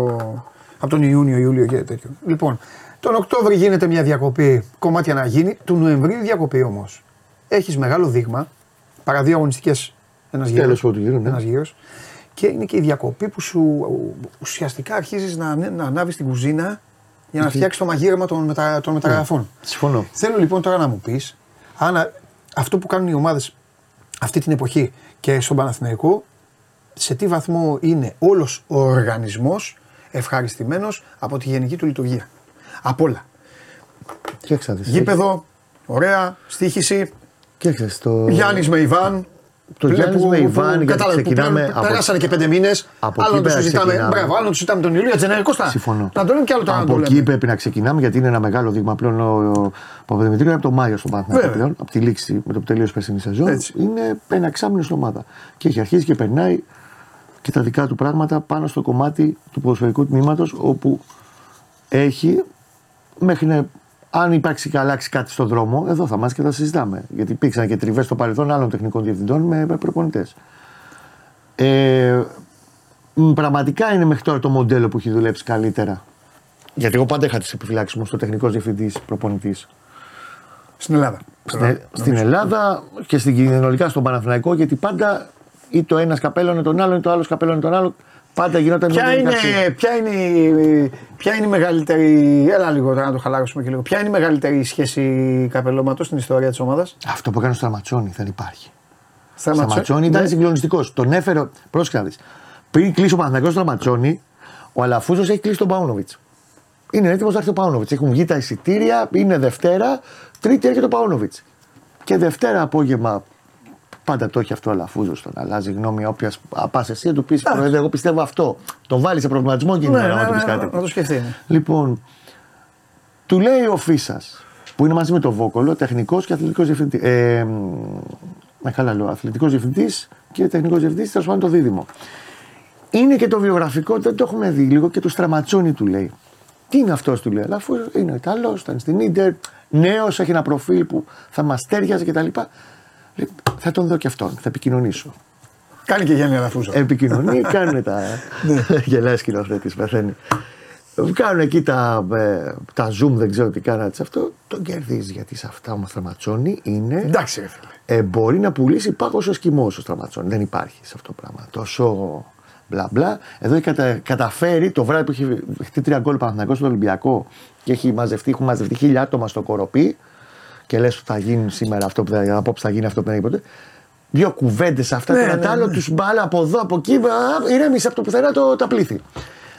από τον Ιούνιο, Ιούλιο και τέτοιο. Λοιπόν, τον Οκτώβρη γίνεται μια διακοπή, κομμάτια να γίνει. Του Νοεμβρίου διακοπή όμως. Έχεις μεγάλο δείγμα, παρά δύο αγωνιστικές ένας γύρος. Τέλος πρώτου γύρου, ναι. Ένας γύρος. Και είναι και η διακοπή που σου ουσιαστικά αρχίζεις να, να ανάβεις την κουζίνα για να φτιάξεις το μαγείρεμα των, μετα, των μεταγραφών. Συμφωνώ. Θέλω λοιπόν τώρα να μου πεις, αν α- αυτό που κάνουν οι ομάδες αυτή την εποχή και στον Παναθηναϊκό, σε τι βαθμό είναι όλος ο οργανισμός ευχαριστημένος από τη γενική του λειτουργία. Απ' όλα. Και έξατε. Γήπεδο, ωραία, στοίχηση, Και έξατε. Το... Γιάννης με Ιβάν. Το που- Γιάννης που- με που- Ιβάν, γιατί κατάλαβε, που ξεκινάμε πλέον από- Περάσανε και πέντε μήνες. από Άλλο εκεί να το πέρα συζητάμε. ξεκινάμε. Μπράβο, άλλο να το συζητάμε τον Ιούλιο. Έτσι δεν είναι Κώστα. Συμφωνώ. Να το λέμε κι άλλο τώρα να Από το εκεί λέμε. πρέπει να ξεκινάμε γιατί είναι ένα μεγάλο δείγμα πλέον. Ο, ο Παπαδημητρίου είναι από τον Μάιο στον Παναθηναϊκό Βέβαια. πλέον. Από τη λήξη με το που τελείωσε η περσινή σεζόν. Έτσι. Είναι ένα εξάμεινο στην ομάδα. Και έχει αρχίσει και περνάει και τα δικά του πράγματα πάνω στο κομμάτι του ποδοσφαιρικού τμήματος όπου έχει μέχρι να. Αν υπάρξει και αλλάξει κάτι στον δρόμο, εδώ θα είμαστε και θα συζητάμε. Γιατί υπήρξαν και τριβές στο παρελθόν άλλων τεχνικών διευθυντών με, με προπονητές. Ε, μ, πραγματικά είναι μέχρι τώρα το μοντέλο που έχει δουλέψει καλύτερα. Γιατί εγώ πάντα είχα τις επιφυλάξεις μου στο τεχνικός διευθυντής προπονητής. Στην Ελλάδα. Στην, στην Ελλάδα και στην κοινωνικά στον Παναθηναϊκό, γιατί πάντα ή το ένας καπέλωνε τον άλλον ή το άλλος καπέλωνε τον άλλον. Πάντα γινόταν Ποια μια είναι, διαδικασία. ποια, είναι, η- ποια είναι η μεγαλύτερη. Έλα λίγο τώρα να το χαλάρωσουμε και λίγο. Ποια είναι η μεγαλύτερη σχέση καπελώματος στην ιστορία της ομάδας; Αυτό που έκανε στο Στραματσόνη δεν υπάρχει. Στραματσόνη ήταν Ναι. συγκλονιστικός. Τον έφερε. Πρόσεχε να δεις. Πριν κλείσει ο Παναθηναϊκός στο Στραματσόνη, ο Αλαφούζος έχει κλείσει τον Πάουνοβιτς. Είναι έτοιμος να έρθει ο Πάουνοβιτς. Έχουν βγει τα εισιτήρια, είναι Δευτέρα, Τρίτη έρχεται ο Πάουνοβιτς. Και Δευτέρα απόγευμα, πάντα το έχει αυτό ο Αλαφούζος. Τον αλλάζει γνώμη όποια πας εσύ, να του πεις Πρόεδρε, εγώ πιστεύω αυτό. Τον βάλει σε προβληματισμό και Ναι, είναι ναι, να του ναι, πει κάτι. να το σκεφτεί. ναι. Λοιπόν, του λέει ο Φίσας, που είναι μαζί με τον Βόκολο, τεχνικός και αθλητικός διευθυντής. Ε, μ, με καλά λέω, αθλητικός διευθυντής και τεχνικός διευθυντής, τέλος πάντων το δίδυμο. Είναι και το βιογραφικό, δεν το έχουμε δει λίγο και του Στραματσόνη του λέει. Τι είναι αυτός, του λέει, αλλά αφού είναι Ιταλό, ήταν στην ντερ, νέος, έχει ένα προφίλ που θα μας τέριαζε κτλ. Λέει, Θα τον δω και αυτόν, θα επικοινωνήσω. Κάνει και Γιάννη Αλαφούζο. Επικοινωνεί, κάνουν τα. Γελάει σκηνοθέτη, πεθαίνει. Κάνουν εκεί τα, ε, τα zoom, δεν ξέρω τι κάνατε σε αυτό. Το κερδίζει γιατί σε αυτά ο Στραματσόνη είναι. Εντάξει, ρε φίλε. Ε, μπορεί να πουλήσει πάγος ω κοιμό ο Στραματσόνη. Δεν υπάρχει σε αυτό το πράγμα. Τόσο μπλα μπλα. Εδώ έχει κατα, καταφέρει το βράδυ που έχει χτίσει τρία γκολ Παναθυνακό στον Ολυμπιακό και έχει μαζευτεί, έχουν μαζευτεί χίλια άτομα στο κοροπή και λες ότι θα γίνει σήμερα αυτό που θα, απόψε θα γίνει αυτό που δεν έγινε ποτέ. Δύο κουβέντες αυτά, ναι, το ναι, άλλο, ναι. τους μπάλα από εδώ, από εκεί, ηρέμησε από το πουθενά το, τα πλήθη.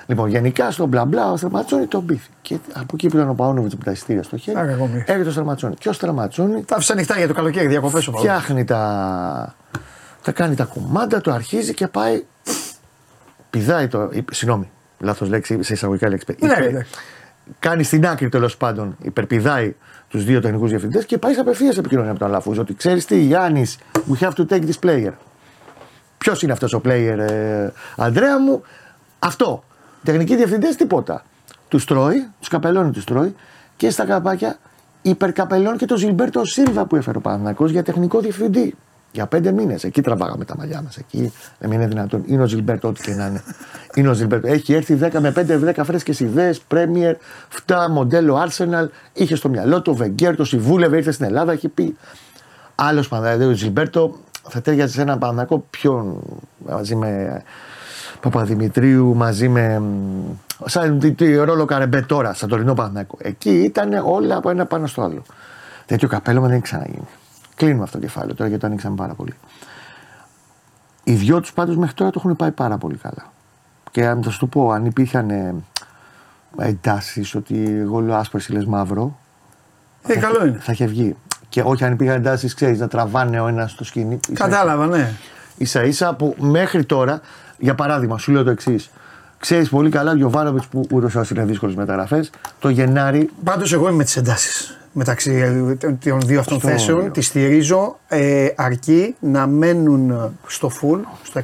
Λοιπόν, γενικά στο μπλα μπλα ο Στραματσόνη τον πήθη. Και από εκεί που ήταν ο Παόνοβιτ με τα εισιτήρια στο χέρι, έρχεται ο Στραματσόνη. Και ο Στραματσόνη. Τα άφησε ανοιχτά για το καλοκαίρι, διακοπές ο Φτιάχνει τα. Τα κάνει τα κουμάντα, το αρχίζει και πάει. Πηδάει το. Συγγνώμη, λάθος λέξη, σε εισαγωγικά λέξη. Ναι, κάνει στην άκρη τέλος πάντων, υπερπηδάει τους δύο τεχνικούς διευθυντές και πάει απευθείας επικοινωνία με τον Αλαφούζο. Ότι ξέρεις τι, Γιάννης, we have to take this player. Ποιος είναι αυτός ο player, ε, Αντρέα μου, αυτό. Τεχνικοί διευθυντές τίποτα. Τους τρώει, τους καπελώνει, τους τρώει και στα καπάκια υπερκαπελώνει και τον Ζιλμπέρτο Σίλβα που έφερε ο Παναγό για τεχνικό διευθυντή. Για πέντε μήνες. Εκεί τραβάγαμε τα μαλλιά μας. Εκεί δεν είναι δυνατόν. Είναι ο Ζιλμπέρτο, ό,τι και να είναι. Είναι ο Ζιλμπέρτο. Έχει έρθει 10 με 5-10 φρέσκες ιδέες. Πρέμιερ, φτά, μοντέλο Arsenal. Είχε στο μυαλό του, ο Βεγγέρ, το συμβούλευε, ήρθε στην Ελλάδα. Έχει πει. Άλλος Παναγιώτης, ο Ζιλμπέρτο θα τέριαζε σε ένα Παναγό πιο μαζί με Παπαδημητρίου μαζί με. σαν τι, τι ρόλο καρεμπέ τώρα, σαν τωρινό Παναθηναϊκό. Εκεί ήταν όλα από ένα πάνω στο άλλο. Τέτοιο καπέλο δεν έχει ξαναγίνει. Κλείνουμε αυτό το κεφάλαιο τώρα γιατί το ανοίξαμε πάρα πολύ. Οι δυο τους πάντως μέχρι τώρα το έχουν πάει πάρα πολύ καλά. Και αν θα σου το πω, αν υπήρχαν ε, εντάσεις ότι εγώ λέω άσπρο ή λες μαύρο. Ε, θα, καλό είναι. Θα είχε βγει. Και όχι αν υπήρχαν εντάσεις, ξέρεις, να τραβάνε ο ένας στο σκηνή. Κατάλαβα, ναι. σα ίσα που μέχρι τώρα για παράδειγμα, σου λέω το εξής. Ξέρεις πολύ καλά ο Γιωβάνοβιτς που ούτως ή είναι δύσκολες μεταγραφές. Το Γενάρη. Πάντως, εγώ είμαι με τις εντάσεις μεταξύ ε, των δύο αυτών θέσεων. Τη στηρίζω ε, αρκεί να μένουν στο full, στο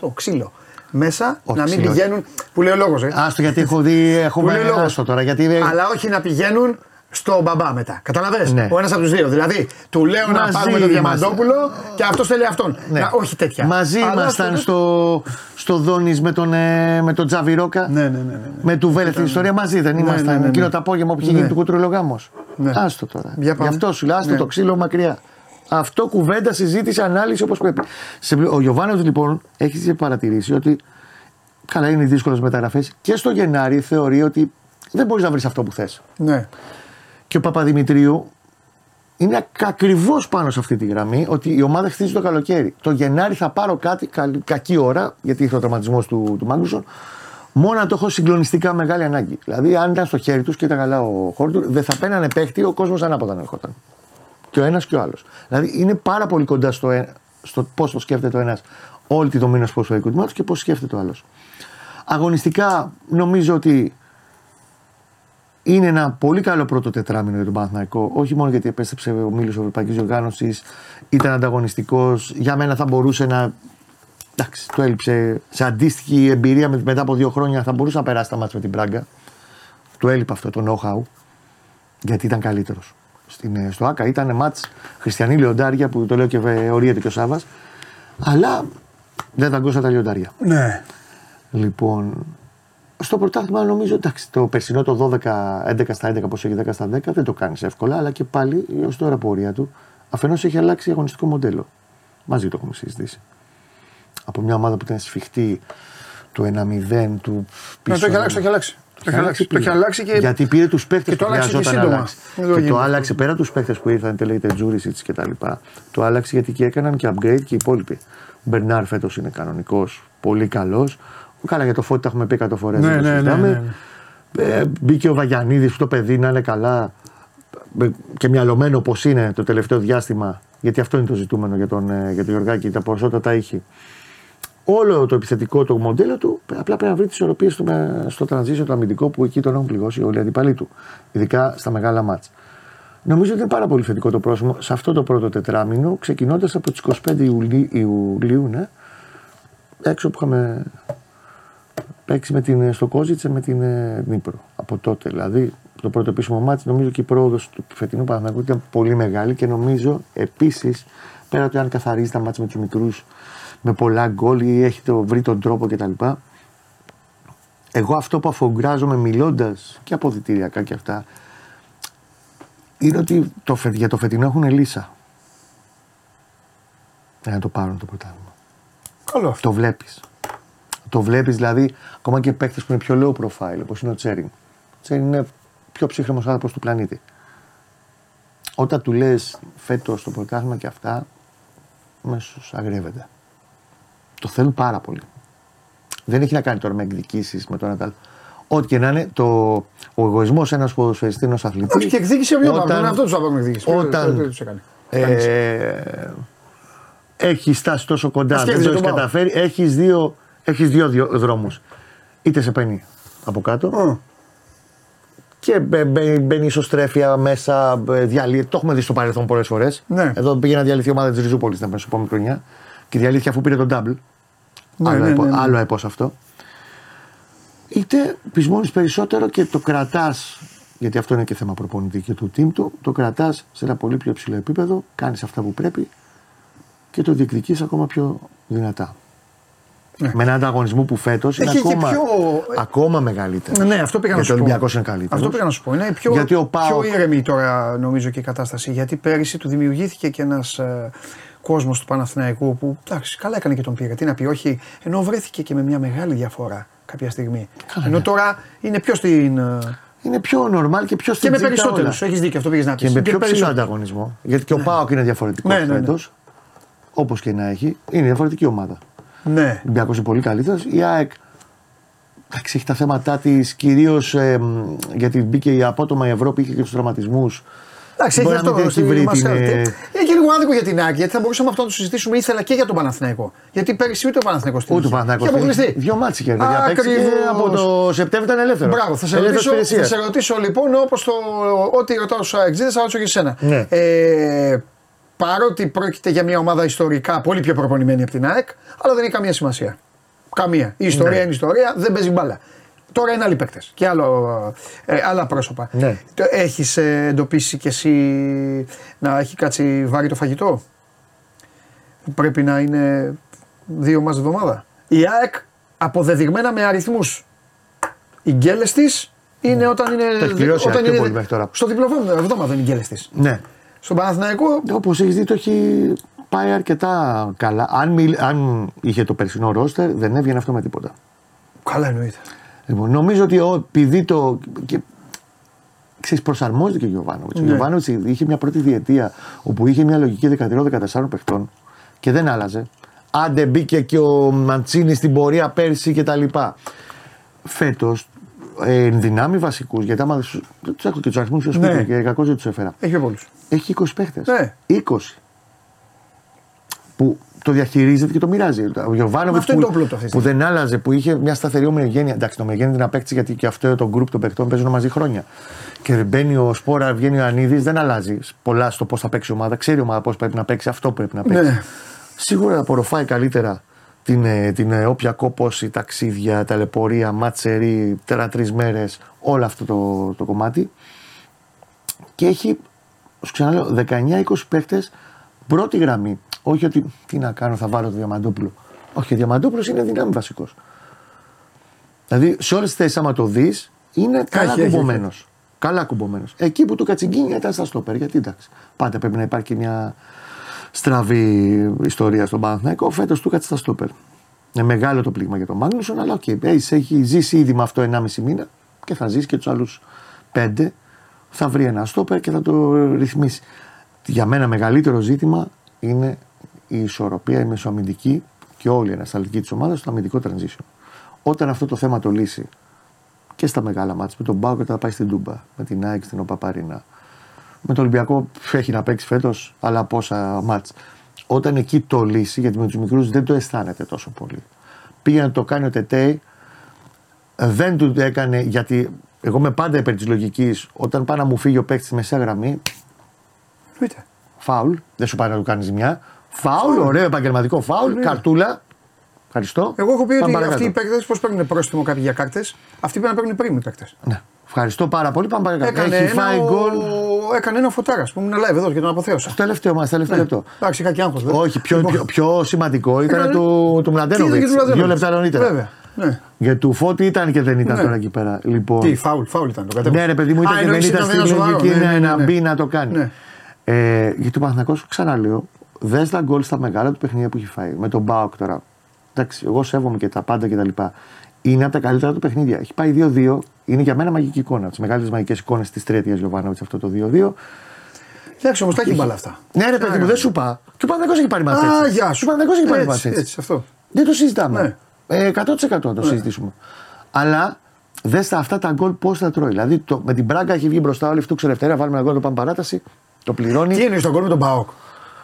100% ξύλο. Μέσα ο να μην ξύλος. πηγαίνουν. Που λέει ο λόγος. Ε. Άστο γιατί έχω δει. Έχουμε τώρα. Γιατί... Αλλά όχι να πηγαίνουν στο μπαμπά μετά. Καταλαβέ. Ναι. Ο ένας από τους δύο. Δηλαδή, του λέω μαζί, να πάρουμε τον Διαμαντόπουλο και αυτός θέλει αυτόν. Ναι. Να, όχι τέτοια. Μαζί ήμασταν στο, στο Δόνης με τον, ε, με τον Τζαβιρόκα. Ναι, ναι, ναι, ναι, Με του Βέλε την ιστορία μαζί δεν ήμασταν. Ναι, ναι, ναι, Εκείνο το απόγευμα που είχε γίνει του κούτρου γάμο. Ναι. Άστο τώρα. Γι' αυτό σου λέω, άστο το ξύλο μακριά. Αυτό κουβέντα, συζήτηση, ανάλυση όπως πρέπει. Ο Γιωβάνος λοιπόν έχει παρατηρήσει ότι καλά είναι δύσκολες μεταγραφές και στο Γενάρη θεωρεί ότι δεν μπορείς να βρεις αυτό που θες. Ναι και ο Παπαδημητρίου είναι ακριβώς πάνω σε αυτή τη γραμμή ότι η ομάδα χτίζει το καλοκαίρι. Το Γενάρη θα πάρω κάτι, κακή ώρα, γιατί είχε ο τραυματισμός του, του Μάγκουσον, μόνο να το έχω συγκλονιστικά μεγάλη ανάγκη. Δηλαδή, αν ήταν στο χέρι τους και ήταν καλά ο Χόρντουρ, δεν θα παίρνανε παίχτη, ο κόσμος ανάποδα να ερχόταν. Και ο ένας και ο άλλος. Δηλαδή, είναι πάρα πολύ κοντά στο, ε, στο πώς το σκέφτεται ο ένας όλη τη δομή ενός ποσοϊκού τμήματος και πώς σκέφτεται ο άλλος. Αγωνιστικά, νομίζω ότι είναι ένα πολύ καλό πρώτο τετράμινο για τον Παναθηναϊκό. Όχι μόνο γιατί επέστρεψε ο μίλο Ευρωπαϊκής Οργάνωση, ήταν ανταγωνιστικός. Για μένα θα μπορούσε να. Εντάξει, το έλειψε σε αντίστοιχη εμπειρία μετά από δύο χρόνια. Θα μπορούσε να περάσει τα μάτια με την Πράγκα. Του έλειπε αυτό το know-how. Γιατί ήταν καλύτερος. Ε, στο ΑΚΑ ήταν μάτς Χριστιανή Λεοντάρια που το λέω και ορίεται και ο Σάβα. Αλλά δεν τα τα λιοντάρια. Ναι. Λοιπόν, στο πρωτάθλημα νομίζω εντάξει, το περσινό το 12, 11 στα 11, πώς έχει 10 στα 10, δεν το κάνεις εύκολα, αλλά και πάλι ω τώρα πορεία του αφενός έχει αλλάξει αγωνιστικό μοντέλο. Μαζί το έχουμε συζητήσει. Από μια ομάδα που ήταν σφιχτή του 1-0, του πίσω. Ναι, το έχει αλλάξει, το έχει αλλάξει. Το έχει αλλάξει, το έχει αλλάξει και... Γιατί πήρε τους παίχτε που χρειαζόταν να αλλάξει. Και το άλλαξε πέρα τους παίχτε που ήρθαν, τελείται Τζούρισιτς και τα λοιπά. Το άλλαξε γιατί και έκαναν και upgrade και οι υπόλοιποι. Ο Μπερνάρ φέτος είναι κανονικός, πολύ καλός. Καλά για το φώτι τα έχουμε πει 100 φορές. Ναι, ναι, ναι, ναι, Ε, μπήκε ο Βαγιανίδης που το παιδί να είναι καλά και μυαλωμένο όπω είναι το τελευταίο διάστημα. Γιατί αυτό είναι το ζητούμενο για τον, ε, για τον Γιωργάκη, τα ποσότητα τα έχει. Όλο το επιθετικό το μοντέλο του απλά πρέπει να βρει τις ισορροπίες του στο transition το αμυντικό που εκεί τον έχουν πληγώσει όλοι οι αντιπαλοί του. Ειδικά στα μεγάλα μάτσα. Νομίζω ότι είναι πάρα πολύ θετικό το πρόσωπο σε αυτό το πρώτο τετράμινο, ξεκινώντας από τις 25 Ιουλίου, Ιουλίου ναι, έξω που είχαμε παίξει με την, στο Κόζιτσε με την ε, Νύπρο. Από τότε δηλαδή το πρώτο επίσημο μάτι νομίζω και η πρόοδος του φετινού Παναγικού ήταν πολύ μεγάλη και νομίζω επίσης πέρα από το αν καθαρίζει τα μάτια με τους μικρούς με πολλά γκολ ή έχει το, βρει τον τρόπο κτλ. Εγώ αυτό που αφογκράζομαι μιλώντας και αποδητηριακά και αυτά είναι ότι το, για το φετινό έχουν λύσα. Για να το πάρουν το πρωτάθλημα. Καλό αυτό. Το βλέπεις. Το βλέπει δηλαδή ακόμα και παίκτε που είναι πιο low profile όπω είναι ο Τσέρινγκ. Ο Τσέρινγκ είναι πιο ψύχρεμο άνθρωπο του πλανήτη. Όταν του λε φέτο το πρωτάθλημα και αυτά, μέσω αγρεύεται. Το θέλουν πάρα πολύ. Δεν έχει να κάνει τώρα με εκδικήσει με τον Νατάλ. Ό,τι και να είναι, το, ο εγωισμό ένα ποδοσφαιριστή ενό αθλητή. Όχι και εκδίκηση ο Όταν, αυτό του είπαμε εκδίκηση. Όταν ε, έχει φτάσει τόσο κοντά, δεν το έχει καταφέρει, έχει δύο, έχεις δύο, δύο δρόμους. Είτε σε παίρνει από κάτω, και μπαίνει ισοστρέφεια μέσα, διαλύεται. Το έχουμε δει στο παρελθόν πολλές φορές. Ναι. Εδώ πήγε να διαλυθεί η ομάδα της Ριζούπολης την επόμενη χρονιά και διαλύθηκε αφού πήρε τον double. Ναι, άλλο, ναι, έπο, ναι, άλλο έπος αυτό. Είτε πεισμώνει περισσότερο και το κρατάς, γιατί αυτό είναι και θέμα προπονητή και του team του, το κρατάς σε ένα πολύ πιο ψηλό επίπεδο, κάνεις αυτά που πρέπει και το διεκδικείς ακόμα πιο δυνατά. Ναι. Με έναν ανταγωνισμό που φέτος είναι ακόμα, πιο... ακόμα μεγαλύτερο. Ναι, αυτό πήγα να σου πω. είναι καλύτερος. Αυτό πήγα να σου πω. Είναι πιο, Γιατί ο Πάο... πιο ήρεμη τώρα νομίζω και η κατάσταση. Γιατί πέρυσι του δημιουργήθηκε και ένας ε, κόσμος του Παναθηναϊκού που εντάξει, καλά έκανε και τον πήρε. Τι να πει, όχι, ενώ βρέθηκε και με μια μεγάλη διαφορά κάποια στιγμή. Καλά, ενώ ναι. τώρα είναι πιο στην. Ε, είναι πιο normal και πιο στην Και με περισσότερους. Έχεις δίκιο, αυτό πήγες να πεις. Και με πιο ψηλό ανταγωνισμό. Γιατί και ο ναι. Πάοκ είναι διαφορετικός ναι, ναι, ναι. Όπως και να έχει, είναι διαφορετική ομάδα. Ναι. Ο Ολυμπιακός είναι πολύ καλύτερος. Η ΑΕΚ εντάξει, έχει τα θέματα της κυρίως ε, γιατί μπήκε η απότομα η Ευρώπη, είχε και τους τραυματισμούς. Εντάξει, έχει αυτό. Έχει βρει την... Είναι και λίγο άδικο για την ΑΕΚ, γιατί θα μπορούσαμε αυτό να το συζητήσουμε ήθελα και για τον Παναθηναϊκό. Γιατί πέρυσι ούτε ο Παναθηναϊκός στην Ούτε ο Παναθηναϊκός. Είχε αποκλειστεί. Δύο μάτσε είχε Από το Σεπτέμβριο ήταν ελεύθερο. Μπράβο, θα σε, ρωτήσω, θα σε ρωτήσω λοιπόν όπως το. Ό,τι ρωτάω στους ΑΕΚ, θα ρωτήσω και εσένα. Ναι. Ε, παρότι πρόκειται για μια ομάδα ιστορικά πολύ πιο προπονημένη από την ΑΕΚ, αλλά δεν έχει καμία σημασία. Καμία. Η ιστορία ναι. είναι ιστορία, δεν παίζει μπάλα. Τώρα είναι άλλοι παίκτες και άλλο, ε, άλλα πρόσωπα. Ναι. Έχεις ε, εντοπίσει κι εσύ να έχει κάτσει βάρη το φαγητό; Που πρέπει να είναι δύο μας εβδομάδα. Η ΑΕΚ αποδεδειγμένα με αριθμούς. Οι γκέλες της είναι ναι. όταν είναι. Το όταν είναι, πολύ τώρα. Στο διπλό εβδομάδα είναι οι γκέλες της. Ναι. Στον Παναθηναϊκό. Όπως έχεις δει, το έχει πάει αρκετά καλά. Αν, αν είχε το περσινό ρόστερ, δεν έβγαινε αυτό με τίποτα. Καλά εννοείται. Λοιπόν, νομίζω ότι ο, επειδή το. Και, ξέρεις, προσαρμόζεται και ο Γιωβάνοβιτς. Ναι. Ο Γιωβάνοβιτς είχε μια πρώτη διετία όπου είχε μια λογική 13-14 παιχτών και δεν άλλαζε. Άντε μπήκε και ο Μαντσίνη στην πορεία πέρσι κτλ. Φέτος ε, δυνάμει βασικούς, γιατί άμα τους έχω και τους αριθμούς στο σπίτι ναι. και κακώ δεν τους έφερα. Έχει πολλούς. Έχει 20 παίχτες. Ναι. 20. Που το διαχειρίζεται και το μοιράζει. Ο Γιωβάνοβιτς που, που δεν άλλαζε, που είχε μια σταθερή ομογένεια. Εντάξει, το ομογένεια την απέκτησε γιατί και αυτό το γκρουπ των παιχτών παίζουν μαζί χρόνια. Και μπαίνει ο Σπόρα, βγαίνει ο Ανίδης, δεν αλλάζει πολλά στο πώς θα παίξει η ομάδα. Ξέρει η ομάδα πώς πρέπει να παίξει, αυτό πρέπει να παίξει. Ναι. Σίγουρα απορροφάει καλύτερα την, ε, την ε, όποια κόπωση, ταξίδια, ταλαιπωρία, μάτσερι, τέρα τρεις μέρες, όλο αυτό το, το κομμάτι. Και έχει, σου ξαναλέω, 19-20 παίχτες πρώτη γραμμή. Όχι ότι τι να κάνω, θα βάλω το Διαμαντόπουλο. Όχι, ο Διαμαντόπουλος είναι δυνάμει βασικός. Δηλαδή σε όλες τις θέσεις, άμα το δεις, είναι καλά κουμπωμένος. Καλά κουμπωμένος. Εκεί που το κατσιγκίνια ήταν στα στόπερ. Γιατί εντάξει, πάντα πρέπει να υπάρχει μια στραβή ιστορία στον Παναθηναϊκό. Φέτος του κάτσε στα στόπερ. Είναι μεγάλο το πλήγμα για τον Μάγνουσον, αλλά OK, okay, έχει ζήσει ήδη με αυτό 1,5 μήνα και θα ζήσει και τους άλλους 5. Θα βρει ένα στόπερ και θα το ρυθμίσει. Για μένα μεγαλύτερο ζήτημα είναι η ισορροπία, η μεσοαμυντική και όλη η ανασταλτική της ομάδας στο αμυντικό transition. Όταν αυτό το θέμα το λύσει και στα μεγάλα ματς, με τον ΠΑΟΚ θα πάει στην Τούμπα, με την ΑΕΚ στην OPAP Arena, με τον Ολυμπιακό έχει να παίξει φέτος, αλλά πόσα μάτς. Όταν εκεί το λύσει, γιατί με τους μικρούς δεν το αισθάνεται τόσο πολύ. Πήγε να το κάνει ο Τετέι, δεν του έκανε γιατί εγώ είμαι πάντα υπέρ της λογικής όταν πάει να μου φύγει ο παίκτης στη μεσαία γραμμή. Πείτε. Φάουλ, δεν σου πάει να του κάνεις ζημιά. Φάουλ, ωραίο επαγγελματικό φάουλ, καρτούλα. Ευχαριστώ. Εγώ έχω πει ότι αυτοί οι παίκτες πώς παίρνουν πρόστιμο κάποιοι για κάρτες, αυτοί πρέπει να παίρνουν πριν οι παίκτες. Ναι. Ευχαριστώ πάρα πολύ. Πάμε παρακάτω. Έχει φάει γκολ. έκανε ένα φωτάρα που ήμουν live εδώ και τον αποθέωσα. Στο τελευταίο μας, τελευταίο Ναι. λεπτό. Εντάξει, είχα και άγχος. βέβαια. Όχι, πιο, Λοιπόν, πιο, πιο σημαντικό ήταν Έκανε- του, του τι Μλαντένοβιτ. είδε και του Δύο Μλαντένοβιτς. λεπτά νωρίτερα. Βέβαια. Ναι. Για του Φώτη ήταν και δεν ήταν Ναι. τώρα εκεί πέρα. Λοιπόν, Τι, φάουλ, φάουλ ήταν το κατέβασε. ναι, ρε παιδί μου, ήταν Α, και δεν εννοείς ήταν ήταν στην ένα σοβαρό. λογική Ναι, ναι, ναι, να ναι. μπει να το κάνει. Ναι. Ε, γιατί ο Παναθηναϊκός, ξαναλέω, δες τα γκολ στα μεγάλα του παιχνίδια που έχει φάει. Με τον Μπάουκ τώρα. Εντάξει, εγώ σέβομαι και τα πάντα κτλ. Είναι από τα καλύτερα του παιχνίδια. Έχει πάει 2-2. Είναι για μένα μαγική εικόνα. Τις μεγάλες μαγικές εικόνες της τριετία Γιωβάνοβιτς αυτό το 2-2. Εντάξει, όμως τα έχει μπάλα αυτά. Ναι, ρε παιδί μου, δεν σου είπα. Και ο Παναθηναϊκός έχει πάρει μάτς Α, έτσι. γεια Και σου. Ο Παναθηναϊκός έχει πάρει Έτσι, μάτς έτσι. Έτσι, αυτό. Δεν το συζητάμε. Ναι. Ε, 100% να το συζητήσουμε. Αλλά δες τα αυτά τα γκολ πώς τα τρώει. Δηλαδή το, με την Μπράγκα έχει βγει μπροστά όλοι αυτού ξελευθερία, βάλουμε ένα γκολ, το πάμε παράταση, το πληρώνει. Τι εννοείς τον κόλ με τον Μπαόκ.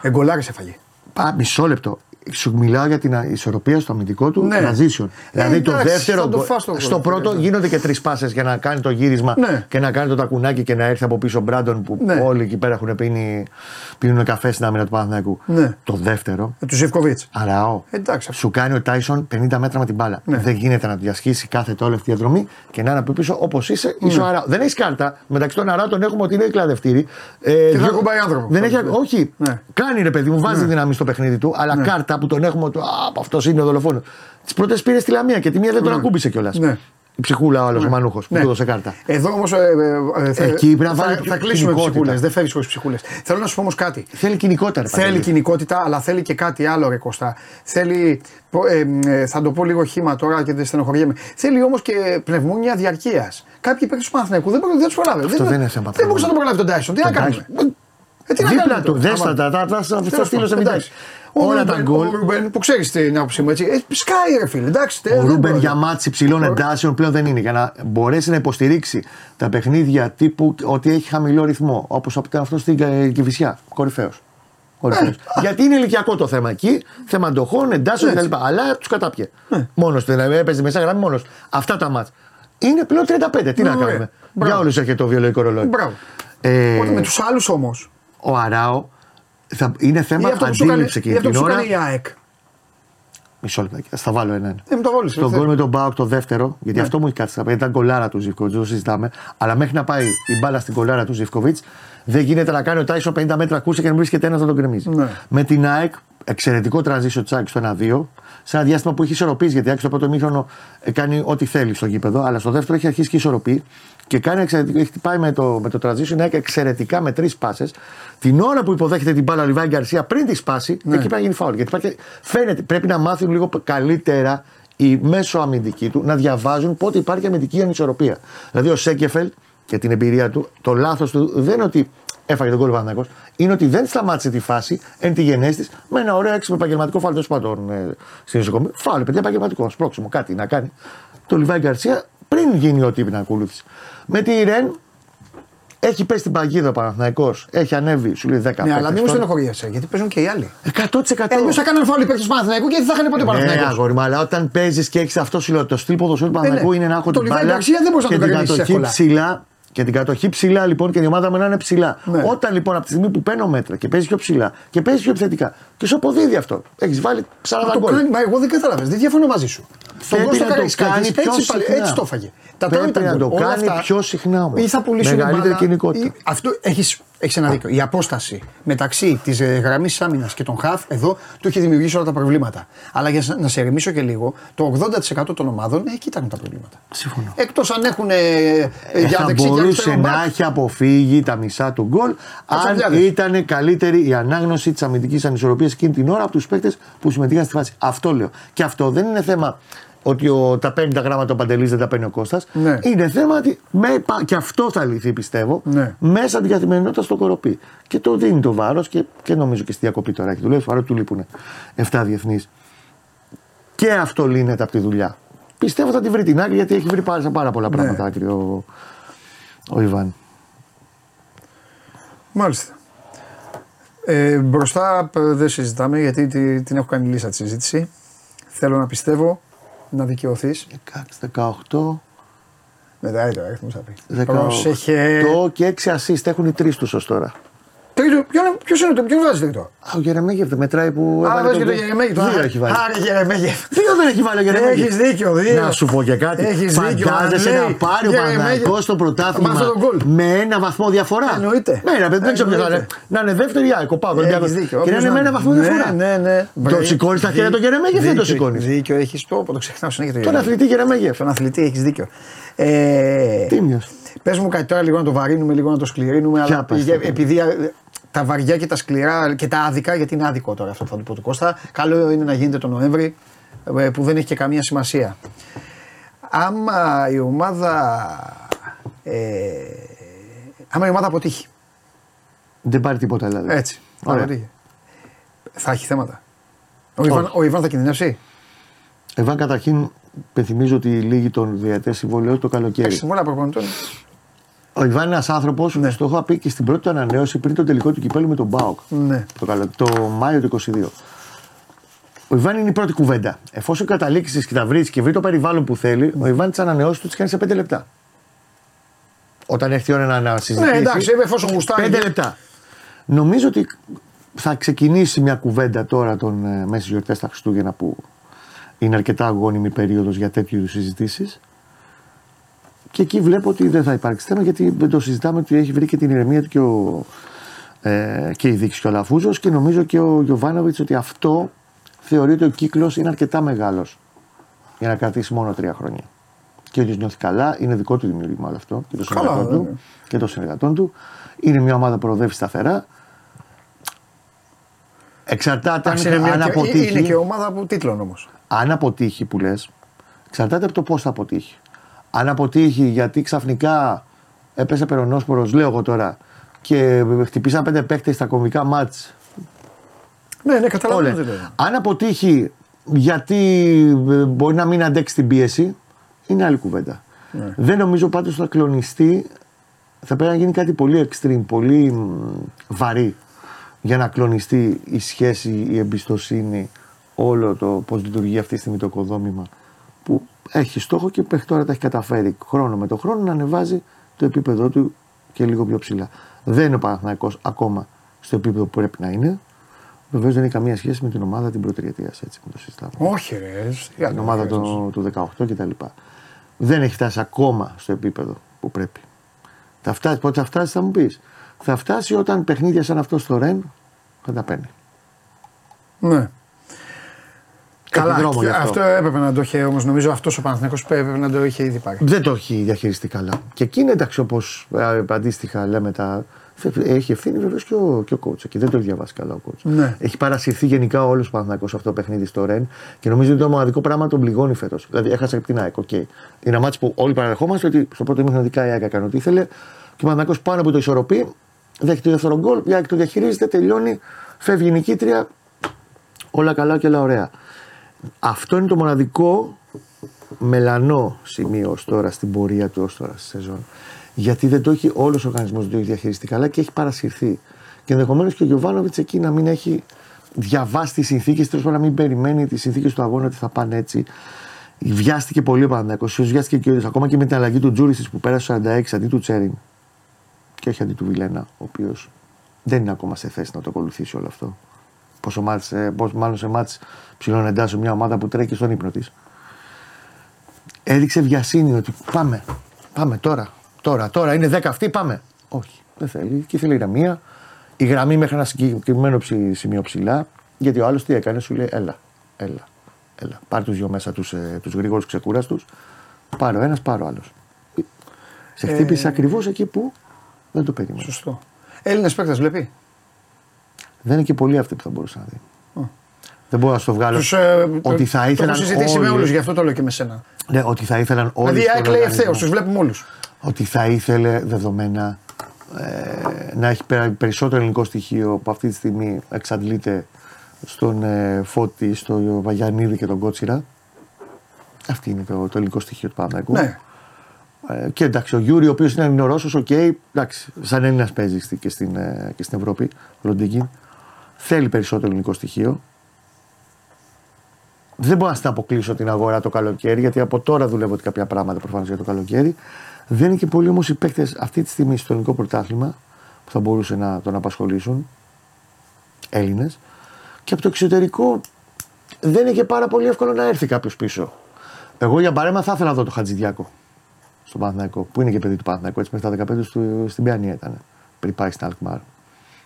Εγκολάρε έφαγε. Πα, μισό λεπτό. Σου μιλάω για την ισορροπία στο αμυντικό του Ναι. transition. δηλαδή το εντάξει, δεύτερο θα το γκολ- φας το γκολ. Στο πρώτο Ναι. γίνονται και τρεις πάσες για να κάνει το γύρισμα Ναι. και να κάνει το τακουνάκι και να έρθει από πίσω ο Μπράντον που Ναι. όλοι εκεί πέρα έχουν πίνει, πίνουν καφέ στην άμυνα του Παναθηναϊκού. Ναι. Το δεύτερο Με του Ζευκοβίτ. Αραώ. Εντάξει. Σου κάνει ο Τάισον 50 μέτρα με την μπάλα. Ναι. Δεν γίνεται να του διασχίσει κάθε όλη αυτή η διαδρομή και να είναι από πίσω όπως είσαι. Ναι. Είσαι ο Αράο. Δεν έχεις κάρτα. Μεταξύ των Αράων έχουμε ότι είναι κλαδευτήρι. Ε, Και θα δυο- ακουμπάει άνθρωπο. Δεν έχει, Ναι. όχι. Ναι. Κάνει ρε παιδί μου, βάζει δύναμη στο παιχνίδι του. Αλλά κάρτα που τον έχουμε. ότι, Α, αυτός είναι ο δολοφόνος. Τις πρώτες πήρες στη Λαμία και τη μία δεν τον ακούμπησε κιόλας. Ναι. Η ψυχούλα ο άλλο ο Μανούχος που Ναι. του έδωσε κάρτα. Εδώ όμως. Εκεί πρέπει να θα, βάλει θα πιο κλείσουμε τις κοινικότητα. ψυχούλες. Δεν φεύγεις χωρίς ψυχούλες. Θέλω να σου πω όμως κάτι. Θέλει κοινικότερα. ρε Θέλει Παντελή. κοινικότητα, αλλά θέλει και κάτι άλλο, ρε Κωστά. Θέλει. πο- ε, ε, θα το πω λίγο χήμα τώρα και δεν στενοχωριέμαι. Θέλει όμως και πνευμόνια διαρκείας. Κάποιοι παίκτες του Παναθηναϊκού δεν, μπορούν- δεν τους προλάβει. Αυτό δεν είναι θέμα Δεν μπορούσε να το προλάβει τον Τάισον. Τι να Τον κάνουμε; Tyson. Ε, τι να Δίπλα κάνουμε του. τώρα, Δες άμα- τα, τα, τα, θα Τέλος στείλω σε πάντων, βιντεάκι. εντάξει. Ο Όλα τα Ρούμπεν- γκολ. Ο Ρούμπεν που ξέρεις την άποψή μου έτσι. Ε, σκάει ρε φίλε, εντάξει. τε, Ο δεν Ρούμπεν μπορεί. για μάτς υψηλών εντάσεων πλέον δεν είναι. Για να μπορέσει να υποστηρίξει τα παιχνίδια τύπου ότι έχει χαμηλό ρυθμό. Όπως ήταν αυτό στην Κα- Κηφισιά. Κορυφαίος. Ναι. Γιατί είναι ηλικιακό το θέμα εκεί, θέμα αντοχών, εντάσεων Έτσι. κτλ. Αλλά τους κατάπιε. Ναι. Μόνος του. Δηλαδή έπαιζε μέσα γραμμή μόνος. Αυτά τα μάτς. Είναι πλέον 35. Τι να Ωραία. κάνουμε; Μπράβο. Για όλους έρχεται το βιολογικό ρολόι. Μπράβο. Ε, Οπότε με τους άλλους όμως. Ο Αράο θα, είναι θέμα αντίληψη Ή εκείνη αυτό που την σου ώρα. κάνει η ΑΕΚ. Μισό λεπτό, θα στα βάλω ένα-ένα. Ε, μου το βάλεις, Στον θε. γκολ με τον Μπάουκ το δεύτερο, γιατί Ναι. αυτό μου έχει κάτσει στα πέντε, ήταν κολάρα του Ζιβκοβιτ, δεν το συζητάμε. Αλλά μέχρι να πάει η μπάλα στην κολάρα του Ζιβκοβιτ, δεν γίνεται να κάνει ο Τάισον 50 μέτρα κούρσα και να μην βρίσκεται ένας να τον κρεμίζει. Ναι. Με την ΑΕΚ, εξαιρετικό transition της ΑΕΚ στο 1-2, σε ένα διάστημα που έχει ισορροπήσει, γιατί η ΑΕΚ στο πρώτο μήχρονο ε, κάνει ό,τι θέλει στο γήπεδο, αλλά στο δεύτερο έχει αρχίσει και ισορροπεί και κάνει εξαιρετικό, έχει πάει με το, με το transition η ΑΕΚ εξαιρετικά με τρεις πάσες. Την ώρα που υποδέχεται την μπάλα ο Λιβάη Γκαρσία πριν τη σπάσει, εκεί πρέπει να γίνει φάουλ. Γιατί υπάρχει, φαίνεται, πρέπει να μάθουν λίγο καλύτερα οι μέσω αμυντικοί του να διαβάζουν πότε υπάρχει αμυντική ανισορροπία. Δηλαδή ο Σέκεφελ και την εμπειρία του, το λάθος του δεν είναι ότι έφαγε τον κόλλο Παναθηναϊκός, είναι ότι δεν σταμάτησε τη φάση εν τη γενέστης με ένα ωραίο έξυπνο επαγγελματικό φάλ τέλο πάντων ε, στην νοσοκομεία. Φάλ, παιδιά, επαγγελματικός, σπρώξιμο, κάτι να κάνει. Το Λιβάη Γκαρσία πριν γίνει ό,τι είπε να ακολούθησε. Με τη Ρεν έχει πέσει την παγίδα ο Παναθηναϊκός, έχει ανέβει, σου λέει 10 Ναι, αλλά παίκτες μην μου τώρα. στενοχωριέσαι, γιατί παίζουν και οι άλλοι. 100%. Ε, αλλιώ θα κάνουν φάουλ οι παίκτες του Παναθηναϊκού και δεν θα είχαν ποτέ Ναι, Παναθηναϊκός. αγόρι μου, αλλά όταν παίζεις και έχεις αυτό συλλογικό, το στυλ ποδοσφαίρου του Παναθηναϊκού ναι. είναι να έχω Το την Λιβάη μπάλα Γκαρσία δεν μπορείς να και τον την κρεμίσεις κατοχή εύκολα. ψηλά. Και την κατοχή ψηλά λοιπόν και η ομάδα μου να είναι ψηλά. Ναι. Όταν λοιπόν από τη στιγμή που παίρνω μέτρα και παίζει πιο ψηλά και παίζει πιο επιθετικά και σου αποδίδει αυτό, έχεις βάλει 40 Μα το γκολ. κάνει, μα εγώ δεν κατάλαβε, δεν διαφωνώ μαζί σου. Στον Πρέπει γκολ στο να το Καραϊσκάκης, κάνει πιο έτσι, πάλι- συχνά. έτσι το έφαγε. Τα Πρέπει τρώει τα να γκολ. το Όλα κάνει αυτά πιο συχνά όμως. Ή θα πουλήσουν Μεγαλύτερη μπάλα, κοινικότητα. ή- Αυτό έχεις, έχεις ένα δίκιο. Η απόσταση μεταξύ της γραμμής άμυνας και των χαφ εδώ του έχει δημιουργήσει όλα τα προβλήματα. Αλλά για να σε ερεμήσω και λίγο, το 80% των ομάδων εκεί ήταν τα προβλήματα. Συμφωνώ. Εκτός αν έχουν ε, Ε, για θα δεξί και μπορούσε αριστερό να μπακ. έχει αποφύγει τα μισά του γκολ αν Κατσαβιάδες. ήταν καλύτερη η ανάγνωση της αμυντικής ανισορροπίας εκείνη την ώρα από τους παίκτες που συμμετείχαν στη φάση. Αυτό λέω. Και αυτό δεν είναι θέμα ότι ο, τα παίρνει τα γράμματα ο Παντελής, δεν τα παίρνει ο Κώστας. Ναι. Είναι θέμα ότι με, πα- και αυτό θα λυθεί πιστεύω Ναι. μέσα από την καθημερινότητα στο κοροπή. Και το δίνει το βάρος και, και νομίζω και στη διακοπή τώρα έχει δουλεύει. Παρότι του λείπουν 7 διεθνείς. Και αυτό λύνεται από τη δουλειά. Πιστεύω θα τη βρει την άκρη γιατί έχει βρει πάρα, πάρα πολλά πράγματα άκρη ο, ο Ιβάν. Μάλιστα. Ε, μπροστά ε, δεν συζητάμε γιατί τη- την έχω κάνει λύσα τη συζήτηση. Θέλω να πιστεύω να δικαιωθείς. 16, 18, Μετράει το αριθμός θα πει. 18 Πρόσεχε. και 6 assist έχουν οι τρεις τους ως τώρα. Τρίτο, ποιο είναι το, ποιον βάζει τρίτο. Α, ο Γερεμέγεφ δεν μετράει που. Α, βάζει και το Γερεμέγεφ. Δύο έχει βάλει. Άρα Γερεμέγεφ. Δύο δεν έχει βάλει ο Γερεμέγεφ. Έχεις δίκιο, δύο. Να σου πω και κάτι. Έχεις δίκιο. Φαντάζεσαι να πάρει ο Παναγικό στο πρωτάθλημα με ένα βαθμό διαφορά. Εννοείται. Ναι, ρε παιδί, δεν ξέρω ποιος θα είναι. Να είναι δεύτερη άκο, πάω Και να είναι με ένα βαθμό διαφορά. Ναι, ναι. Το σηκώνεις τα χέρια το Γερεμέγεφ ή δεν το σηκώνεις; Δίκιο, έχεις το, το ξεχνάω συνέχεια Τον αθλητή Γερεμέγεφ. Τον αθλητή, έχεις δίκιο. Ε, Τίμιο. Πες μου κάτι τώρα λίγο να το βαρύνουμε, λίγο να το σκληρύνουμε. Αλλά επειδή τα βαριά και τα σκληρά και τα άδικα, γιατί είναι άδικο τώρα αυτό που θα του πω του Κώστα, καλό είναι να γίνεται το Νοέμβρη ε, που δεν έχει και καμία σημασία. Άμα η ομάδα. Ε, άμα η ομάδα αποτύχει. Δεν πάρει τίποτα δηλαδή. Έτσι. Ωραία. Θα έχει θέματα. Ο Ιβάν, ο Ιβάν θα κινδυνεύσει; Ιβάν καταρχήν πενθυμίζω ότι λύγει τον διαιτέ συμβολέο το καλοκαίρι. Συμβόλαια προπονητών. Ο Ιβάν είναι ένας άνθρωπος, ναι. το έχω πει και στην πρώτη του ανανέωση πριν το τελικό του κυπέλου με τον Μπάουκ. Ναι. Το, το Μάιο του 22. Ο Ιβάν είναι η πρώτη κουβέντα. Εφόσον καταλήξει και τα βρει και βρει το περιβάλλον που θέλει, ο Ιβάν τι ανανεώσει του τι κάνει σε 5 λεπτά. Όταν έρθει η ώρα να συζητήσει. Ναι, εντάξει, εφόσον γουστάρει. 5 λεπτά. Νομίζω ότι θα ξεκινήσει μια κουβέντα τώρα τον ε, μέση γιορτές στα Χριστούγεννα που είναι αρκετά αγώνιμη περίοδος για τέτοιου είδους συζητήσεις. Και εκεί βλέπω ότι δεν θα υπάρξει θέμα γιατί δεν το συζητάμε ότι έχει βρει και την ηρεμία του και, ο, ε, και η δίκης και ο Λαφούζος και νομίζω και ο Γιωβάνοβιτς ότι αυτό θεωρεί ότι ο κύκλος είναι αρκετά μεγάλος για να κρατήσει μόνο τρία χρόνια. Και ο ίδιο νιώθει καλά, είναι δικό του δημιουργήμα όλο αυτό και των συνεργατών, του, και των συνεργατών του. Είναι μια ομάδα που προοδεύει σταθερά. Εξαρτάται αν, αν αποτύχει. Είναι και ομάδα από τίτλων όμως. Αν αποτύχει που λες, εξαρτάται από το πώς θα αποτύχει. Αν αποτύχει γιατί ξαφνικά έπεσε περονόσπορος, λέω εγώ τώρα, και χτυπήσαν πέντε παίχτε στα κομβικά μάτς. Ναι, ναι, καταλαβαίνω. Αν αποτύχει γιατί ε, μπορεί να μην αντέξει την πίεση, είναι άλλη κουβέντα. Ναι. Δεν νομίζω πάντως ότι θα κλονιστεί. Θα πρέπει να γίνει κάτι πολύ extreme, πολύ βαρύ για να κλονιστεί η σχέση, η εμπιστοσύνη, όλο το πώς λειτουργεί αυτή τη στιγμή το οικοδόμημα που έχει στόχο και μέχρι τώρα τα έχει καταφέρει χρόνο με το χρόνο να ανεβάζει το επίπεδό του και λίγο πιο ψηλά. Δεν είναι ο Παναθηναϊκός ακόμα στο επίπεδο που πρέπει να είναι. Βεβαίως δεν έχει καμία σχέση με την ομάδα την πρώτη έτσι με το συζητάμε. Όχι, ρε. Την ομάδα του, του 18 κτλ. Δεν έχει φτάσει ακόμα στο επίπεδο που πρέπει. Θα φτάσει, πότε θα φτάσει, θα μου πεις. Θα φτάσει όταν παιχνίδια σαν αυτό στο Ρεν θα τα παίρνει. Ναι. Καλά, αυτό. αυτό έπρεπε να το είχε όμως. Νομίζω αυτός ο Παναθηναϊκός έπρεπε να το είχε ήδη πάρει. Δεν το έχει διαχειριστεί καλά. Και εκεί είναι εντάξει όπως ε, αντίστοιχα λέμε τα. Έχει ευθύνη βεβαίως και ο, και ο coach. Και δεν το έχει διαβάσει καλά ο coach. Ναι. Έχει παρασυρθεί γενικά όλος ο Παναθηναϊκός αυτό το παιχνίδι στο Ρεν και νομίζω ότι το μοναδικό πράγμα τον πληγώνει φέτος. Δηλαδή έχασε από την ΑΕΚ. Okay. Είναι ένα μάτσο που όλοι παραδεχόμαστε ότι στο πρώτο μήνα η ΑΕΚ έκανε ό,τι ήθελε και ο Παναθηναϊκός πάνω από το ισορροπεί, δέχεται το δεύτερο γκολ, η ΑΕΚ το διαχειρίζεται, τελειώνει, φεύγει η νικήτρια. Όλα καλά και όλα ωραία. Αυτό είναι το μοναδικό μελανό σημείο ως τώρα στην πορεία του ως τώρα στη σεζόν. Γιατί δεν το έχει όλος ο οργανισμός, δεν το έχει διαχειριστεί καλά και έχει παρασυρθεί. Και ενδεχομένως και ο Γιωβάνοβιτς εκεί να μην έχει διαβάσει τις συνθήκες, τέλος να μην περιμένει τις συνθήκες του αγώνα ότι θα πάνε έτσι. Βιάστηκε πολύ ο Παναγιακό, βιάστηκε και ο ίδιος. Ακόμα και με την αλλαγή του Τζούρισι που πέρασε 46 αντί του Τσέριν και όχι αντί του Βιλένα, ο οποίος δεν είναι ακόμα σε θέση να το ακολουθήσει όλο αυτό. Πόσο, μάτς, ε, πόσο μάλλον σε μάτς ψηλών εντάσσεων μια ομάδα που τρέχει στον ύπνο της. Έδειξε βιασύνη ότι πάμε, πάμε τώρα, τώρα, τώρα είναι 10 αυτοί, πάμε. Όχι, δεν θέλει. Και ήθελε ηρεμία. Η γραμμή μέχρι ένα συγκεκριμένο σημείο ψηλά. Γιατί ο άλλος τι έκανε, σου λέει: Έλα, έλα, έλα. Πάρε τους δυο μέσα τους ε, τους γρήγορους ξεκούραστους. Πάρε ο ένας, πάρε ο άλλος. Σε χτύπησε ε... ακριβώς εκεί που δεν το περίμενες. Σωστό. Έλληνες παίκτες βλέπει. Δεν είναι και πολλοί αυτοί που θα μπορούσαν να δει. Δεν μπορώ να στο βγάλω. Τους, ε, ότι θα ήθελαν. Το έχω συζητήσει όλοι... με όλους, γι' αυτό το λέω και με σένα. Ναι, ότι θα ήθελαν όλοι. Δηλαδή, η λέει ευθέως, τους βλέπουμε όλους. Ότι θα ήθελε δεδομένα ε, να έχει περισσότερο ελληνικό στοιχείο που αυτή τη στιγμή εξαντλείται στον ε, Φώτη, στο Βαγιανίδη και τον Κότσιρα. Αυτή είναι το, το ελληνικό στοιχείο του Παναγικού. Ναι. Ε, και εντάξει, ο Γιούρι, ο οποίος είναι Ελληνορώσο, OK, okay, εντάξει, σαν Έλληνας παίζει και στην, ε, και στην Ευρώπη, ο Θέλει περισσότερο ελληνικό στοιχείο. Δεν μπορώ να την αποκλείσω την αγορά το καλοκαίρι, γιατί από τώρα δουλεύω ότι κάποια πράγματα προφανώς για το καλοκαίρι. Δεν είναι και πολλοί όμως οι παίκτες αυτή τη στιγμή στο ελληνικό πρωτάθλημα που θα μπορούσε να τον απασχολήσουν. Έλληνες. Και από το εξωτερικό δεν είχε πάρα πολύ εύκολο να έρθει κάποιος πίσω. Εγώ για παρέμα θα ήθελα να δω το Χατζηδιάκο στον Παναθηναϊκό, που είναι και παιδί του Παναθηναϊκού, έτσι μέχρι τα 15 του στην Πιάνια ήταν, πριν πάει στην Αλκμάρ.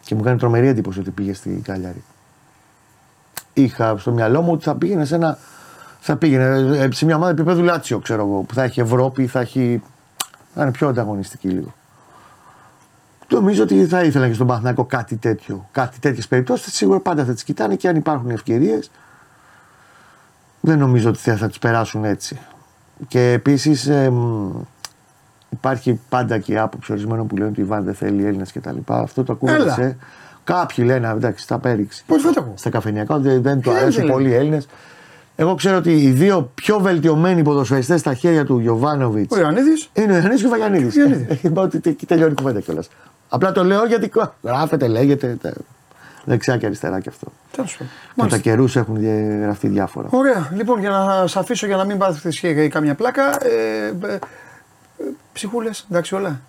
Και μου κάνει τρομερή εντύπωση ότι πήγε στην Καλιάρη. Είχα στο μυαλό μου ότι θα πήγαινε σε ένα. Θα πήγαινε ε, σε μια ομάδα επίπεδου Λάτσιο, ξέρω εγώ, που θα έχει Ευρώπη, θα έχει. θα είναι πιο ανταγωνιστική λίγο. Νομίζω ότι θα ήθελα και στον Παναθηναϊκό κάτι τέτοιο. Κάτι τέτοιες περιπτώσεις σίγουρα πάντα θα τις κοιτάνε και αν υπάρχουν ευκαιρίες. Δεν νομίζω ότι θα, θα τις περάσουν έτσι. Και επίσης υπάρχει πάντα και η άποψη ορισμένων που λένε ότι η Βάρ δεν θέλει Έλληνες κτλ. Αυτό το ακούγεται σε. Κάποιοι λένε, εντάξει, θα πέριξει. Πώς θα το Στα καφενιακά, δεν, δεν του αρέσουν πολύ οι Έλληνες. Εγώ ξέρω ότι οι δύο πιο βελτιωμένοι ποδοσφαιριστές στα χέρια του Γιωβάνοβιτς. Ο Ιωαννίδης. Είναι ο Ιωαννίδης και ο Βαγιανίδη. Είπα ότι τελειώνει η κουβέντα κιόλας. Απλά το λέω γιατί γράφεται, λέγεται. Δεξιά και αριστερά και αυτό. Τέλος πάντων. τα καιρούς έχουν γραφτεί διάφορα. Ωραία. Λοιπόν, για να σας αφήσω για να μην πάθετε καμιά πλάκα. Ε, ε, Ψυχούλες, εντάξει όλα.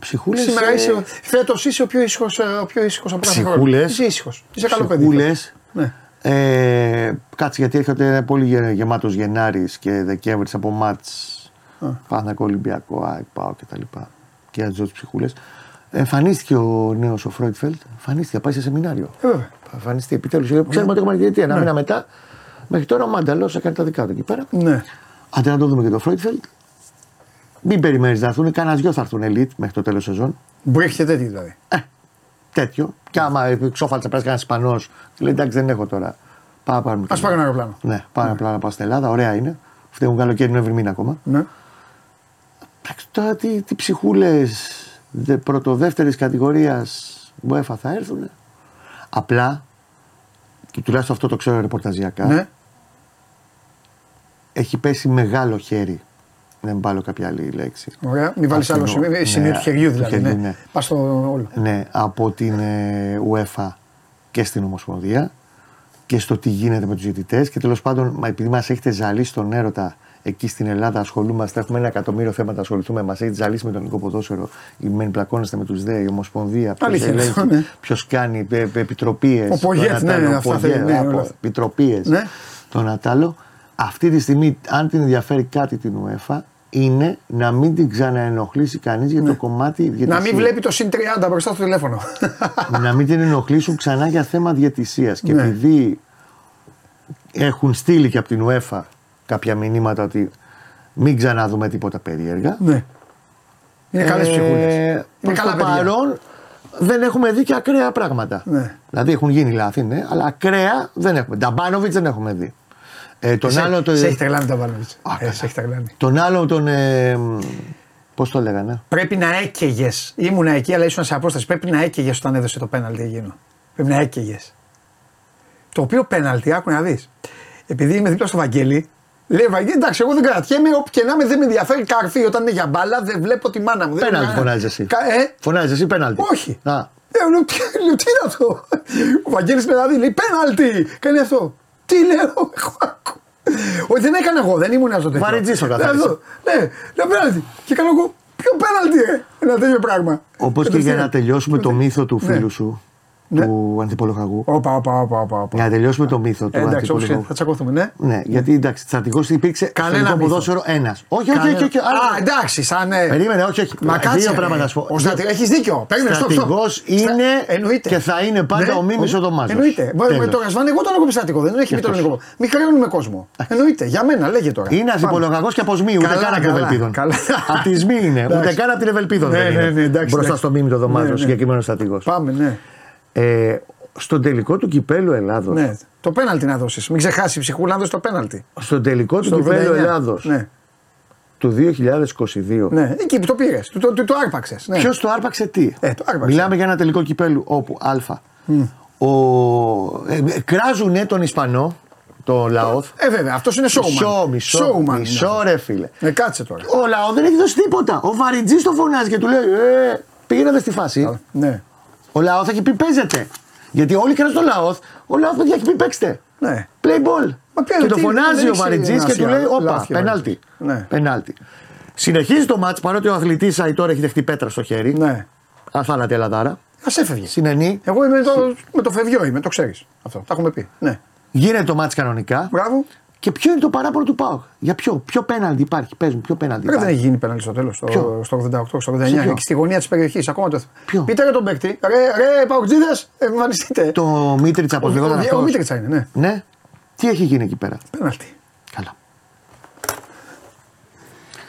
Ψυχούλες. Σήμερα ε... είσαι, φέτος είσαι ο πιο ήσυχος από κάθε χρόνο. Είσαι ήσυχος. Είσαι καλό παιδί. Ψυχούλες. Ναι. Ε, κάτσε γιατί έρχεται ένα πολύ γεμάτος Γενάρης και Δεκέμβρης από μάτς. Πάνω Ολυμπιακό, ΑΕΚ, ΠΑΟ κτλ. Και, και για τι ψυχούλες. Εμφανίστηκε ο νέος ο Φρόιτφελτ. Εμφανίστηκε, πάει σε σεμινάριο. Ε, βέβαια. Εμφανιστεί επιτέλους. Ξέρουμε ότι έχουμε διαιτητή. Ένα ναι. μήνα μετά. Μέχρι τώρα ο Μάνταλος έκανε τα δικά του εκεί πέρα. Ναι. Άντε να το δούμε και το Φρόιτφελτ. Μην περιμένεις να έρθουν, κανένας δυο θα έρθουν elite μέχρι το τέλος σεζόν. Μπορεί έχετε τέτοιο δηλαδή. Ε, τέτοιο. Και άμα ξόφαλτσα πα κανένας Ισπανός, λέει εντάξει δεν έχω τώρα. Πάω Α πάρει ένα αεροπλάνο. Ναι, πάω ένα αεροπλάνο πάω στην Ελλάδα, ωραία είναι. Φταίουν καλοκαίρι Νοέμβρη μήνα ακόμα. Ναι. Τώρα τι, τι ψυχούλες πρωτοδεύτερης κατηγορίας UEFA θα έρθουν. Απλά, και τουλάχιστον αυτό το ξέρω ρεπορταζιακά, ναι. έχει πέσει μεγάλο χέρι δεν βάλω κάποια άλλη λέξη. Ωραία. Μην βάλεις άλλο σημείο, ναι, σημείο του χεριού δηλαδή. Ναι. ναι. Πας στο όλο. Ναι, από την ε, UEFA και στην Ομοσπονδία και στο τι γίνεται με τους διαιτητές. Και τέλος πάντων, επειδή μας έχετε ζαλίσει τον έρωτα εκεί στην Ελλάδα, ασχολούμαστε, έχουμε ένα εκατομμύριο θέματα ασχοληθούμε. Μας έχετε ζαλίσει με τον ελληνικό ποδόσφαιρο. Η μεν πλακώνεστε με τους ΔΕ, η Ομοσπονδία. Ποιος ελέγχει, ναι. ποιος κάνει επιτροπίες. Ο Πογέτ, ναι, ναι, αυτά ναι, Επιτροπίες. Ναι. Τον Ατάλο. Αυτή τη στιγμή, αν την ενδιαφέρει κάτι την UEFA, είναι να μην την ξαναενοχλήσει κανείς για το ναι. κομμάτι διαιτησία. Να μην βλέπει το συν 30 μπροστά στο τηλέφωνο. να μην την ενοχλήσουν ξανά για θέμα διαιτησίας. Και ναι. επειδή έχουν στείλει και από την UEFA κάποια μηνύματα ότι μην ξαναδούμε τίποτα περίεργα. Ναι. Είναι καλές ψυχούλες. Προς το παρόν δεν έχουμε δει και ακραία πράγματα. Ναι. Δηλαδή έχουν γίνει λάθη, ναι, αλλά ακραία δεν έχουμε. Νταμπάνοβιτς δεν έχουμε δει. Ε, τον σε, άλλο, το... σε έχει τρελάνει το Βάλοβιτ. Ε, σε έχει τρελάνει. Τον άλλο τον. Ε, Πώς το λέγανε; Πρέπει να έκαιγες. Ήμουν εκεί, αλλά ήσουν σε απόσταση. Πρέπει να έκαιγες όταν έδωσε το πέναλτι εκείνο. Πρέπει να έκαιγες. Το οποίο πέναλτι, άκου να δεις. Επειδή είμαι δίπλα στο Βαγγέλη, λέει Βαγγέλη, εντάξει, εγώ δεν κρατιέμαι. Όπου και να είμαι, δεν με ενδιαφέρει καρφί. Όταν είναι για μπάλα, δεν βλέπω τη μάνα μου. Πέναλτι φωνάζεις εσύ. Ε; Φωνάζεις εσύ πέναλτι. Όχι. Α. Ε, λέω, τι είναι αυτό; Ο Βαγγέλης με λέει πέναλτι. Κάνει αυτό. Τι λέω, Όχι, δεν έκανα εγώ, δεν ήμουν αυτό τέτοιος. Βαρετζής ο καθένας. Ναι, λέω πέναλτι. Και κάνω εγώ. Ποιο πέναλτι, ε, ένα τέτοιο πράγμα. Όπως και για να τελειώσουμε το μύθο του φίλου σου ναι. του Αντιπολογαγού. Όπα, όπα, όπα, όπα. Για να τελειώσουμε το μύθο του ε, Αντιπολογαγού. Θα τσακωθούμε, ναι. Ναι, γιατί εντάξει, στρατηγό υπήρξε κανένα στο ποδόσφαιρο ένας. Όχι, όχι, όχι. Α, εντάξει, σαν. Περίμενε, όχι, όχι. Μα κάτσε. Δύο πράγματα να σου πω. Έχεις δίκιο. Στρατηγός είναι και θα είναι πάντα ναι. ο Μίμης ο Δωμάζος. Εννοείται. Με το Γασβάν, εγώ τον έχω πει στρατηγό, δεν έχει πει τον ελληνικό. Μην χρεώνουμε κόσμο. Εννοείται, για μένα λέγε τώρα. Είναι Αντιπολογαγό και από ΣΜΗ, ούτε καν από την Ευελπίδων. Από τη ΣΜΗ είναι, ούτε καν από την Ευελπίδων. Μπροστά στο Μίμη το Δωμάζος, συγκεκριμένος στρατηγός. Πάμε, ναι στον τελικό του κυπέλου Ελλάδος. Ναι, το πέναλτι να δώσεις. Μην ξεχάσει η ψυχούλα να δώσει το πέναλτι. Στον τελικό του κυπέλου Ελλάδος. Ναι. Του 2022. Ναι, εκεί που το πήρες. Το, το, το, το άρπαξες. Ναι. Ποιος το άρπαξε τι; Ε, το άρπαξε. Μιλάμε για ένα τελικό κυπέλου όπου Α. Mm. Ο, ε, ε, κράζουνε τον Ισπανό, το Λαόθ. Ε, βέβαια, αυτός είναι σώμα. Μισό, μισό, μισό, ρε φίλε. Ε, κάτσε τώρα. Ο Λαόθ δεν έχει δώσει τίποτα. Ο Βαριτζή το φωνάζει και του λέει: Ε, πήγαινε στη φάση. Ναι. Ο Λαόθ έχει πει: Παίζεται. Γιατί όλοι κράζουν το Λαόθ. Ο Λαόθ παιδιά έχει πει παίξτε. Ναι. Play ball. Μα και το φωνάζει ο Βαριτζή και του λέει: Όπα, πενάλτη. Ναι. πενάλτη. Συνεχίζει το μάτς παρότι ο αθλητής τώρα έχει δεχτεί πέτρα στο χέρι. Ναι. Α θάνατη ελατάρα. Α έφευγε. Συνενή. Εγώ είμαι το, με το φευγιό είμαι, το ξέρεις. Αυτό. Τα έχουμε πει. Ναι. Γίνεται το μάτς κανονικά. Μπράβο. Και ποιο είναι το παράπονο του Πάου. Για ποιο, ποιο πέναλτι υπάρχει; Πες μου, ποιο πέναλτι Ρε, δεν υπάρχει; έχει γίνει πέναλτι στο τέλος, Ποιο; στο, στο 88, στο 89, Σε ποιο; εκεί στη γωνία της περιοχής. Ακόμα το Ποιο; Πείτε ρε τον παίκτη. Ρε, ρε Παουτζίδες, εμφανιστείτε. Το Μίτριτσα, πώ Ο- λεγόταν ο- αυτός. Ο Μίτριτσα είναι, ναι. Ναι. Τι έχει γίνει εκεί πέρα; Πέναλτι. Καλά.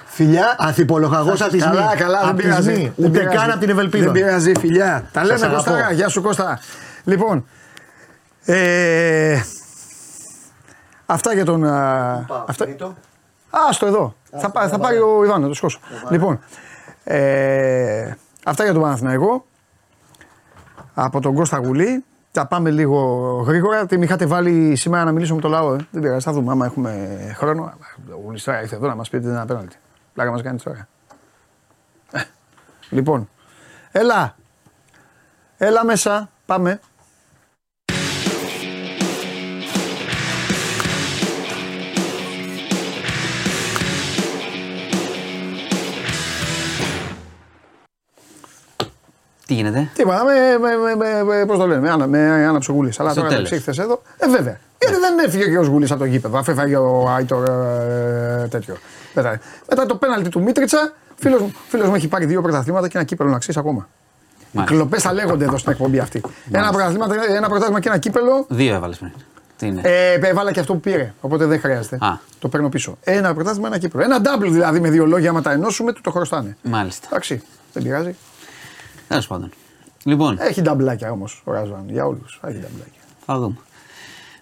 Φιλιά, ανθιπολογαγό από τη Καλά, Σμή. καλά, δεν Απ' τη πειράζει. Σμή. Δεν Ούτε πειράζει. καν από την Ευελπίδα. Δεν πειράζει, φιλιά. Τα λέμε αγαπώ. Κώστα. Γεια σου Κώστα. Λοιπόν, ε, αυτά για τον... α, αυτά, Α, στο εδώ. θα, πά- θα πάρει ο Ιβάν, να το σκόσω. Λοιπόν, ε, αυτά για τον Παναθηναϊκό. Από τον Κώστα Γουλή. Θα πάμε λίγο γρήγορα. Τι με είχατε βάλει σήμερα να μιλήσω με το λαό. Ε; Δεν πειράζει, θα δούμε άμα έχουμε χρόνο. Ο Γουλής τώρα ήρθε εδώ να μας πει ότι είναι ένα πέναλτι. Πλάκα μας κάνει τώρα. Ε, Λοιπόν, έλα. Έλα μέσα. Πάμε. Τι γίνεται; Τίποτα, με, με, με, με, με, πώς το λένε, με, άνα, με άναψε ο Γουλής. Αλλά Στο τώρα τέλος. τα ήρθες εδώ. Ε, βέβαια. Γιατί δεν έφυγε και ο Γουλής από το γήπεδο. Αφού έφαγε ο Άιτορ ε, τέτοιο. Μετά, μετά το πέναλτι του Μίτριτσα, φίλος, μου- φίλος μου έχει πάρει δύο πρωταθλήματα και ένα κύπελο να ξέρεις ακόμα. Οι Μάλιστα. κλοπές θα λέγονται εδώ στην εκπομπή αυτή. Ένα πρωτάθλημα, ένα πρωτάθλημα και ένα κύπελο. Δύο έβαλες πριν. Τι είναι; Ε, έβαλα και αυτό που πήρε. Οπότε δεν χρειάζεται. Α. Το παίρνω πίσω. Ένα πρωτάθλημα, ένα κύπελο. Ένα double δηλαδή με δύο λόγια, άμα τα ενώσουμε, του το χρωστάνε. Μάλιστα. Εντάξει, δεν πειράζει. Τέλος πάντων. Λοιπόν, Έχει νταμπλάκια όμως ο Ρασβάν για όλους. Έχει νταμπλάκια. θα δούμε.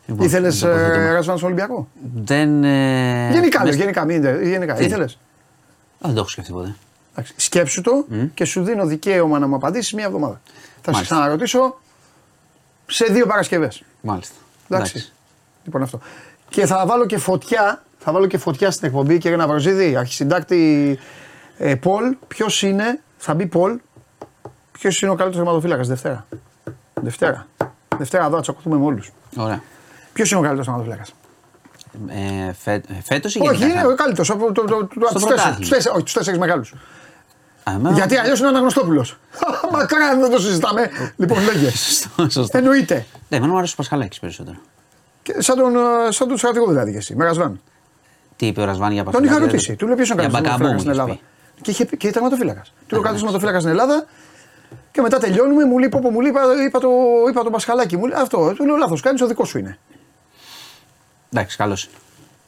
Λοιπόν, Ήθελες δεν τοποθετούμε. Ρασβάν στον Ολυμπιακό; Δεν. ε, γενικά, μες- λες, γενικά, μην είναι- γενικά. Τι; Ήθελες; Α, Δεν το έχω σκεφτεί ποτέ. Σκέψου το και σου δίνω δικαίωμα να μου απαντήσεις μία εβδομάδα. Θα σε Μάλιστα. ξαναρωτήσω σε δύο Παρασκευές. Μάλιστα. Εντάξει. Λοιπόν αυτό. Και θα βάλω και φωτιά, θα βάλω και φωτιά στην εκπομπή και ένα Βαρζίδη, αρχισυντάκτη ε, Πολ. Ποιος είναι, θα μπει Πολ, ποιος είναι ο καλύτερος θεματοφύλακα Δευτέρα; Δευτέρα. Δευτέρα εδώ θα τσακωθούμε με όλους. Ωραία. Ποιος είναι ο καλύτερος θεματοφύλακα. Ε, φε, φέτος ή Όχι, γενικά; είναι ο καλύτερος από το, το, το, από τους πρωτάθλημα. τέσσερις- τους τέσσερις- όχι, τους τέσσερις μεγάλους. Α, εμένα- Γιατί αλλιώς είναι ο Αναγνωστόπουλος. Μακάρι δεν το συζητάμε. λοιπόν, λέγε. Σωστό, σωστό. Εννοείται. Ναι, εμένα μου άρεσε ο Πασχαλάκης περισσότερο. Και σαν τον, ε, σαν τον στρατηγό δηλαδή και εσύ, με Ρασβάν. Τι είπε ο Ρασβάν για Τον Πασχαλάκη. είχα ρωτήσει. Του λέω ποιος είναι ο Για καλύτερος Μπακαμπού τερματοφύλακα στην μου Ελλάδα; Και είχε πει και τερματοφύλακα. Του λέω καλύτερος τερματοφύλακα στην Ελλάδα. Και μετά τελειώνουμε, μου λέει πω, πω μου λέει, είπα, είπα, το, είπα τον Πασχαλάκη. Μου λέει αυτό. Του λέω λάθος, κάνεις ο δικός σου είναι. Εντάξει, καλό είναι.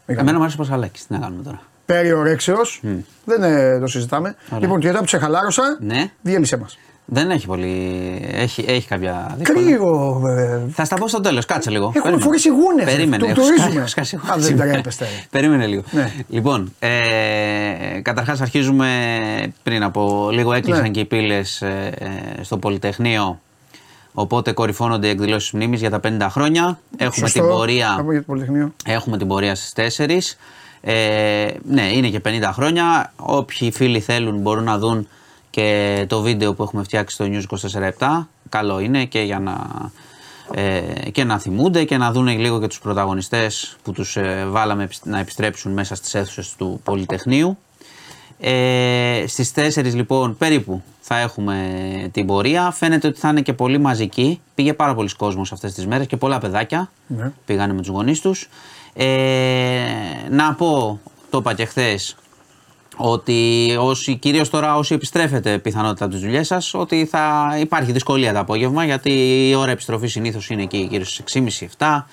Είχαμε. Εμένα μου άρεσε ο Πασχαλάκης. Τι να κάνουμε τώρα. Περιορέξεως. Δεν ε, το συζητάμε. Λοιπόν, και μετά που σε χαλάρωσα, Ναι. διέλυσε μας. Δεν έχει πολύ. Έχει, έχει κάποια δύσκολα. Κρύο, ε, Θα στα πω στο τέλος, κάτσε λίγο. Έχουμε Περίμενε. φορήσει γούνες, Περίμενε. το έχω τουρίζουμε. σκάσει- έχω σκάσει Α, γούνες δεν σήμερα. τρέπεστε. Περίμενε λίγο. Ναι. Λοιπόν, ε, καταρχάς αρχίζουμε πριν από λίγο έκλεισαν Ναι. και οι πύλες ε, ε, στο Πολυτεχνείο. Οπότε κορυφώνονται οι εκδηλώσεις μνήμης για τα 50 χρόνια. Έχουμε Σωστό. την πορεία. Από για το Πολυτεχνείο. Έχουμε την πορεία στις 4. Ε, ναι, είναι και 50 χρόνια. Όποιοι φίλοι θέλουν μπορούν να δουν και το βίντεο που έχουμε φτιάξει στο News 24-7. Καλό είναι και για να, ε, και να θυμούνται και να δουν λίγο και τους πρωταγωνιστές που τους ε, βάλαμε επισ- να επιστρέψουν μέσα στις αίθουσες του Πολυτεχνείου. Ε, στις 4 λοιπόν περίπου θα έχουμε την πορεία. Φαίνεται ότι θα είναι και πολύ μαζική. Πήγε πάρα πολλοί κόσμος αυτές τις μέρες και πολλά παιδάκια Ναι. πήγανε με τους γονείς τους. Ε, να πω, το είπα και χθες, ότι όσοι, κυρίως τώρα όσοι επιστρέφετε πιθανότητα από τις δουλειές σας, ότι θα υπάρχει δυσκολία το απόγευμα, γιατί η ώρα επιστροφής συνήθως είναι εκεί γύρω στις 6.30-7.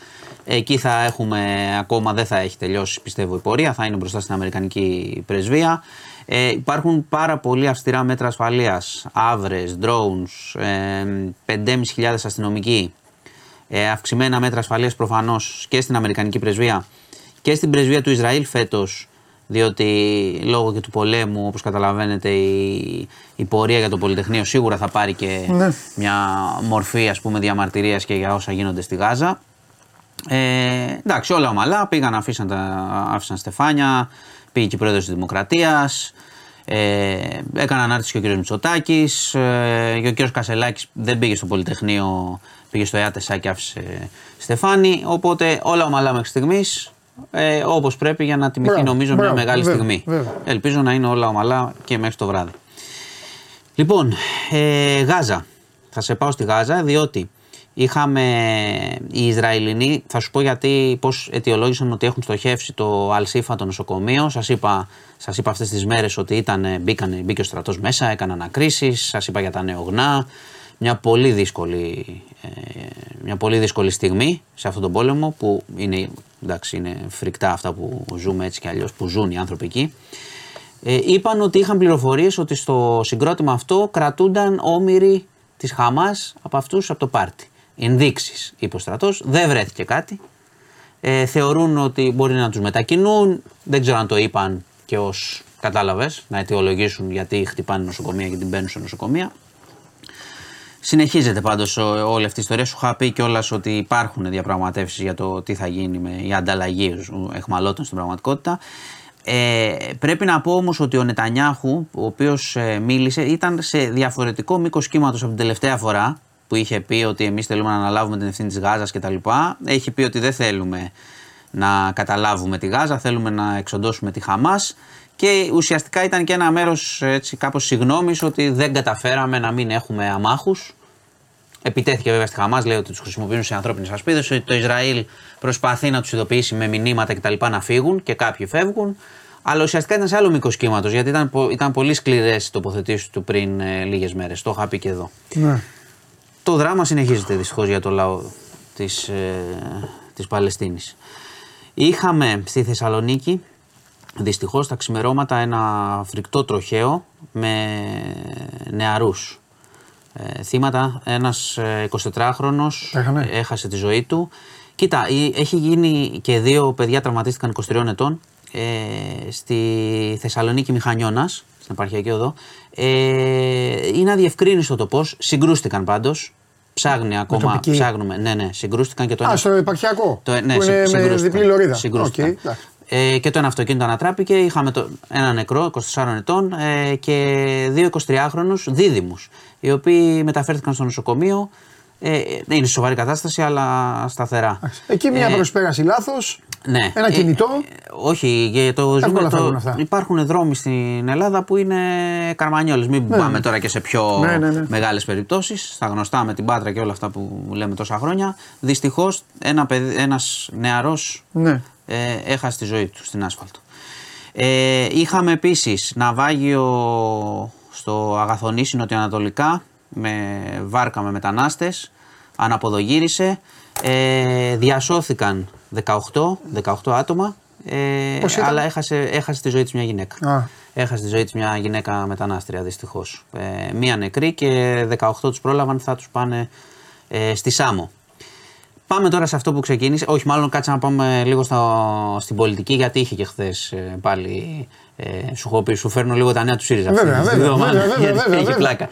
Εκεί θα έχουμε, ακόμα δεν θα έχει τελειώσει πιστεύω η πορεία, θα είναι μπροστά στην Αμερικανική πρεσβεία. Ε, υπάρχουν πάρα πολύ αυστηρά μέτρα ασφαλείας, άβρες, drones, ε, 5.500 αστυνομικοί, ε, αυξημένα μέτρα ασφαλείας προφανώς και στην Αμερικανική πρεσβεία και στην πρεσβεία του Ισραήλ φέτος διότι λόγω και του πολέμου όπως καταλαβαίνετε η, η πορεία για το Πολυτεχνείο σίγουρα θα πάρει και Ναι. μια μορφή ας πούμε διαμαρτυρίας και για όσα γίνονται στη Γάζα. Ε, εντάξει, όλα ομαλά. Πήγαν, αφήσαν, τα, άφησαν στεφάνια. Πήγε και η πρόεδρος της Δημοκρατίας. Ε, έκανε ανάρτηση και ο κ. Μητσοτάκης. Ε, και ο κ. Κασελάκης δεν πήγε στο Πολυτεχνείο, πήγε στο ΕΑΤΕΣΑ και άφησε στεφάνι. Οπότε όλα ομαλά μέχρι στιγμής. Ε, Όπως πρέπει για να τιμηθεί Μπράβο, νομίζω μπράβο, μια μεγάλη βέβαια, στιγμή. βέβαια. Ελπίζω να είναι όλα ομαλά και μέχρι το βράδυ. Λοιπόν, ε, Γάζα. Θα σε πάω στη Γάζα διότι είχαμε οι Ισραηλινοί, θα σου πω γιατί πώς αιτιολόγησαν ότι έχουν στοχεύσει το Αλσίφα το νοσοκομείο. Σας είπα, σας είπα αυτές τις μέρες ότι ήταν, μπήκανε, μπήκε ο στρατός μέσα, έκαναν ανακρίσεις, σας είπα για τα νεογνά. Μια πολύ δύσκολη, ε, μια πολύ δύσκολη στιγμή σε αυτόν τον πόλεμο που είναι, εντάξει, είναι φρικτά αυτά που ζούμε έτσι και αλλιώς που ζουν οι άνθρωποι εκεί. Ε, είπαν ότι είχαν πληροφορίες ότι στο συγκρότημα αυτό κρατούνταν όμοιροι της Χαμάς από αυτούς από το πάρτι. Ενδείξεις είπε ο στρατός, δεν βρέθηκε κάτι. Ε, θεωρούν ότι μπορεί να τους μετακινούν, δεν ξέρω αν το είπαν και ως κατάλαβες, να αιτιολογήσουν γιατί χτυπάνε νοσοκομεία και την μπαίνουν σε νοσοκομεία. Συνεχίζεται πάντως όλη αυτή η ιστορία. Σου είχα πει κιόλας ότι υπάρχουν διαπραγματεύσεις για το τι θα γίνει με η ανταλλαγή εχμαλώτων στην πραγματικότητα. Ε, πρέπει να πω όμως ότι ο Νετανιάχου, ο οποίος ε, μίλησε, ήταν σε διαφορετικό μήκος κύματος από την τελευταία φορά που είχε πει ότι εμείς θέλουμε να αναλάβουμε την ευθύνη της Γάζας κτλ. Έχει πει ότι δεν θέλουμε να καταλάβουμε τη Γάζα, θέλουμε να εξοντώσουμε τη Χαμάς. Και ουσιαστικά ήταν και ένα μέρος κάπως συγγνώμη ότι δεν καταφέραμε να μην έχουμε αμάχους. Επιτέθηκε βέβαια στη Χαμάς, λέει ότι τους χρησιμοποιούν σε ανθρώπινες ασπίδες, ότι το Ισραήλ προσπαθεί να τους ειδοποιήσει με μηνύματα κτλ. να φύγουν και κάποιοι φεύγουν. Αλλά ουσιαστικά ήταν σε άλλο μήκος κύματος γιατί ήταν, ήταν πολύ σκληρές οι τοποθετήσεις του πριν ε, λίγες μέρες. Το είχα πει και εδώ. Ναι. Το δράμα συνεχίζεται δυστυχώς για το λαό της ε, της Παλαιστίνης. Είχαμε στη Θεσσαλονίκη δυστυχώς τα ξημερώματα ένα φρικτό τροχαίο με νεαρούς ε, θύματα. Ένας 24χρονος ε, έχασε τη ζωή του. Κοίτα, έχει γίνει και δύο παιδιά τραυματίστηκαν 23 ετών ε, στη Θεσσαλονίκη Μηχανιώνας, στην επαρχιακή οδό. Ε, είναι αδιευκρίνιστο το πώς. Συγκρούστηκαν πάντως. Ψάχνει ακόμα. Ψάχνουμε. Ναι, ναι, συγκρούστηκαν και το ένα. Α, στο επαρχιακό. Το, ναι, που είναι με διπλή λωρίδα. Συγκρούστηκαν. Okay, ε, και το ένα αυτοκίνητο ανατράπηκε. Είχαμε το, ένα νεκρό 24 ετών ε, και δύο 23χρονου δίδυμους, οι οποίοι μεταφέρθηκαν στο νοσοκομείο. Ε, είναι σε σοβαρή κατάσταση, αλλά σταθερά. Εκεί μια ε, προσπέραση λάθος. Ναι. Ένα κινητό. Ε, όχι, για το ζούμε, το, υπάρχουν δρόμοι στην Ελλάδα που είναι καρμανιόλες. Μην ναι. πάμε τώρα και σε πιο ναι, ναι, ναι. μεγάλες περιπτώσεις. Στα γνωστά με την Πάτρα και όλα αυτά που λέμε τόσα χρόνια. Δυστυχώς ένα ένας νεαρός ναι. Ε, έχασε τη ζωή του στην άσφαλτο. Ε, είχαμε επίσης ναυάγιο στο Αγαθονήσι νοτιοανατολικά με βάρκα με μετανάστες, αναποδογύρισε, ε, διασώθηκαν 18, 18 άτομα, ε, αλλά έχασε, έχασε τη ζωή της μια γυναίκα. Α. Έχασε τη ζωή της μια γυναίκα μετανάστρια δυστυχώς. Ε, μία νεκρή και 18 τους πρόλαβαν, θα τους πάνε ε, στη Σάμο. Πάμε τώρα σε αυτό που ξεκίνησε. Όχι, μάλλον κάτσε να πάμε λίγο στο, στην πολιτική, γιατί είχε και χθες ε, πάλι. Ε, σου έχω πει, σου φέρνω λίγο τα νέα του ΣΥΡΙΖΑ. Βέβαια, βέβαια, βέβαια, βέβαια, βέβαια, Έχει πλάκα.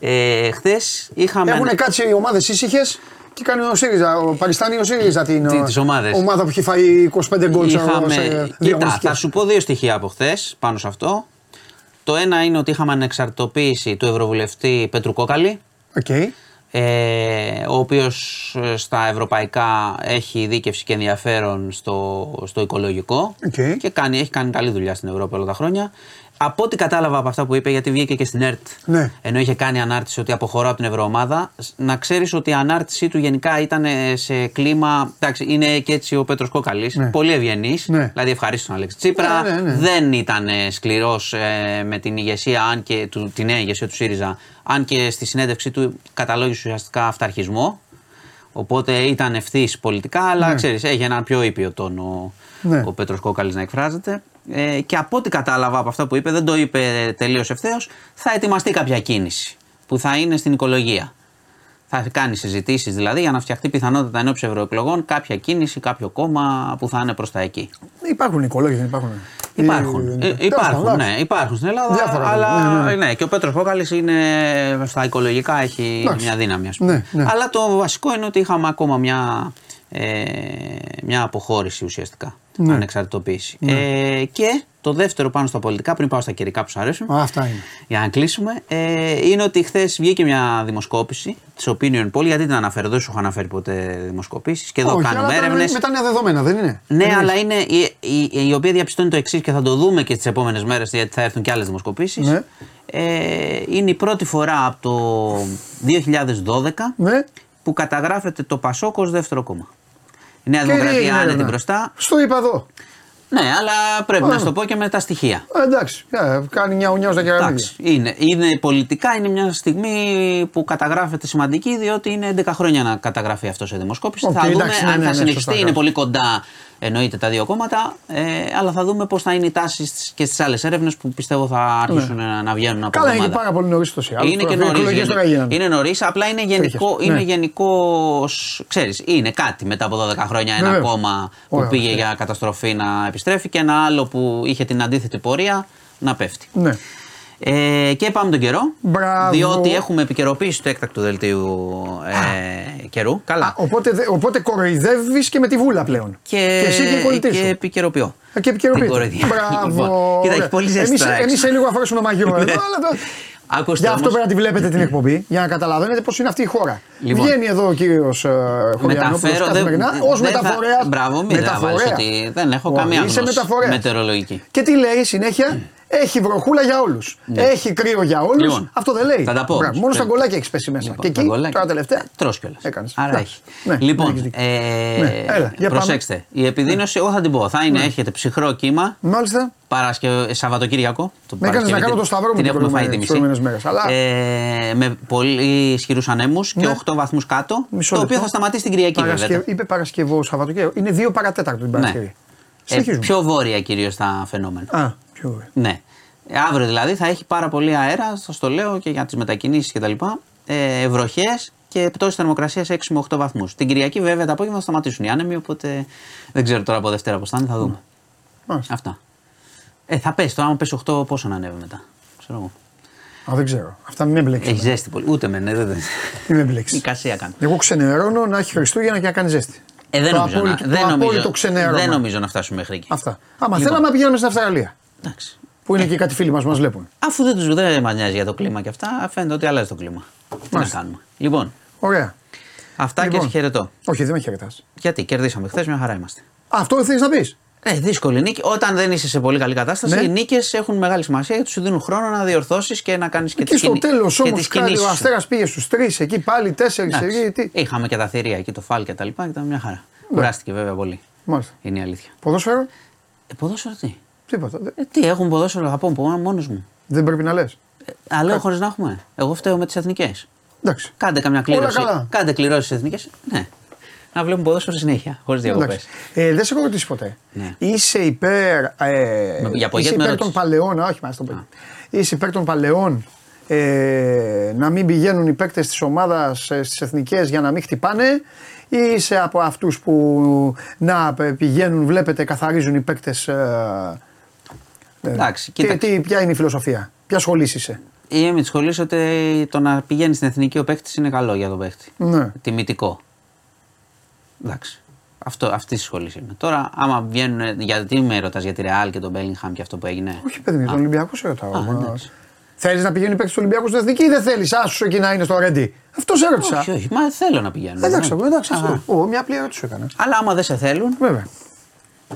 Ε, χθες είχαμε. Έχουν κάτσει οι ομάδες ήσυχες και κάνει ο ΣΥΡΙΖΑ, ο Παλιστάνη ο ΣΥΡΙΖΑ την Τι, ομάδες; ομάδα που έχει φάει 25 γκολ Είχαμε... Κοίτα, θα σου πω δύο στοιχεία από χθες πάνω σε αυτό. Το ένα είναι ότι είχαμε ανεξαρτητοποίηση του Ευρωβουλευτή Πέτρου Κόκαλη. Okay ε, ο οποίος ε, στα ευρωπαϊκά έχει δίκευση και ενδιαφέρον στο, στο οικολογικό και κάνει, έχει κάνει καλή δουλειά στην Ευρώπη όλα τα χρόνια. Από ό,τι κατάλαβα από αυτά που είπε, γιατί βγήκε και στην ΕΡΤ, ναι. ενώ είχε κάνει ανάρτηση ότι αποχωρώ από την Ευρωομάδα, να ξέρεις ότι η ανάρτησή του γενικά ήταν σε κλίμα. Εντάξει, είναι και έτσι ο Πέτρος Κόκαλης, ναι. πολύ ευγενής, ναι. δηλαδή ευχαρίστως τον Αλέξη Τσίπρα. Ναι, ναι, δεν ήταν σκληρός ε, με την ηγεσία, αν και του, τη νέα ηγεσία του ΣΥΡΙΖΑ, αν και στη συνέντευξή του καταλόγησε ουσιαστικά αυταρχισμό. Οπότε ήταν ευθύς πολιτικά, αλλά ναι. ξέρεις, έχει έναν πιο ήπιο τόνο ναι. ο Πέτρος Κόκαλης να εκφράζεται. Ε, και από ό,τι κατάλαβα από αυτά που είπε, δεν το είπε τελείως ευθέως, θα ετοιμαστεί κάποια κίνηση που θα είναι στην οικολογία. Θα κάνει συζητήσεις δηλαδή για να φτιαχτεί πιθανότητα ενώπιση ευρωεκλογών κάποια κίνηση, κάποιο κόμμα που θα είναι προς τα εκεί. Υπάρχουν οικολόγοι, δεν υπάρχουν; Υπάρχουν. Ε, υπάρχουν, ναι, υπάρχουν στην Ελλάδα. Διάφορα, αλλά ναι, ναι, ναι. ναι, και ο Πέτρος Κόκαλη είναι στα οικολογικά έχει μια δύναμη, ας πούμε. Ναι, ναι. Αλλά το βασικό είναι ότι είχαμε ακόμα μια ε, μια αποχώρηση ουσιαστικά. Ναι. Ανεξαρτητοποίηση. Ναι. Ε, και το δεύτερο πάνω στα πολιτικά, πριν πάω στα καιρικά που σου αρέσουν. αυτά είναι. Για να κλείσουμε. Ε, είναι ότι χθες βγήκε μια δημοσκόπηση της Opinion Poll. Γιατί την αναφέρω, δεν σου έχω αναφέρει ποτέ δημοσκοπήσεις. Και εδώ Όχι, κάνουμε έρευνες. Με τα νέα δεδομένα, δεν είναι; Ναι, είναι. αλλά είναι η, η, η, οποία διαπιστώνει το εξής και θα το δούμε και τι επόμενες μέρες γιατί θα έρθουν και άλλες δημοσκοπήσεις. Ναι. Ε, είναι η πρώτη φορά από το 2012 ναι. που καταγράφεται το Πασόκ ω δεύτερο κόμμα. Η Νέα Δημοκρατία άνετη μπροστά. Στο είπα εδώ. Ναι, αλλά πρέπει να σου το πω και με τα στοιχεία. Ε, εντάξει, yeah, ε, κάνει μια ουνιά στα κεραμίδια. Είναι, είναι πολιτικά είναι μια στιγμή που καταγράφεται σημαντική, διότι είναι 11 χρόνια να καταγραφεί αυτός σε δημοσκόπηση. Okay, θα δούμε εντάξει, ναι, αν ναι, θα ναι, συνεχιστεί. είναι πολύ κοντά εννοείται τα δύο κόμματα, ε, αλλά θα δούμε πώς θα είναι οι τάσει και στις άλλες έρευνες που πιστεύω θα αρχίσουν ναι. να βγαίνουν από Καλά, είναι πάρα πολύ νωρίς το Είναι και νωρίς. Είναι νωρίς, απλά είναι γενικό. Είναι ναι. γενικός ξέρεις, είναι κάτι μετά από 12 χρόνια ένα κόμμα που πήγε για καταστροφή να επιστρέφει και ένα άλλο που είχε την αντίθετη πορεία να πέφτει. Ναι. Ε, και πάμε τον καιρό. Μπράβο. Διότι έχουμε επικαιροποίηση του έκτακτου δελτίου ε, καιρού. Καλά. Α, οπότε, οπότε κοροϊδεύεις και με τη βούλα πλέον. Και, και εσύ και Και επικαιροποιώ. Ε, και επικαιροποιώ. Μπράβο. Λοιπόν, κοίτα, έχει πολύ ζεστά. Εμείς σε λίγο αφρέσουμε το μαγιό εδώ. Ακούστε Γι' αυτό πρέπει να τη βλέπετε την εκπομπή, για να καταλαβαίνετε πώς είναι αυτή η χώρα. Λοιπόν, Βγαίνει εδώ ο κύριος uh, Χωριανόπουλος καθημερινά ως μεταφορέα. Μπράβο, μην ότι δεν έχω καμία γνώση μετεωρολογική. Και τι λέει συνέχεια, έχει βροχούλα για όλους. Ναι. Έχει κρύο για όλους. Λοιπόν, Αυτό δεν λέει. Θα τα πω. Μπράβο, μόνο στα γκολάκια έχεις πέσει μέσα. Λοιπόν, και εκεί τώρα τελευταία. Τρώ κιόλας. Άρα έχει. Ναι, λοιπόν, ε, ναι, έλα, προσέξτε. Πάμε. Η επιδείνωση, εγώ θα την πω. Θα είναι, ναι. έχετε ψυχρό κύμα. Μάλιστα. Παρασκευ... Σαββατοκύριακο. Το με έκανες να κάνω το σταυρό μου την έχουμε φάει τη μισή. Αλλά... Ε, με πολύ ισχυρούς ανέμους και 8 ναι. βαθμούς κάτω. το οποίο θα σταματήσει την Κυριακή. Είπε Παρασκευό Σαββατοκύριακο. Είναι 2 παρατέταρτο την Παρασκευή. Ε, πιο βόρεια κυρίως τα φαινόμενα. Α, πιο βόρεια. Ναι. Ε, αύριο δηλαδή θα έχει πάρα πολύ αέρα, σας το λέω και για τις μετακινήσεις κτλ. Ε, Βροχέ και πτώση θερμοκρασίας 6 με 8 βαθμούς. Την Κυριακή βέβαια τα απόγευμα θα σταματήσουν οι άνεμοι, οπότε δεν ξέρω τώρα από Δευτέρα πώς θα είναι, θα δούμε. Αυτά. Ε, θα πέσει τώρα, άμα πέσει 8, πόσο να ανέβει μετά. Ξέρω εγώ. Α, δεν ξέρω. Αυτά μην με μπλέξεις. Έχει ζέστη πολύ. Ούτε με, ναι, δεν. Μην με μπλέξεις. Η κασία κάνει. Εγώ ξενερώνω να έχει Χριστούγεννα και να κάνει ζέστη. Ε, δεν, νομίζω, απόλυτο, να, δεν, νομίζω, δεν νομίζω να φτάσουμε μέχρι εκεί. Αυτά. Άμα λοιπόν. θέλαμε να πηγαίνουμε στην Αυστραλία. Εντάξει. Που είναι και κάτι φίλοι μας μας βλέπουν. Αφού δεν τους δεν μα νοιάζει για το κλίμα και αυτά, φαίνεται ότι αλλάζει το κλίμα. Τι να κάνουμε. Λοιπόν. Ωραία. Αυτά λοιπόν. και χαιρετώ. Όχι, δεν με χαιρετάς. Γιατί κερδίσαμε χθες, μια χαρά είμαστε. αυτό θέλει να πεις; Ε, δύσκολη νίκη. Όταν δεν είσαι σε πολύ καλή κατάσταση, ναι. οι νίκες έχουν μεγάλη σημασία γιατί σου δίνουν χρόνο να διορθώσεις και να κάνεις και τις κινήσει. Και στο τέλο όμω, ο Αστέρας πήγε στους τρεις, εκεί πάλι τέσσερις. Είχαμε και τα θηρία εκεί, το φάλ και τα λοιπά και ήταν μια χαρά. Ναι. Κουράστηκε βέβαια πολύ. Μάλιστα. Είναι η αλήθεια. Ποδόσφαιρο; Ε, ποδόσφαιρο τι; Τίποτα. Ε, τι έχουν ποδόσφαιρο, θα πω μόνος μου. Δεν πρέπει να λες. Ε, αλλά χωρίς να έχουμε. Εγώ φταίω με τις εθνικές. Εντάξει. Κάντε καμιά κλήρωση. Κάντε κληρώσεις εθνικές. Ναι. Να βλέπουμε ποδόσφαιρο συνέχεια, χωρίς διακοπές. Ε, δεν σε έχω ρωτήσει ποτέ. Ναι. Είσαι υπέρ, ε, Για είσαι υπέρ των παλαιών. Όχι, μα το παιδί. Είσαι υπέρ των παλαιών ε, να μην πηγαίνουν οι παίκτες της ομάδας ε, στις εθνικές για να μην χτυπάνε ή είσαι από αυτούς που να πηγαίνουν, βλέπετε, καθαρίζουν οι παίκτες. Ε, Εντάξει, τι, τι, ποια είναι η φιλοσοφία, ποια σχολή είσαι; Είμαι με τη σχολή ότι το να πηγαίνεις στην εθνική ο παίκτης είναι καλό για τον παίκτη. Ναι. Τιμητικό. Εντάξει. Αυτό, αυτή τη σχολή είμαι. Τώρα, άμα βγαίνουν. Γιατί με ρωτάς για τη Ρεάλ και τον Μπέλιγχαμ και αυτό που έγινε; Όχι, παιδί μου, τον Ολυμπιακό σε ρωτάω. Θέλεις να πηγαίνει παίκτης του Ολυμπιακού στην εθνική ή δεν θέλεις; Άσου εκεί να είναι στο Ρέντι. Αυτός σε έρωτησα. Όχι, όχι, μα θέλω να πηγαίνω. Εντάξει, ναι. εντάξει, αυτό. Ο, μια απλή ερώτηση έκανα. Αλλά άμα δεν σε θέλουν. Βέβαια.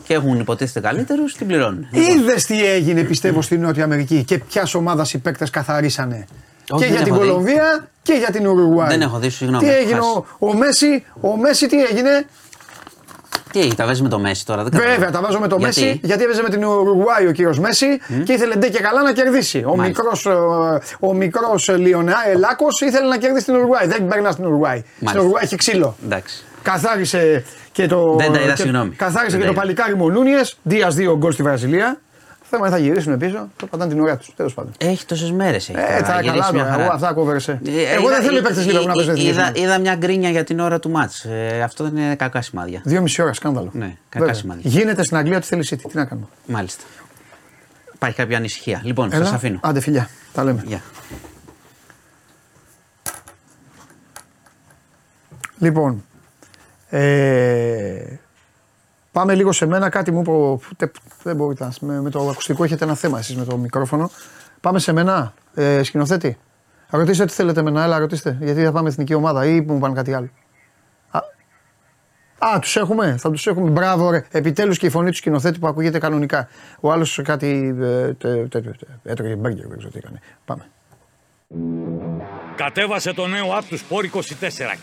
Και έχουν υποτίθεται καλύτερους, την πληρώνουν. Είδες τι έγινε, πιστεύω, στην Νότια Αμερική και ποιας ομάδας οι παίκτες καθαρίσανε. Όχι, και για την Κολομβία και για την Ουρουγουάη. Δεν έχω δει, συγγνώμη. Τι έγινε, ο, ο, Μέση, ο Μέση τι έγινε; Τι έγινε, τα βάζει με το Μέση τώρα. Δεν Βέβαια, τα βάζω με το γιατί; Μέση γιατί έπαιζε με την Ουρουγουάη ο κύριος Μέση mm. και ήθελε ντε και καλά να κερδίσει. Ο μικρός ο μικρός Λιονά ήθελε να κερδίσει την Ουρουγουάη. Δεν περνά στην Ουρουγουάη. Στην Ουρουγουάη έχει ξύλο. Εντάξει. Καθάρισε και το, δεν τα είδα, και, συγγνώμη. καθάρισε και το παλικάρι μου Νούνιε. Δίας δύο γκολ στη Βραζιλία. Θέμα θα γυρίσουν πίσω, θα πατάνε την ώρα τους. Τέλος πάντων. Έχει τόσες μέρες. Ε, τα καλά τώρα. Εγώ αυτά κόβερσε. Ε, εγώ δεν θέλω παίκτες λίγο να παίζουν είδα, είδα μια γκρίνια για την ώρα του μάτς. Ε, αυτό δεν είναι κακά σημάδια. Δύο μισή ώρα σκάνδαλο. Ναι, κακά σημάδια. Γίνεται στην Αγγλία ό,τι θέλει η Τι να κάνουμε. Μάλιστα. Υπάρχει κάποια ανησυχία. Λοιπόν, σας αφήνω. Άντε φιλιά. Τα λέμε. Yeah. Λοιπόν, Ε, πάμε λίγο σε μένα, κάτι μου είπε. Δεν μπορείτε με, με το ακουστικό έχετε ένα θέμα εσείς με το μικρόφωνο. Πάμε σε μένα, ε, σκηνοθέτη. Ρωτήστε τι θέλετε μένα, έλα ρωτήστε. Γιατί θα πάμε εθνική ομάδα ή μου πάνε κάτι άλλο. Α, α τους έχουμε, θα τους έχουμε. Μπράβο, ρε. Επιτέλους και η φωνή του σκηνοθέτη που ακούγεται κανονικά. Ο άλλος κάτι. Ε, έτρωγε μπέργκερ, δεν ξέρω τι έκανε. Πάμε. Κατέβασε το νέο app του Sport 24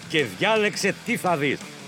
και διάλεξε τι θα δεις.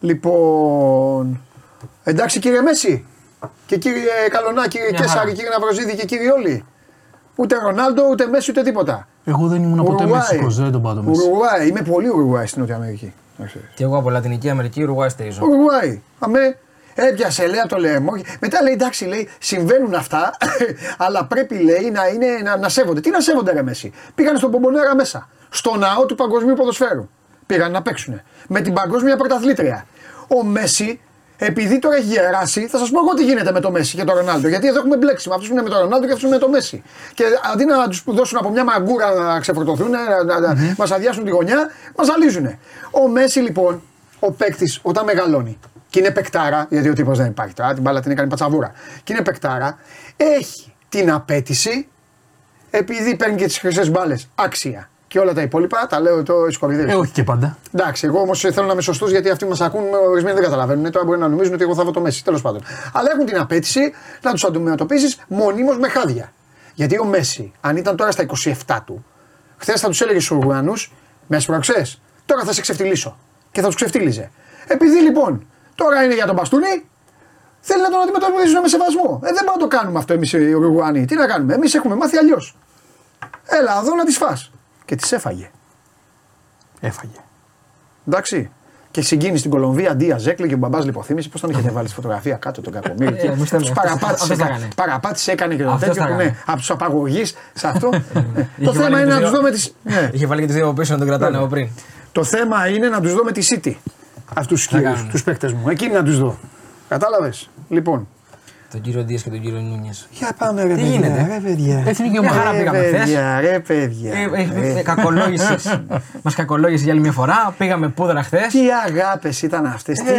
λοιπόν. Εντάξει κύριε Μέση. Και κύριε Καλονά, κύριε Κέσσαρη, κύριε Ναυροζίδη και κύριοι όλοι. Ούτε Ρονάλντο, ούτε Μέση, ούτε τίποτα. Εγώ δεν ήμουν ποτέ Μέσικος, δεν τον πάω Μέση. Ουρουάη, είμαι πολύ Ουρουάη στην Νότια Αμερική. Και εγώ από Λατινική Αμερική, Ουρουάη στηρίζω. Ουρουάη. Αμέ, Έπιασε, λέει, το λαιμό. Μετά λέει, εντάξει, λέει, συμβαίνουν αυτά, αλλά πρέπει, λέει, να, είναι, να, να σέβονται. Τι να σέβονται, ρε Μέση. Πήγαν στον Πομπονέρα μέσα. Στο ναό του Παγκοσμίου Ποδοσφαίρου. Πήγαν να παίξουν. Με την Παγκόσμια Πρωταθλήτρια. Ο Μέση, επειδή τώρα έχει γεράσει, θα σας πω εγώ τι γίνεται με το Μέση και το Ρονάλντο. Γιατί εδώ έχουμε μπλέξει. Αυτούς είναι με το Ρονάλντο και αυτούς με το Μέση. Και αντί να τους δώσουν από μια μαγκούρα να ξεφορτωθούν, να, να, να mm-hmm. μας αδειάσουν τη γωνιά, μας ζαλίζουν. Ο Μέση λοιπόν, ο παίκτης, όταν μεγαλώνει, και είναι παικτάρα, γιατί ο τύπος δεν υπάρχει τώρα, την μπάλα την έκανε πατσαβούρα. Και είναι παικτάρα, έχει την απέτηση, επειδή παίρνει και τις χρυσές μπάλες, άξια. Και όλα τα υπόλοιπα τα λέω το κορυδεύει. Ε, όχι και πάντα. Εντάξει, εγώ όμως θέλω να είμαι σωστός γιατί αυτοί μας ακούν, ορισμένοι δεν καταλαβαίνουν. Τώρα μπορεί να νομίζουν ότι εγώ θα βρω το Μέση. Τέλος πάντων. Αλλά έχουν την απέτηση να τους αντιμετωπίσει μονίμως με χάδια. Γιατί ο Μέση, αν ήταν τώρα στα 27 του, χθες θα τους έλεγε στους Ουруανού, με ασπροξέ, τώρα θα σε ξεφτυλίσω. Και θα τους ξεφτύλιζε. Επειδή λοιπόν Τώρα είναι για τον Μπαστούνι. Θέλει να τον αντιμετωπίσουν με σεβασμό. Ε, δεν μπορούμε να το κάνουμε αυτό εμείς οι Ουρουγουανοί. Τι να κάνουμε, εμείς έχουμε μάθει αλλιώς. Έλα εδώ να τις φά. Και τι έφαγε. Έφαγε. Εντάξει. Και συγκίνησε στην Κολομβία Ντία Ζέκλε και ο μπαμπάς λιποθύμησε. Πώς τον είχε βάλει στη φωτογραφία κάτω τον κακομίρι. Ε, τους παραπάτησε έκανε και το τέτοιο που ναι, από τους απαγωγείς σε αυτό. Το θέμα είναι να τους δούμε τι. Είχε βάλει και τι δύο πίσω να τον κρατάνε από πριν. Το θέμα είναι να τους δω με τη City αυτούς τους κύριους, τους παίκτες μου. Εκείνοι να τους δω. Κατάλαβες. Λοιπόν. Τον κύριο Δίας και τον κύριο Νούνιε. Για πάμε, ρε παιδιά. Τι γίνεται, ρε παιδιά. Εθνική ομάδα. Χαρά πήγαμε χθες. Ρε παιδιά. Ε, ε, ε, Μας κακολόγησες για άλλη μια φορά. Πήγαμε πούδρα χθες. Τι αγάπες ήταν αυτές. Τι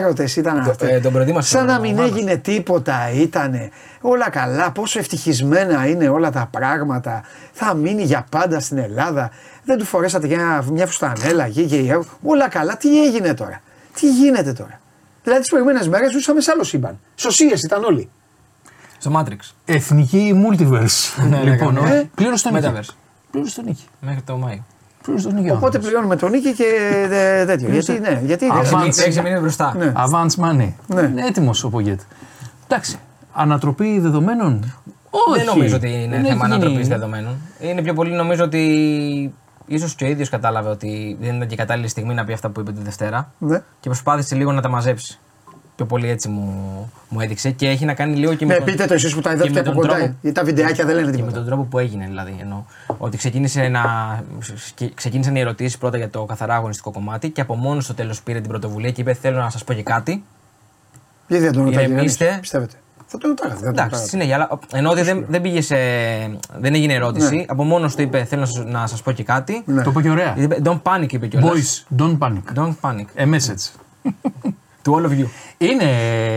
έρωτες ήταν αυτές. Σαν να μην έγινε τίποτα ήταν. Όλα καλά. Πόσο ευτυχισμένα είναι όλα τα πράγματα. Θα μείνει για πάντα στην Ελλάδα. Δεν του φορέσατε για μια φουστανέλα, γη, Όλα καλά. Τι έγινε τώρα; Τι γίνεται τώρα; Δηλαδή τις προηγούμενες μέρες ζούσαμε σε άλλο σύμπαν. Σωσίε ήταν όλοι. Στο Matrix. Εθνική multiverse. ναι, λοιπόν, ε, πλήρω τον νίκη. Πλήρω τον νίκη. Μέχρι το Μάιο. Πλήρω νίκη. Οπότε πληρώνουμε τον νίκη και τέτοιο. γιατί, ναι, γιατί. Έχει μείνει μπροστά. Ναι. Advance money. Ναι. Είναι έτοιμος ο Πογέτ. Εντάξει. Ανατροπή δεδομένων; Όχι. Δεν νομίζω ότι είναι θέμα ανατροπής δεδομένων. Είναι πιο πολύ νομίζω ότι ίσως και ο ίδιος κατάλαβε ότι δεν ήταν και η κατάλληλη στιγμή να πει αυτά που είπε τη Δευτέρα. Ναι. Και προσπάθησε λίγο να τα μαζέψει. Πιο πολύ έτσι μου, μου έδειξε και έχει να κάνει λίγο και με. Ναι, τον... πείτε το εσείς που τα είδατε από κοντά. Γιατί τα βιντεάκια δεν λένε τίποτα. Και με τον τρόπο που έγινε δηλαδή. Εννοώ, ότι ξεκίνησε να, ξεκίνησαν οι ερωτήσεις πρώτα για το καθαρά αγωνιστικό κομμάτι και από μόνος στο τέλος πήρε την πρωτοβουλία και είπε: Θέλω να σας πω και κάτι. Γιατί δεν τον ρωτάει, πιστεύετε; Θα το ρωτάγατε. Εντάξει, συνέχεια. Αλλά ενώ ότι δεν, δεν πήγε σε. Δεν έγινε ερώτηση. Ναι. Από μόνος του είπε: Θέλω να σα πω και κάτι. Ναι. Το είπε και ωραία. Don't panic, είπε κιόλας. Boys, don't panic. Don't panic. A message. to all of you. Είναι,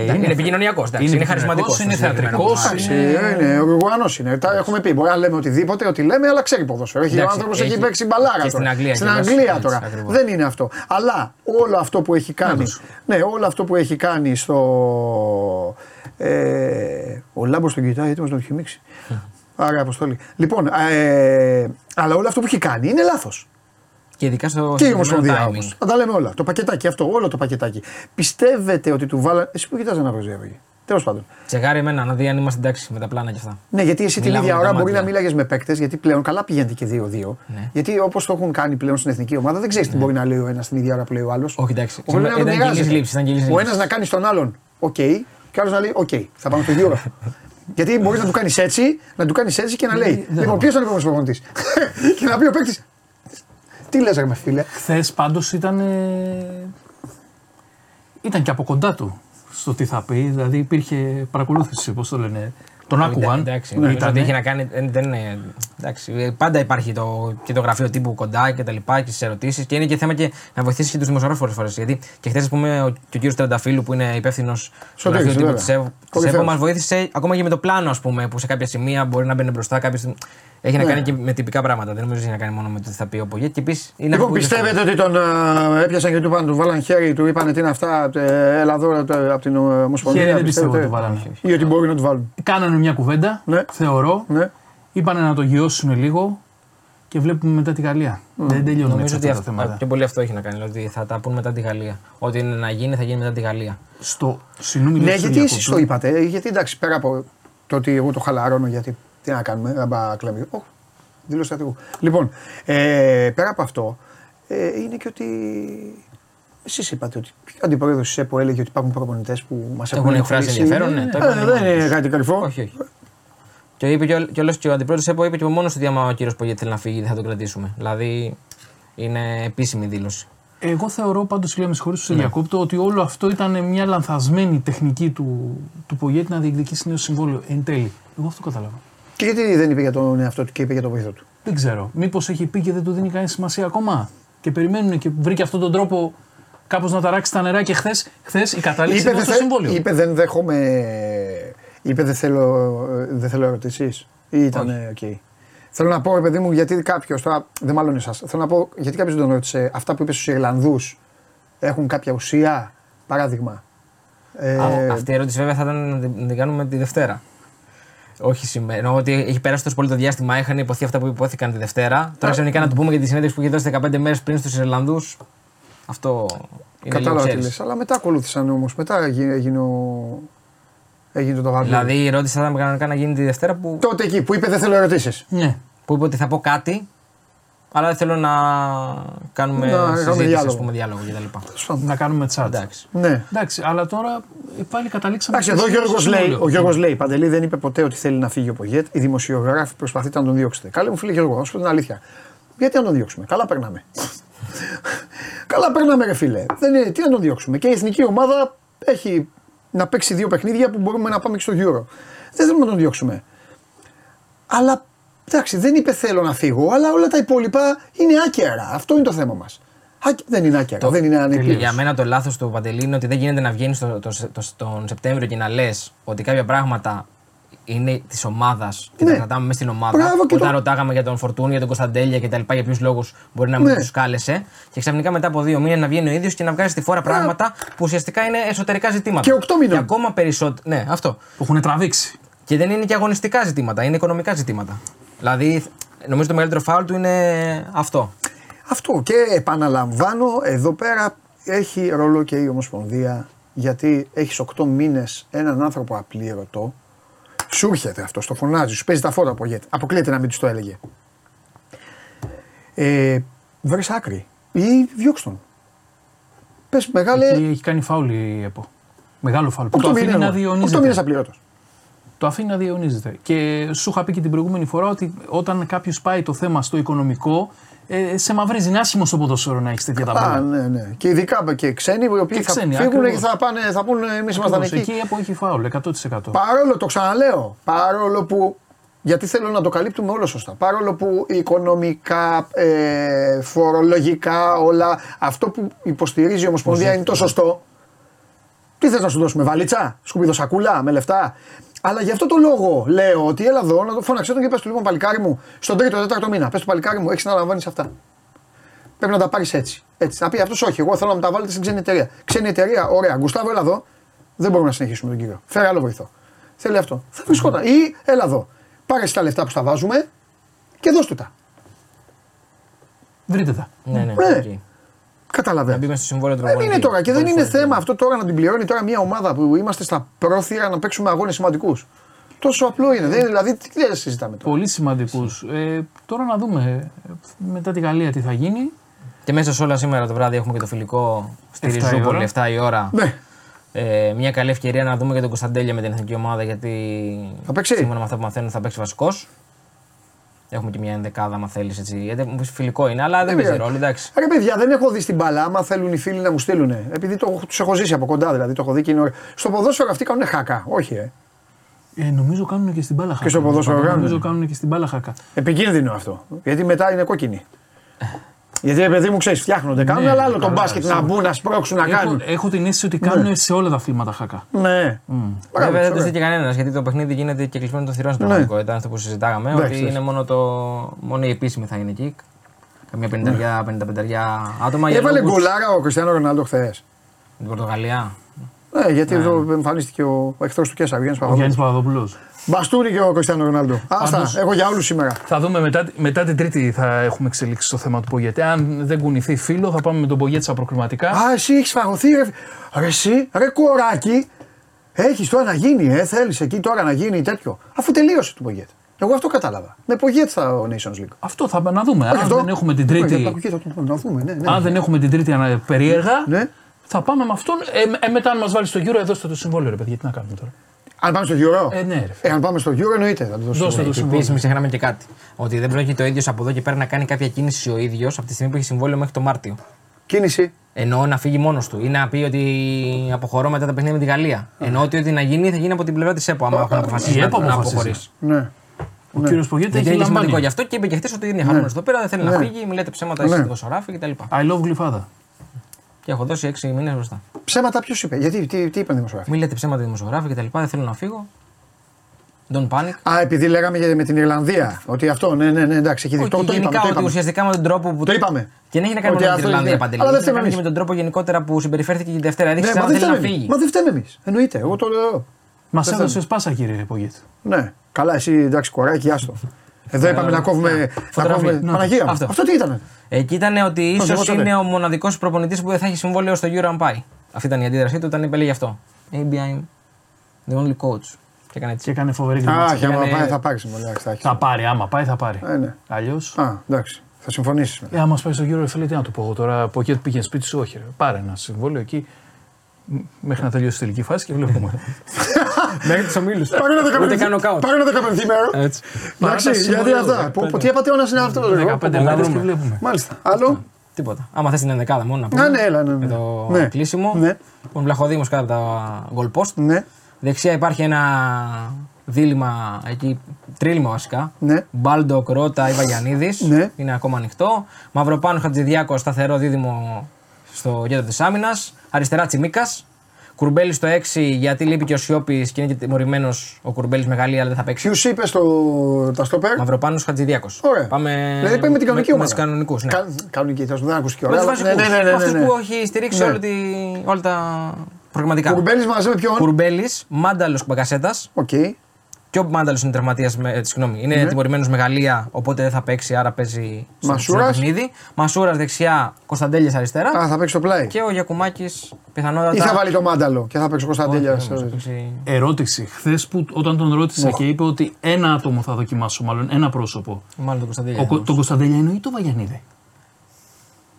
είναι, είναι επικοινωνιακός, είναι, είναι χαρισματικός. Είναι θεατρικός. Είναι Ουρουγουανό. Είναι. Τα έχουμε πει. Μπορεί να λέμε οτιδήποτε, ότι λέμε, αλλά ξέρει ποδόσφαιρο. Έχει ο άνθρωπος έχει παίξει μπαλάρα. Στην Αγγλία, στην Αγγλία τώρα. Δεν είναι αυτό. Αλλά όλο αυτό που έχει κάνει. Ναι, όλο αυτό που έχει κάνει στο. Ε, ο Λάμπος τον κοιτάει, έτοιμος να τον χυμίξει. Άρα, αποστολή. Λοιπόν, ε, αλλά όλο αυτό που έχει κάνει είναι λάθος. Και ειδικά στο Και η Ομοσπονδία όμως. Θα τα λέμε όλα. Το πακετάκι αυτό, όλο το πακετάκι. Πιστεύετε ότι του βάλανε. Εσύ που κοιτάζει να προσδιαβεί. Τέλος πάντων. Τσεγάρι εμένα να δει αν είμαστε εντάξει με τα πλάνα και αυτά. Ναι, γιατί εσύ την Μιλάμε ίδια με τα ώρα μπορεί να μάτια. μίλαγες με παίκτες, γιατί πλέον καλά πηγαίνετε και 2-2. Ναι. Γιατί όπως το έχουν κάνει πλέον στην εθνική ομάδα, δεν ξέρεις τι μπορεί να λέει ο ένας την ίδια ώρα που λέει ο άλλος. Όχι, εντάξει. Ο, Ήταν κοινής λήψης, ήταν κοινής ο λήψης. ένας να κάνει στον άλλον, οκ, και ο άλλος να λέει, οκ, θα πάμε στο ίδιο ώρα. Γιατί μπορείς να του κάνεις έτσι, να του κάνεις έτσι και να λέει. δεν Λοιπόν, θα ποιος ήταν ο επόμενος προπονητής; και να πει ο παίκτης. Τι λες, ρε με φίλε. Χθες πάντως ήταν. ε, ήταν και από κοντά του στο τι θα πει. Δηλαδή υπήρχε παρακολούθηση, πώς το λένε. Τον άκουγαν. Εντάξει, Ναι, νομίζω ήτανε. ότι έχει να κάνει. Δεν, δεν είναι, εντάξει, ε, πάντα υπάρχει το, και το γραφείο τύπου κοντά και τα λοιπά και στις ερωτήσεις και είναι και θέμα και να βοηθήσει και τους δημοσιογράφους πολλές φορές. Γιατί και χθες, ας πούμε, ο, και ο κύριος Τριανταφύλλου που είναι υπεύθυνος στο Σωτήρης, γραφείο τύπου βέβαια. τη ΣΕΒ, Κορυφαίος. ΣΕΒ μας βοήθησε ακόμα και με το πλάνο, ας πούμε, που σε κάποια σημεία μπορεί να μπαίνει μπροστά. Κάποιες, έχει να Ναι. κάνει και με τυπικά πράγματα. Δεν νομίζω ότι έχει να κάνει μόνο με το τι θα πει ο Πογέτ. Και επίσης είναι Λοιπόν, αυτό που είπε πιστεύετε ότι τον ε, έπιασαν και του είπαν, του βάλαν χέρι, του είπαν τι είναι αυτά, ε, έλα εδώ ε, από την ε, Ομοσπονδία. Χέρι δεν πιστεύω πιστεύετε; ότι το βάλανε. Ή ότι μπορεί να του βάλουν. Κάνανε μια κουβέντα, Ναι. θεωρώ. Ναι. Είπανε να το γιώσουν λίγο και βλέπουμε μετά τη Γαλλία. Δεν τελειώνουν Νομίζω έτσι ότι αυτά τα αυτό, θέματα. πιο πολύ αυτό έχει να κάνει. Ότι θα τα πούν μετά τη Γαλλία. Ό,τι είναι να γίνει, θα γίνει μετά τη Γαλλία. Στο συγγνώμη Ναι, λέω γιατί στον εσείς Ιακώπη. το είπατε. ε, Γιατί εντάξει, πέρα από το ότι εγώ το χαλαρώνω, γιατί τι να κάνουμε, να μπα κλέβει. Όχι, δήλωση στρατηγού. Λοιπόν, ε, πέρα από αυτό, ε, είναι και ότι. Εσείς είπατε ότι ο αντιπρόεδρο τη ΕΠΟ έλεγε ότι υπάρχουν προπονητές που μας έχουν, Έχουν εκφράσει ενοχλήσει. ενδιαφέρον, ναι, το Ε, είπαν δεν μόνοι είναι τους. κάτι κρυφό. Όχι, όχι. Και είπε και, ο- και, όλος και ο αντιπρόεδρος ΕΠΟ είπε και μόνο ότι άμα ο κύριος Πογέτη θέλει να φύγει, δεν θα τον κρατήσουμε. Δηλαδή είναι επίσημη δήλωση. Εγώ θεωρώ πάντως, λέει με συγχωρείτε, στον διακόπτω, ότι όλο αυτό ήταν μια λανθασμένη τεχνική του, του Πογέτη να διεκδικήσει νέο συμβόλαιο εν τέλει. Εγώ αυτό κατάλαβα. Και γιατί δεν είπε για τον εαυτό του και είπε για τον βοηθό του; Δεν ξέρω. Μήπως έχει πει και δεν του δίνει κανείς σημασία ακόμα; Και περιμένουν και βρήκε αυτόν τον τρόπο κάπως να ταράξει τα νερά και χθες χθες η κατάληξη Είπε ήταν δεν, στο θε- συμβόλαιο. είπε δεν δέχομαι. Είπε δεν θέλω, δεν θέλω ερωτήσεις. Ή ήταν. οκ. Θέλω να πω, ρε παιδί μου, γιατί κάποιος. Τώρα δεν μάλλον εσάς. Θέλω να πω, γιατί κάποιος δεν τον ρώτησε. Αυτά που είπες στους Ιρλανδούς έχουν κάποια ουσία; Παράδειγμα. Ε, Α, Αυτή η ερώτηση βέβαια θα ήταν να την, να την κάνουμε τη Δευτέρα. Όχι σήμερα. Εννοώ ότι έχει περάσει τόσο πολύ το διάστημα, είχαν υποθεί αυτά που υπόθηκαν τη Δευτέρα. Τώρα ξαφνικά να του πούμε για τη συνέντευξη που είχε δώσει 15 μέρες πριν στους Ιρλανδούς. Αυτό είναι λίγο κατάλαβα τι ξέρεις. λες. Αλλά μετά ακολούθησαν όμως. Μετά έγινε, έγινε, ο... έγινε το ταβάρι. Δηλαδή η ερώτηση θα ήταν κανονικά να γίνει τη Δευτέρα που, Τότε εκεί που είπε δεν θέλω ερωτήσεις. Ναι. που είπε ότι θα πω κάτι, αλλά δεν θέλω να κάνουμε Να κάνουμε συζήτηση, διάλογο. ας πούμε, διάλογο κτλ. Να κάνουμε chat. Εντάξει. Ναι. Εντάξει, αλλά τώρα πάλι καταλήξαμε. Εντάξει, εδώ ο στο Γιώργος συμβόλαιο. λέει, ο Γιώργος λέει, Παντελή δεν είπε ποτέ ότι θέλει να φύγει ο Πογέτ. Οι δημοσιογράφοι προσπαθείτε να τον διώξετε. Καλέ μου φίλε Γιώργο, να σου πω την αλήθεια. Γιατί να τον διώξουμε, καλά περνάμε. Καλά περνάμε, ρε φίλε. Δεν είναι, τι να τον διώξουμε. Και η εθνική ομάδα έχει να παίξει δύο παιχνίδια που μπορούμε να πάμε και στο Euro. Δεν θέλουμε να τον διώξουμε. Αλλά εντάξει, δεν είπε θέλω να φύγω, αλλά όλα τα υπόλοιπα είναι άκερα. Αυτό είναι το θέμα μας. Δεν είναι άκερα, δεν είναι ανεπίρρωση. Για μένα το λάθος του Παντελή είναι ότι δεν γίνεται να βγαίνει το, το, το, τον Σεπτέμβριο και να λες ότι κάποια πράγματα είναι της ομάδας και Ναι. τα κρατάμε μέσα στην ομάδα. Μπράβο και Όταν το- ρωτάγαμε για τον Φορτούνη, για τον Κωνσταντέλια και τα λοιπά, για ποιους λόγους μπορεί να μην Ναι. τους κάλεσε. Και ξαφνικά μετά από δύο μήνες να βγαίνει ο ίδιος και να βγάζει στη φόρα πράγματα που ουσιαστικά είναι εσωτερικά ζητήματα. Και οκτώ μήνων. Και ακόμα περισσότερο. Ναι, αυτό. Που έχουν τραβήξει. Και δεν είναι και αγωνιστικά ζητήματα, είναι οικονομικά ζητήματα. Δηλαδή, νομίζω το μεγαλύτερο φάουλ του είναι αυτό. Αυτό και επαναλαμβάνω, εδώ πέρα έχει ρόλο και η Ομοσπονδία γιατί έχεις 8 μήνες έναν άνθρωπο απλήρωτο. Σου έρχεται αυτό, το φωνάζει, σου παίζει τα φόρα από γέτ. Αποκλείεται να μην του το έλεγε. Ε, Βρει άκρη ή διώξ' τον. Πες μεγάλε. Εκεί έχει κάνει φάουλ η ΕΠΟ. Μεγάλο φάουλ. Που το 8 αφήνει να μήνε διαιωνίζεται. απλήρωτος. Το αφήνει να διαιωνίζεται. Και σου είχα πει και την προηγούμενη φορά ότι όταν κάποιος πάει το θέμα στο οικονομικό, ε, σε μαυρίζει. Είναι άσχημο στο ποδόσφαιρο να έχεις τέτοια Α, ταμπέλα. ναι, ναι. Και ειδικά και ξένοι οι οποίοι Και θα ξένοι, φύγουν ακριβώς. και θα, πάνε, θα πούνε εμείς ήμασταν Ακριβώς, εκεί. Εκεί η ΕΠΟ έχει φάουλ 100%. Παρόλο, το ξαναλέω, παρόλο που. Γιατί θέλω να το καλύπτουμε όλο σωστά. Παρόλο που οικονομικά, ε, φορολογικά, όλα αυτό που υποστηρίζει η Ομοσπονδία είναι το σωστό. Τι θες να σου δώσουμε, βαλίτσα, σκουπιδοσακούλα, με λεφτά. Αλλά γι' αυτό το λόγο λέω ότι έλα εδώ να το φώναξε τον και πες του λοιπόν παλικάρι μου, στον τρίτο, τέταρτο μήνα. Πες του παλικάρι μου, έχεις να λαμβάνει αυτά. Πρέπει να τα πάρεις έτσι. έτσι. Να πει αυτός όχι, εγώ θέλω να μου τα βάλετε στην ξένη εταιρεία. Ξένη εταιρεία, ωραία, Γκουστάβο, έλα εδώ. Δεν μπορούμε να συνεχίσουμε τον κύριο. Φέρε άλλο βοηθό. Θέλει αυτό. Θα βρισκόταν. Ή έλα εδώ. Πάρε τα λεφτά που στα βάζουμε και δώσ' του τα. Βρείτε τα. Ναι, ναι. Ναι. εκεί. Καταλαβαίνω. Να μπει μέσα στο συμβόλαιο του Δεν είναι προπονητή. τώρα και δεν Πολύ είναι φορές. θέμα αυτό τώρα να την πληρώνει τώρα μια ομάδα που είμαστε στα πρόθυρα να παίξουμε αγώνες σημαντικούς. Τόσο απλό είναι. Δεν, δηλαδή, τι λες, συζητάμε τώρα. Πολύ σημαντικούς. Ε, τώρα να δούμε ε, μετά τη Γαλλία τι θα γίνει. Και μέσα σε όλα σήμερα το βράδυ έχουμε και το φιλικό στη 7 η Ριζούπολη ώρα. 7 η ώρα. Ναι. Ε, μια καλή ευκαιρία να δούμε και τον Κωνσταντέλια με την εθνική ομάδα γιατί Θα παίξει. σύμφωνα με αυτά που μαθαίνω θα παίξει βασικός. Έχουμε και μια ενδεκάδα, αν θέλεις έτσι. Γιατί μου πεις φιλικό είναι, αλλά δεν παίζει πειράζει. ρόλο, εντάξει. Ρε παιδιά, δεν έχω δει στην μπαλά. Άμα θέλουν οι φίλοι να μου στείλουν. Επειδή το, τους έχω ζήσει από κοντά, δηλαδή το έχω δει και είναι ωραίο. Στο ποδόσφαιρο αυτοί κάνουν χάκα. Όχι, ε. Ε, νομίζω κάνουν και στην μπάλα χάκα. στο ποδόσφαιρο κάνουν. Νομίζω κάνουν και στην μπάλα χάκα. Επικίνδυνο αυτό. Γιατί μετά είναι κόκκινη. Γιατί ρε παιδί μου ξέρεις, φτιάχνονται, κάνουν, Ναι, αλλά άλλο τον καλά, μπάσκετ να σίγουρα. μπουν, να σπρώξουν, να Έχω, κάνουν. έχω την αίσθηση ότι κάνουν σε όλα τα αθλήματα χάκα. Ναι. Μπράβο, Βέβαια δεν το ωραία. δει και κανένας γιατί το παιχνίδι γίνεται και κλεισμένο των θυρών στο Ναι. πραγματικό. Ήταν αυτό που συζητάγαμε. Εντάξει, ότι εντάξει. είναι μόνο, το, μόνο η επίσημη θα είναι εκεί. Καμιά 50-55 άτομα. για Έβαλε λόγους- γκολάρα ο Κριστιανό Ρονάλντο χθες. Την Πορτογαλία. Ναι, γιατί εδώ εμφανίστηκε ο εχθρός του Κέσσαρ, Γιάννης Ο Γιάννης Παπαδόπουλος. Παπαδόπουλο. Μπαστούνι και ο Κριστιανό Ρονάλντο. Άστα, Πάντως- έχω για όλους σήμερα. Θα δούμε μετά, μετά την Τρίτη θα έχουμε εξελίξει το θέμα του Πογέτη. Αν δεν κουνηθεί φίλο, θα πάμε με τον Πογέτη στα προκριματικά. Α, εσύ έχεις φαγωθεί, ρε. Ρε, εσύ, ρε κοράκι. Έχεις τώρα να γίνει, ε, θέλεις εκεί τώρα να γίνει τέτοιο. Αφού τελείωσε το Πογέτ. Εγώ αυτό κατάλαβα. Με Πογέτ θα ο Nations League. Αυτό θα να δούμε. Όχι Αν αυτό. δεν έχουμε την Όχι, Τρίτη, για τα Πογέτ, να δούμε, ναι, ναι. αν δεν έχουμε την τρίτη ανα- περίεργα, Ναι. θα πάμε με αυτόν. Ε, ε, μετά, αν μας βάλει στο γύρο, εδώ στο το συμβόλαιο, ρε παιδιά, τι να κάνουμε τώρα. Αν πάμε στο Euro. Ε, ναι, ρε. Ε, αν πάμε στο Euro, εννοείται. Θα το δώσουμε. Δώστε το Και συμβόλαιο. επίσης μην ξεχνάμε και κάτι. Ότι δεν πρόκειται ο ίδιος από εδώ και πέρα να κάνει κάποια κίνηση ο ίδιος από τη στιγμή που έχει συμβόλαιο μέχρι το Μάρτιο. Κίνηση. Εννοώ να φύγει μόνος του ή να πει ότι αποχωρώ μετά τα παιχνίδια με τη Γαλλία. Εννοώ ότι ό,τι να γίνει θα γίνει από την πλευρά της ΕΠΟ. Άμα έχουν αποφασίσει Η να, ΕΠΟ να αποφασίζει. αποχωρήσει. Ναι. Ο κύριος Πογέτη Γιατί έχει είναι σημαντικό λαμβάνει. γι' αυτό και είπε και χθε ότι είναι χαρούμενο εδώ πέρα, δεν θέλει να Ναι. φύγει, μιλάτε ψέματα Ναι. εσεί στο σωράφι κτλ. I love γλυφάδα. Και έχω δώσει 6 μήνες μπροστά. Ψέματα ποιος είπε; Γιατί, τι, τι είπαν οι δημοσιογράφοι; Μην λέτε ψέματα δημοσιογράφοι κτλ. Δεν θέλω να φύγω. Don't panic. Α, επειδή λέγαμε για- με την Ιρλανδία. Ότι αυτό, ναι, ναι, ναι, εντάξει, έχει δει. Το, Όχι, το είπαμε. γενικά Το ότι είπαμε. ουσιαστικά με τον τρόπο που. Το είπαμε. Και δεν έχει να κάνει Ότι μόνο με την αυτό Ιρλανδία είναι- παντελή. Αλλά δεν Έχει να φταίμε κάνει και εμείς. με τον τρόπο γενικότερα που συμπεριφέρθηκε και η Δευτέρα. Ναι, Έδειξε μα να δεν θέλει να φταίμε εμείς. φύγει. Μα δεν φταίμε εμείς. Εννοείται. Εγώ το λέω. Μας Δεν έδωσες πάσα, κύριε Πογέτη. Ναι. Καλά, εσύ εντάξει, κοράκι, άστο. Εδώ είπαμε να κόβουμε. Να Φωτογραφία. κόβουμε. Να, Παναγία μου. αυτό. Αυτό τι ήταν. Εκεί ήταν ότι ίσως εγώ το είναι λέω. ο μοναδικός προπονητής που δεν θα έχει συμβόλαιο στο Euro αν πάει. Αυτή ήταν η αντίδρασή του όταν είπε λέγει αυτό. Maybe I'm the only coach. Και έκανε Και έτσι. έκανε φοβερή Α, γκριμάτσα. και άμα έκανε- πάει θα πάρει συμβολία. εντάξει, θα έχεις. Θα πάρει, άμα πάει, θα πάρει. Ε, ναι. Αλλιώς. Α, εντάξει. Θα συμφωνήσεις. Ε, άμα πάει στο γύρο, φίλε, τι να του πω εγώ τώρα. Πογέτη πήγε σπίτι σου, όχι. Ρε. Πάρε ένα συμβόλαιο εκεί μ, μέχρι να τελειώσει η τελική φάση και βλέπουμε. Μέχρι τους ομίλους. Πάρε ένα Ούτε δεκαπενθή- καν νοκάουτ. Πάρε ένα δεκαπενθήμερο. Έτσι. Εντάξει, Παράταση γιατί συμβολέου. αυτά. Πω, πω, Τι απαταιώνας είναι αυτό. ρε, 15 πω, πω, μέρε πω. και βλέπουμε. Μάλιστα. Άλλο; Τίποτα. Άμα θες την ενδεκάδα μόνο να πούμε. Α, ναι, έλα, ναι, ναι. Με το Ναι. κλείσιμο. Ναι. Λοιπόν, Βλαχοδήμος κάτω από τα goal post. Ναι, Δεξιά υπάρχει ένα δίλημα εκεί, τρίλημα βασικά. ναι. Μπάλντοκ, Ρότα, ή Βαγιαννίδης. Ναι. Είναι ακόμα ανοιχτό. Μαυροπάνο Χατζηδιάκος, σταθερό δίδυμο στο κέντρο της άμυνας. Αριστερά Τσιμίκας. Κουρμπέλης στο 6 γιατί λείπει και ο Σιώπης και είναι και τιμωρημένος ο Κουρμπέλης μεγάλη, αλλά δεν θα παίξει. Ποιους είπε στο τα στόπερ; Μαυροπάνος Χατζηδιάκος. Ωραία. Πάμε Δηλαδή πάμε με την κανονική ομάδα. Με τους κανονικούς. Ναι. Κα- Κανονική, θα σου δεν ακούστηκε Με ωραία. τους αλλά- βασικούς. Ναι, ναι, ναι, ναι, Αυτούς ναι. που έχει στηρίξει Ναι. όλη τη, όλα τα προγραμματικά. Κουρμπέλης μαζί με ποιον; Κουρμπέλης, Μάνταλος Μπαγκασέτας. Οκ. Και ο Μάνταλος είναι τερματίας. Ε, συγγνώμη, είναι Ναι. τιμωρημένος με Γαλλία, οπότε δεν θα παίξει, άρα παίζει στο Μασούρας. στο παιχνίδι. Μασούρας δεξιά, Κωνσταντέλιας αριστερά. Α, θα παίξει το πλάι. Και ο Γιακουμάκης πιθανότατα. Ή θα βάλει το μάνταλο και θα παίξει ο Κωνσταντέλιας. Όχι, όμως, θα παίξει- Ερώτηση. Χθες που όταν τον ρώτησα και είπε ότι ένα άτομο θα δοκιμάσω, μάλλον ένα πρόσωπο. Μάλλον τον Κωνσταντέλια. Ο, Κο- εννοούσε. τον Κωνσταντέλια εννοεί το Βαγιανίδη.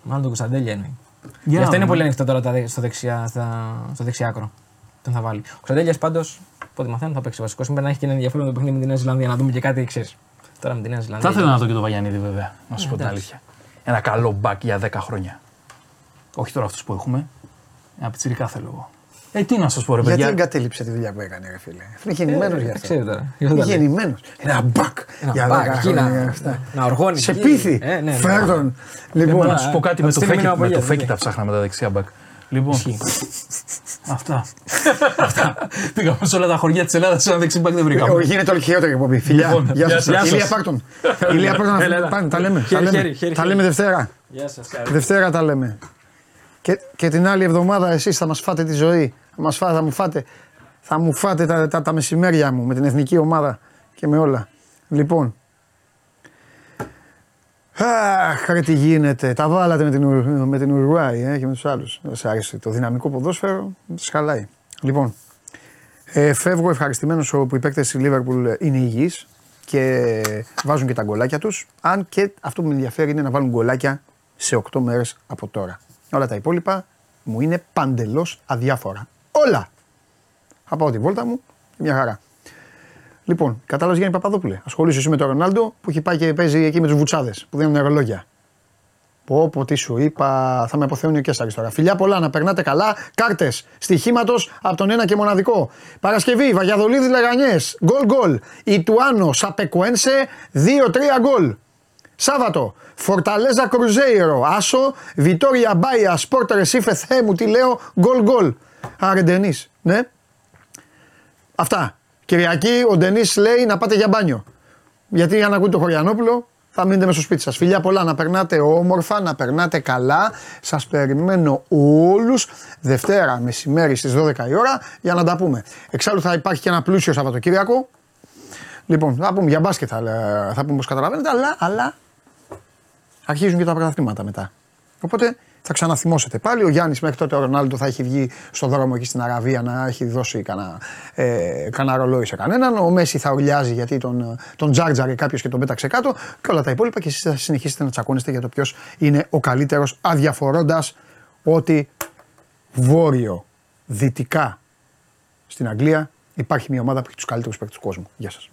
Μάλλον τον Κωνσταντέλια εννοεί. Για Γι' αυτό να είναι δούμε. πολύ ανοιχτό τώρα τα δε- στο, δεξιά, στα, στο δεξιάκρο. Τον θα βάλει. Ο Κωνσταντέλιας πάντως, από ό,τι μαθαίνω, θα παίξει βασικό. Σήμερα να έχει και ένα ενδιαφέρον το παιχνίδι με τη Νέα Ζηλανδία. Να δούμε και κάτι, ξέρεις. Τώρα με τη Νέα Ζηλανδία. Θα ήθελα να δω και το Βαγιανίδη βέβαια, να σου πω την εντάξει. αλήθεια. Ένα καλό μπακ για 10 χρόνια. Όχι τώρα αυτούς που έχουμε. Ένα πιτσιρικά θέλω εγώ. Ε, τι να σας πω, ρε Γιατί παιδιά. εγκατέλειψε τη δουλειά που έκανε, ρε φίλε. Είναι γεννημένος για αυτό. Ξέρει τώρα. Είναι γεννημένος. Ένα μπακ. Ένα για μπακ, δέκα εκεί να- χρόνια, αυτά. να οργώνεις Σε εκεί. πίθη. Ε, ναι, ναι. Φέρ τον. Ε, Λοιπόν, να σου πω κάτι να με το, στείλει φέκι, μήνυμα από με το γεια, φέκι ναι. τα ψάχναμε τα δεξιά μπακ. Λοιπόν, αυτά. αυτά. Πήγαμε σε όλα τα χωριά της Ελλάδας, σε ένα δεξί μπακ δεν βρήκαμε. όχι, είναι το χειρότερη εκπομπή. Φιλιά. Λοιπόν, Γεια γεια σας. σας. Ηλία Πάρτον. Ηλία Πάρτον. Έλα, έλα. Πάνε, Τα λέμε. τα Χέρι, λέμε. χέρι, χέρι, Τα χέρι. λέμε Δευτέρα. Γεια σας. Δευτέρα τα λέμε. Και, και την άλλη εβδομάδα εσείς θα μας φάτε τη ζωή. Θα, μας φάτε, θα μου φάτε, θα μου φάτε τα, τα, τα μεσημέρια μου με την εθνική ομάδα και με όλα. Λοιπόν. Αχ, ρε τι γίνεται. Τα βάλατε με την, Ουρ- με την Ουρουάη ε, και με τους άλλους. Δεν σ' άρεσε. Το δυναμικό ποδόσφαιρο σα χαλάει. Λοιπόν, ε, φεύγω ευχαριστημένος όπου οι παίκτες της Λίβερπουλ είναι υγιείς και βάζουν και τα γκολάκια τους. Αν και αυτό που με ενδιαφέρει είναι να βάλουν γκολάκια σε 8 μέρες από τώρα. Όλα τα υπόλοιπα μου είναι παντελώς αδιάφορα. Όλα! Θα πάω τη βόλτα μου και μια χαρά. Λοιπόν, κατάλαβες Γιάννη Παπαδόπουλε. Ασχολείσαι εσύ με τον Ρονάλντο που έχει πάει και παίζει εκεί με τους βουτσάδες που δίνουν ρολόγια. Πω, πω, τι σου είπα, θα με αποθεώνει ο Κέσσαρη τώρα. Φιλιά πολλά, να περνάτε καλά. Κάρτες στοιχήματος από τον ένα και μοναδικό. Παρασκευή, Βαγιαδολίδη Λεγανιές. Γκολ γκολ. Ιτουάνο Σαπεκουένσε 2-3 γκολ. Σάββατο, Φορταλέζα Κρουζέιρο. Άσο, Βιτόρια Μπάια, Σπόρτερ Ρεσίφε Θεέ μου, τι λέω, γκολ γκολ. Αρεντενή, ναι. Αυτά. Κυριακή ο Ντενής λέει να πάτε για μπάνιο. Γιατί αν ακούτε το Χωριανόπουλο θα μείνετε μέσα στο σπίτι σας. Φιλιά πολλά, να περνάτε όμορφα, να περνάτε καλά. Σας περιμένω όλους Δευτέρα μεσημέρι στις 12 η ώρα για να τα πούμε. Εξάλλου θα υπάρχει και ένα πλούσιο Σαββατοκύριακο. Λοιπόν, θα πούμε για μπάσκετ, θα, θα πούμε όπω καταλαβαίνετε, αλλά, αλλά αρχίζουν και τα πρωταθλήματα μετά. Οπότε θα ξαναθυμώσετε πάλι. Ο Γιάννης μέχρι τότε ο Ρονάλντο θα έχει βγει στον δρόμο εκεί στην Αραβία να έχει δώσει κανένα, ε, κανένα ρολόι σε κανέναν. Ο Μέση θα ουρλιάζει γιατί τον, τον τζάρτζαρε κάποιος και τον πέταξε κάτω. Και όλα τα υπόλοιπα και εσείς θα συνεχίσετε να τσακώνεστε για το ποιος είναι ο καλύτερος, αδιαφορώντας ότι βόρειο, δυτικά στην Αγγλία υπάρχει μια ομάδα που έχει τους καλύτερους παίκτες του κόσμου. Γεια σας.